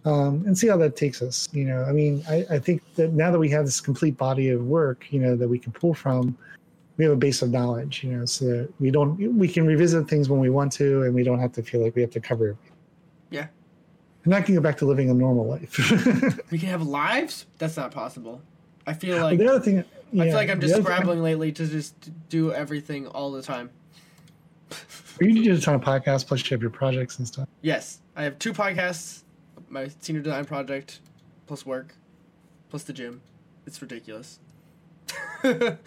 um, and see how that takes us. You know, I mean, I, I think that now that we have this complete body of work, you know, that we can pull from, we have a base of knowledge. You know, so that we don't we can revisit things when we want to, and we don't have to feel like we have to cover everything. Yeah. And I can go back to living a normal life. we can have lives. That's not possible. I feel like the other thing, yeah, I feel like I'm just scrambling thing- lately to just do everything all the time. You do a ton of podcasts, plus you have your projects and stuff. Yes, I have two podcasts, my senior design project, plus work, plus the gym. It's ridiculous.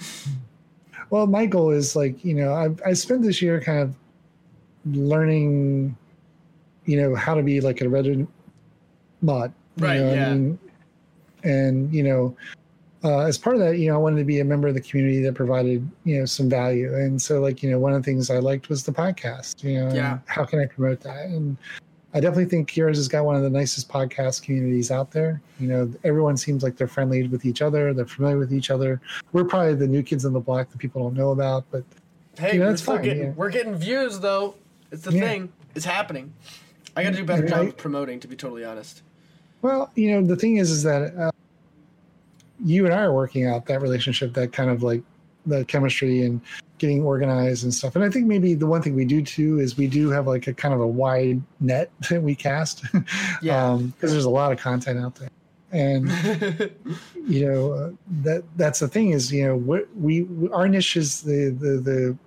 Well, my goal is like you know I've I spent this year kind of learning, you know, how to be like a Reddit mod. you Right, know what I yeah. mean? And you know, uh, as part of that, you know, I wanted to be a member of the community that provided you know some value. And so, like you know, one of the things I liked was the podcast. You know, Yeah. how can I promote that? And I definitely think Kira's has got one of the nicest podcast communities out there. You know, everyone seems like they're friendly with each other. They're familiar with each other. We're probably the new kids on the block that people don't know about, but Hey, Yeah, we're that's fine, getting yeah. we're getting views though. It's the Yeah. thing. It's happening. I got to do a better And job of promoting, to be totally honest. Well, you know, the thing is, is that uh, you and I are working out that relationship, that kind of like the chemistry and getting organized and stuff. And I think maybe the one thing we do too is we do have like a kind of a wide net that we cast. Yeah. because there's a lot of content out there. And you know uh, that that's the thing is you know what we, we our niche is the the the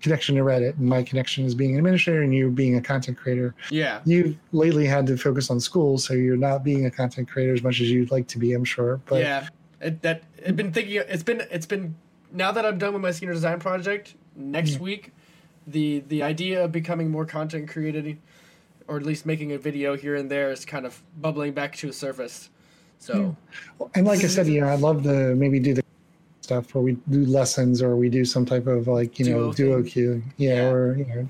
connection to Reddit, and my connection is being an administrator, and you being a content creator. yeah. You've lately had to focus on school, so you're not being a content creator as much as you'd like to be, I'm sure. But yeah. It, that I've been thinking. It's been it's been now that I'm done with my senior design project. Next Yeah. week, the the idea of becoming more content created, or at least making a video here and there, is kind of bubbling back to the surface. So and like I said, you know, I'd love to maybe do the stuff where we do lessons or we do some type of like you know Duo duo thing. queue, yeah, Yeah. or you know,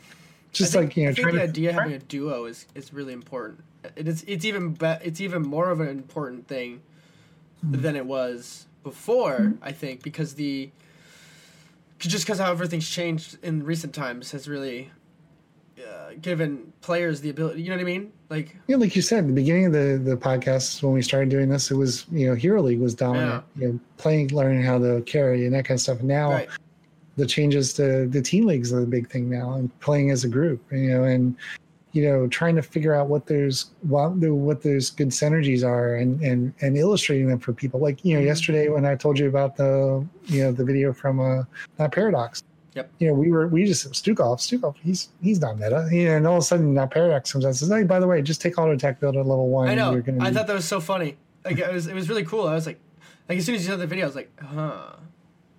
just think, like you know, I think the to idea of having a duo is, is really important. It is it's even be, it's even more of an important thing Hmm. than it was before. I think because the just because how everything's changed in recent times has really uh, given players the ability. You know what I mean? Like Yeah, like you said, the beginning of the the podcast when we started doing this, it was you know Hero League was dominant. You know, playing, learning how to carry and that kind of stuff. Now right, the changes to the team leagues are the big thing now, and playing as a group. You know, and you know trying to figure out what those what the what those good synergies are, and and and illustrating them for people. Like you know, Mhm. yesterday when I told you about the you know the video from uh not Paradox. Yep. You know, we were we just Stukov, Stukov, he's he's not meta. Know, and all of a sudden now Paradox comes out and says, Hey, by the way, just take auto attack build at level one. I know. You're gonna I be- thought that was so funny. Like it was it was really cool. I was like, like as soon as you saw the video, I was like, huh.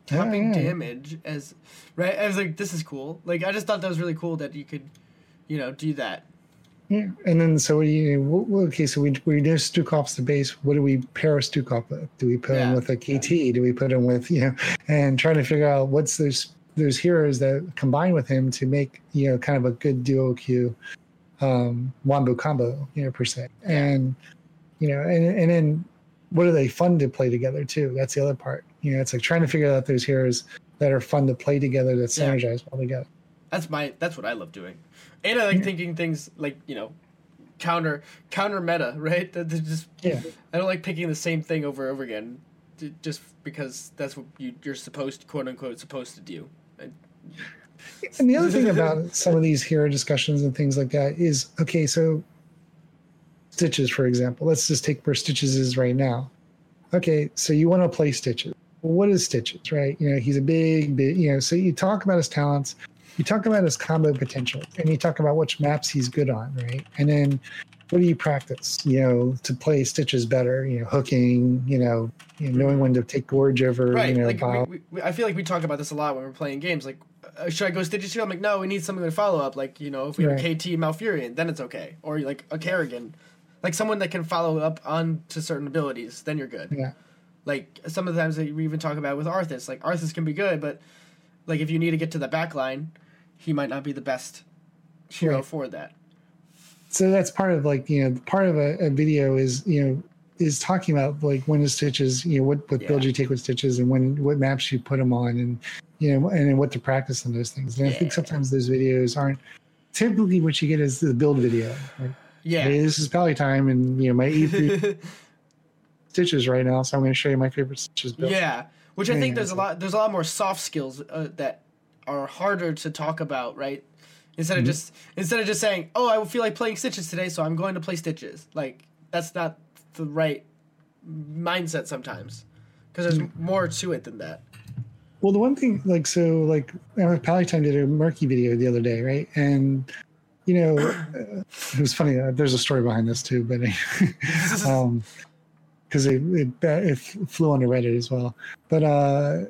Tapping yeah. damage as right. I was like, this is cool. Like I just thought that was really cool that you could, you know, do that. Yeah, and then so you well, okay, so we we do Stukov's the base. What do we pair Stukov with? Do we put him with a KT? Do we put him with you know? And trying to figure out what's those those heroes that combine with him to make you know kind of a good duo Q, um, wombo combo, you know per se. And you know, and and then what are they fun to play together too? That's the other part. You know, it's like trying to figure out those heroes that are fun to play together that Yeah. synergize well together. That's my that's what I love doing, and I like thinking things like you know, counter counter meta, right? That that just Yeah. I don't like picking the same thing over and over again, just because that's what you you're supposed quote unquote supposed to do. And- the other thing about some of these hero discussions and things like that is okay, so Stitches, for example, let's just take where Stitches is right now. Okay, so you want to play Stitches. What is Stitches, right? You know, he's a big, big, you know, so you talk about his talents, you talk about his combo potential, and you talk about which maps he's good on, right? And then what do you practice, you know, to play Stitches better? You know, hooking, you know, you know knowing when to take Gorge over, right. you know, like we, we, I feel like we talk about this a lot when we're playing games. Like, uh, should I go Stitches here? I'm like, no, we need something to follow up. Like, you know, if we have a KT Malfurion, then it's okay. Or like a Kerrigan, like someone that can follow up on to certain abilities, then you're good. Yeah. Like some of the times that we even talk about with Arthas, like Arthas can be good, but like if you need to get to the back line, he might not be the best hero Right. for that. So that's part of like you know part of a, a video is you know is talking about like when the stitches you know what what build you take with stitches and when what maps you put them on and you know and then what to practice on those things and i think sometimes those videos aren't typically what you get is the build video like, Yeah. hey this is pally time and you know my e3 stitches right now so i'm going to show you my favorite stitches build Yeah, which I Yeah, think there's a lot. There's a lot more soft skills uh, that are harder to talk about, right? Instead of just instead of just saying, "Oh, I feel like playing Stitches today, so I'm going to play Stitches." Like that's not the right mindset sometimes, because there's more to it than that. Well, the one thing, like, so, like, Palatine did a Murky video the other day, right? And, you know, uh, it was funny. Uh, there's a story behind this too, but, um, because it, it it flew onto Reddit as well. But uh,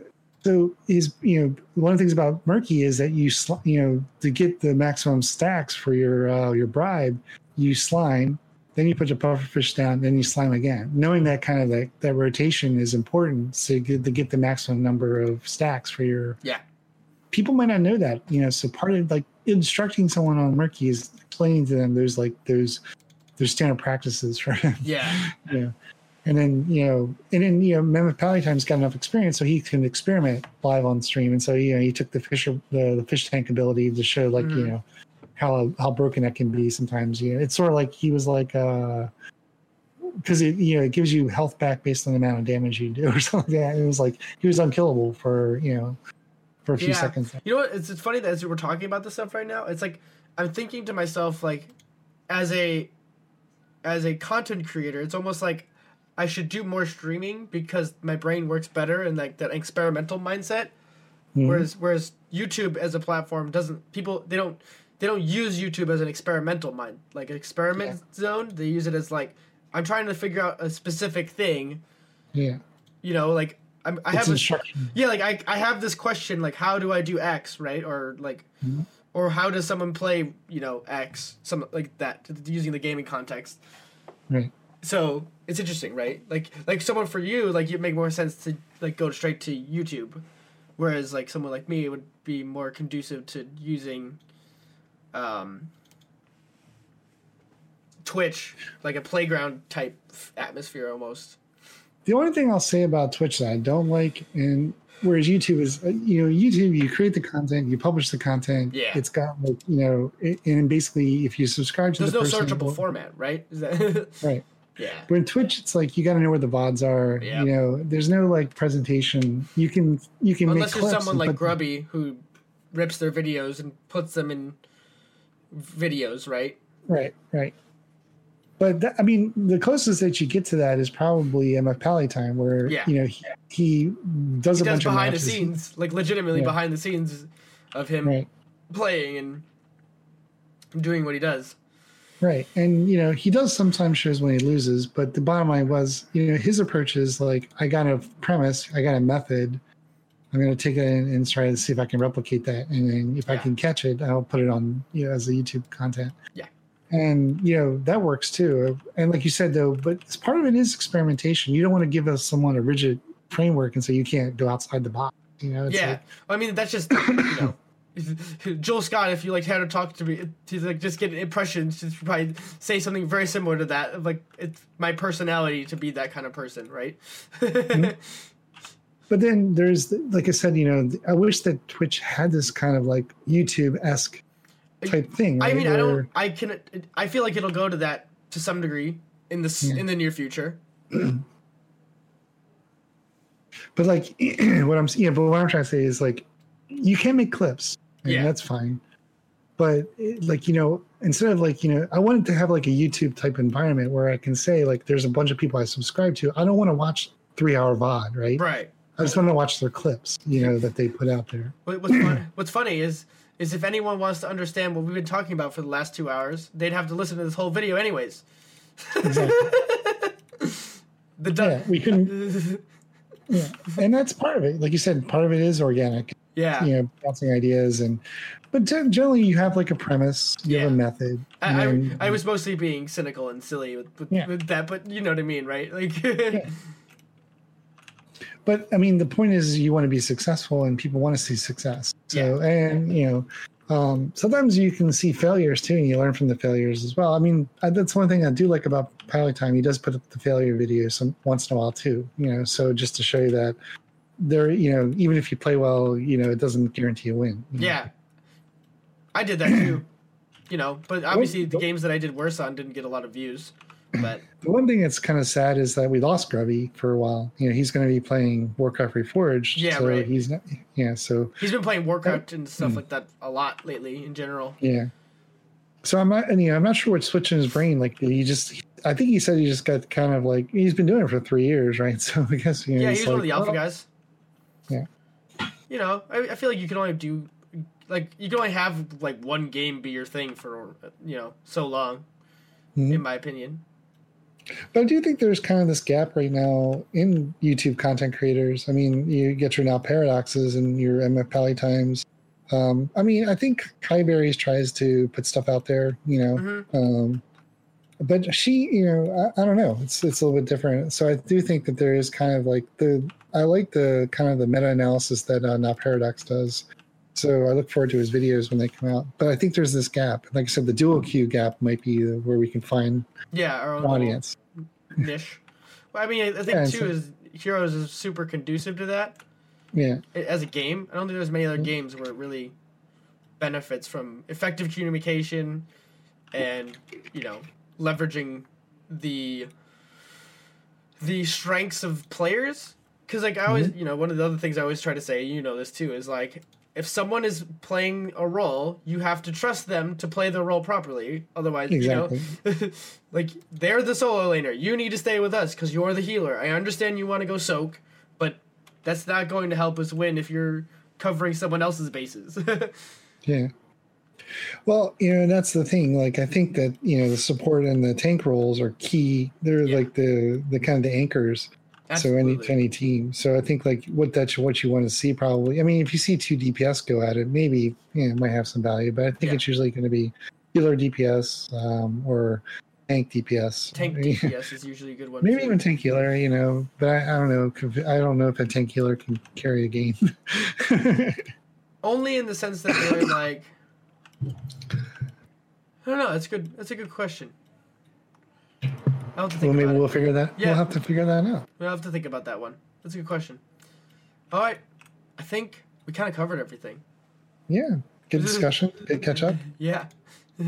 so is you know one of the things about Murky is that you sl- you know to get the maximum stacks for your uh, your bribe, you slime, then you put your pufferfish down, then you slime again. Knowing that kind of like that rotation is important to get, to get the maximum number of stacks for your. Yeah. People might not know that, you know. So part of like instructing someone on Murky is explaining to them there's like there's there's standard practices for yeah. you know, and then you know, and then you know, Mammoth Palatine has got enough experience so he can experiment live on stream, and so you know, he took the fisher the, the fish tank ability to show like Mhm. you know how how broken that can be sometimes. You know, it's sort of like he was like uh because it you know it gives you health back based on the amount of damage you do or something like that. It was like he was unkillable for you know for a few Yeah. seconds. You know what? It's, it's funny that as we're talking about this stuff right now, it's like I'm thinking to myself like, as a, as a content creator, it's almost like I should do more streaming because my brain works better and like that experimental mindset. Mhm. Whereas whereas YouTube as a platform doesn't people they don't they don't use YouTube as an experimental mind like an experiment zone. They use it as like I'm trying to figure out a specific thing. yeah, You know, like I'm, I it's have a, yeah, like I, I have this question, like how do I do X, right? Or like, Mhm. or how does someone play, you know, X, some like that, using the gaming context. Right. So it's interesting, right? Like, like someone for you, like it make more sense to like go straight to YouTube, whereas like someone like me it would be more conducive to using, um, Twitch, like a playground type atmosphere almost. The only thing I'll say about Twitch that I don't like, and whereas YouTube is, uh, you know, YouTube, you create the content, you publish the content. Yeah. It's got like, you know, it, and basically, if you subscribe to There's the no person, searchable format, right? Is that right? Yeah. But in Twitch, it's like you got to know where the vods are. Yep. You know, there's no like presentation. You can you can Unless make clips someone like Grubby who rips their videos and puts them in videos, right? Right, right. But that, I mean, the closest that you get to that is probably MF time where Yeah. you know he, he does He a does bunch of behind the scenes, like legitimately Yeah. behind the scenes of him Right. playing and doing what he does. Right. And, you know, he does sometimes shows when he loses, but the bottom line was, you know, his approach is like, I got a premise, I got a method. I'm going to take it in and try to see if I can replicate that. And then if I can catch it, I'll put it on, you know, as a YouTube content. Yeah. And, you know, that works too. And like you said, though, but it's- part of it is experimentation. You don't want to give us someone a rigid framework and say you can't go outside the box. You know, it's yeah, like, I mean that's just you know. Joel Scott, if you like had to talk to me, to like just get an impression, just probably say something very similar to that. of, Like it's my personality to be that kind of person, right? Mm-hmm. but then there's, like I said, you know, I wish that Twitch had this kind of like YouTube esque type thing. I right, mean, I don't. I can. I feel like it'll go to that to some degree in the Yeah. in the near future. But like what I'm yeah, but what I'm trying to say is like you can make clips, and Yeah. that's fine. But it, like you know, instead of like you know, I wanted to have like a YouTube type environment where I can say like, there's a bunch of people I subscribe to. I don't want to watch three hour VOD, right? Right. I just want to watch their clips, you know, that they put out there. What's funny, what's funny is is if anyone wants to understand what we've been talking about for the last two hours, they'd have to listen to this whole video anyways. Exactly. The yeah, we couldn't. Yeah, and that's part of it. Like you said, part of it is organic. Yeah. You know, bouncing ideas and. But generally, you have like a premise, you have a method. I, then- I, I was mostly being cynical and silly with, with, Yeah. with that, but you know what I mean, right? Like, but I mean, the point is, you want to be successful, and people want to see success. So, and you know, um, sometimes you can see failures too, and you learn from the failures as well. I mean, I, that's one thing I do like about Pally Time. He does put up the failure videos some once in a while too. You know, so just to show you that there, you know, even if you play well, you know, it doesn't guarantee a win. you know. yeah, I did that too. You know, but obviously the games that I did worse on didn't get a lot of views. But The one thing that's kind of sad is that we lost Grubby for a while. You know, he's going to be playing Warcraft Reforged. Yeah, so right. He's not. Yeah, so he's been playing Warcraft and stuff Hmm. like that a lot lately in general. yeah. So I'm not. You know, I'm not sure what's switching his brain. Like he just. I think he said he just got kind of like he's been doing it for three years, right? So I guess you know. Yeah, he's he's one of the alpha "Oh, guys. Yeah. You know, I, I feel like you can only do, like, you can only have like one game be your thing for you know so long, Mhm. in my opinion. But I do think there's kind of this gap right now in YouTube content creators. I mean, you get your now paradoxes and your MF Pally times. Um, I mean, I think Kai Highberries tries to put stuff out there, you know, hmm um, but she, you know, I, I don't know. It's it's a little bit different. So I do think that there is kind of like the I like the kind of the meta analysis that uh, Now Paradox does. So I look forward to his videos when they come out. But I think there's this gap. Like I said, the dual Q gap might be where we can find Yeah, our own audience. niche. Well, I mean, I think Yeah, too so- is Heroes is super conducive to that Yeah. as a game. I don't think there's many Mm-hmm. other games where it really benefits from effective communication and you know leveraging the the strengths of players because like i always Mm-hmm. you know one of the other things i always try to say you know this too is like if someone is playing a role you have to trust them to play the role properly otherwise Exactly. you know like they're the solo laner you need to stay with us because you're the healer i understand you want to go soak but that's not going to help us win if you're covering someone else's bases Yeah. Well, you know, that's the thing. Like, I think that you know the support and the tank roles are key. They're Yeah. like the the kind of the anchors. So any any team. So I think like what that's what you want to see probably. I mean, if you see two DPS go at it, maybe yeah, it might have some value. But I think Yeah. it's usually going to be healer DPS um, or tank DPS. tank dps is usually a good one Maybe too. even tank healer, you know, but I, I don't know. I don't know if a tank healer can carry a game. Only in the sense that they're like. I don't know. That's good. That's a good question. I'll have to think well, maybe we'll it. figure that. Yeah. We'll have to figure that out. We'll have to think about that one. That's a good question. All right, I think we kind of covered everything. Yeah, good discussion. Good catch up. Yeah.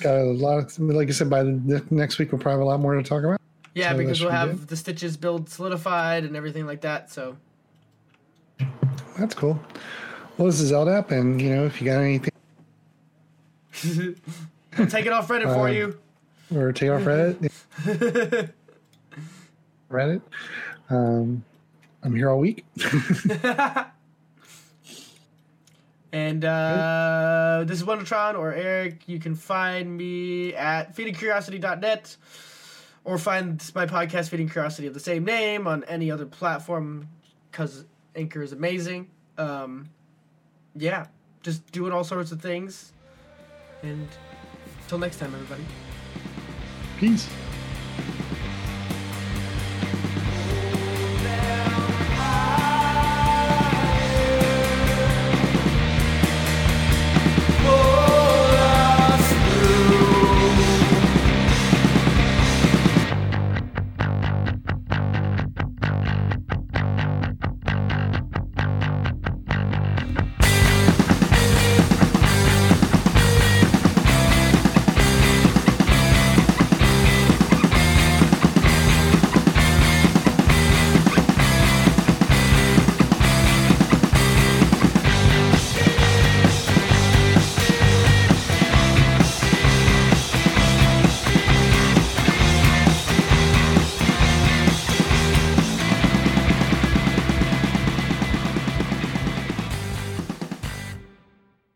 Got a lot of, like I said, by the next week we'll probably have a lot more to talk about. yeah, So because we'll be have good. the stitches build solidified and everything like that. So That's cool. Well, this is LDAP, and you know, if you got anything I'll take it off Reddit for Uh, you. or take off Reddit, Reddit, um, I'm here all week. And uh, this is Wondertron or Eric. You can find me at feedingcuriosity.net or find my podcast, Feeding Curiosity, of the same name on any other platform because Anchor is amazing. Um, yeah, just doing all sorts of things. And until next time, everybody. Peace.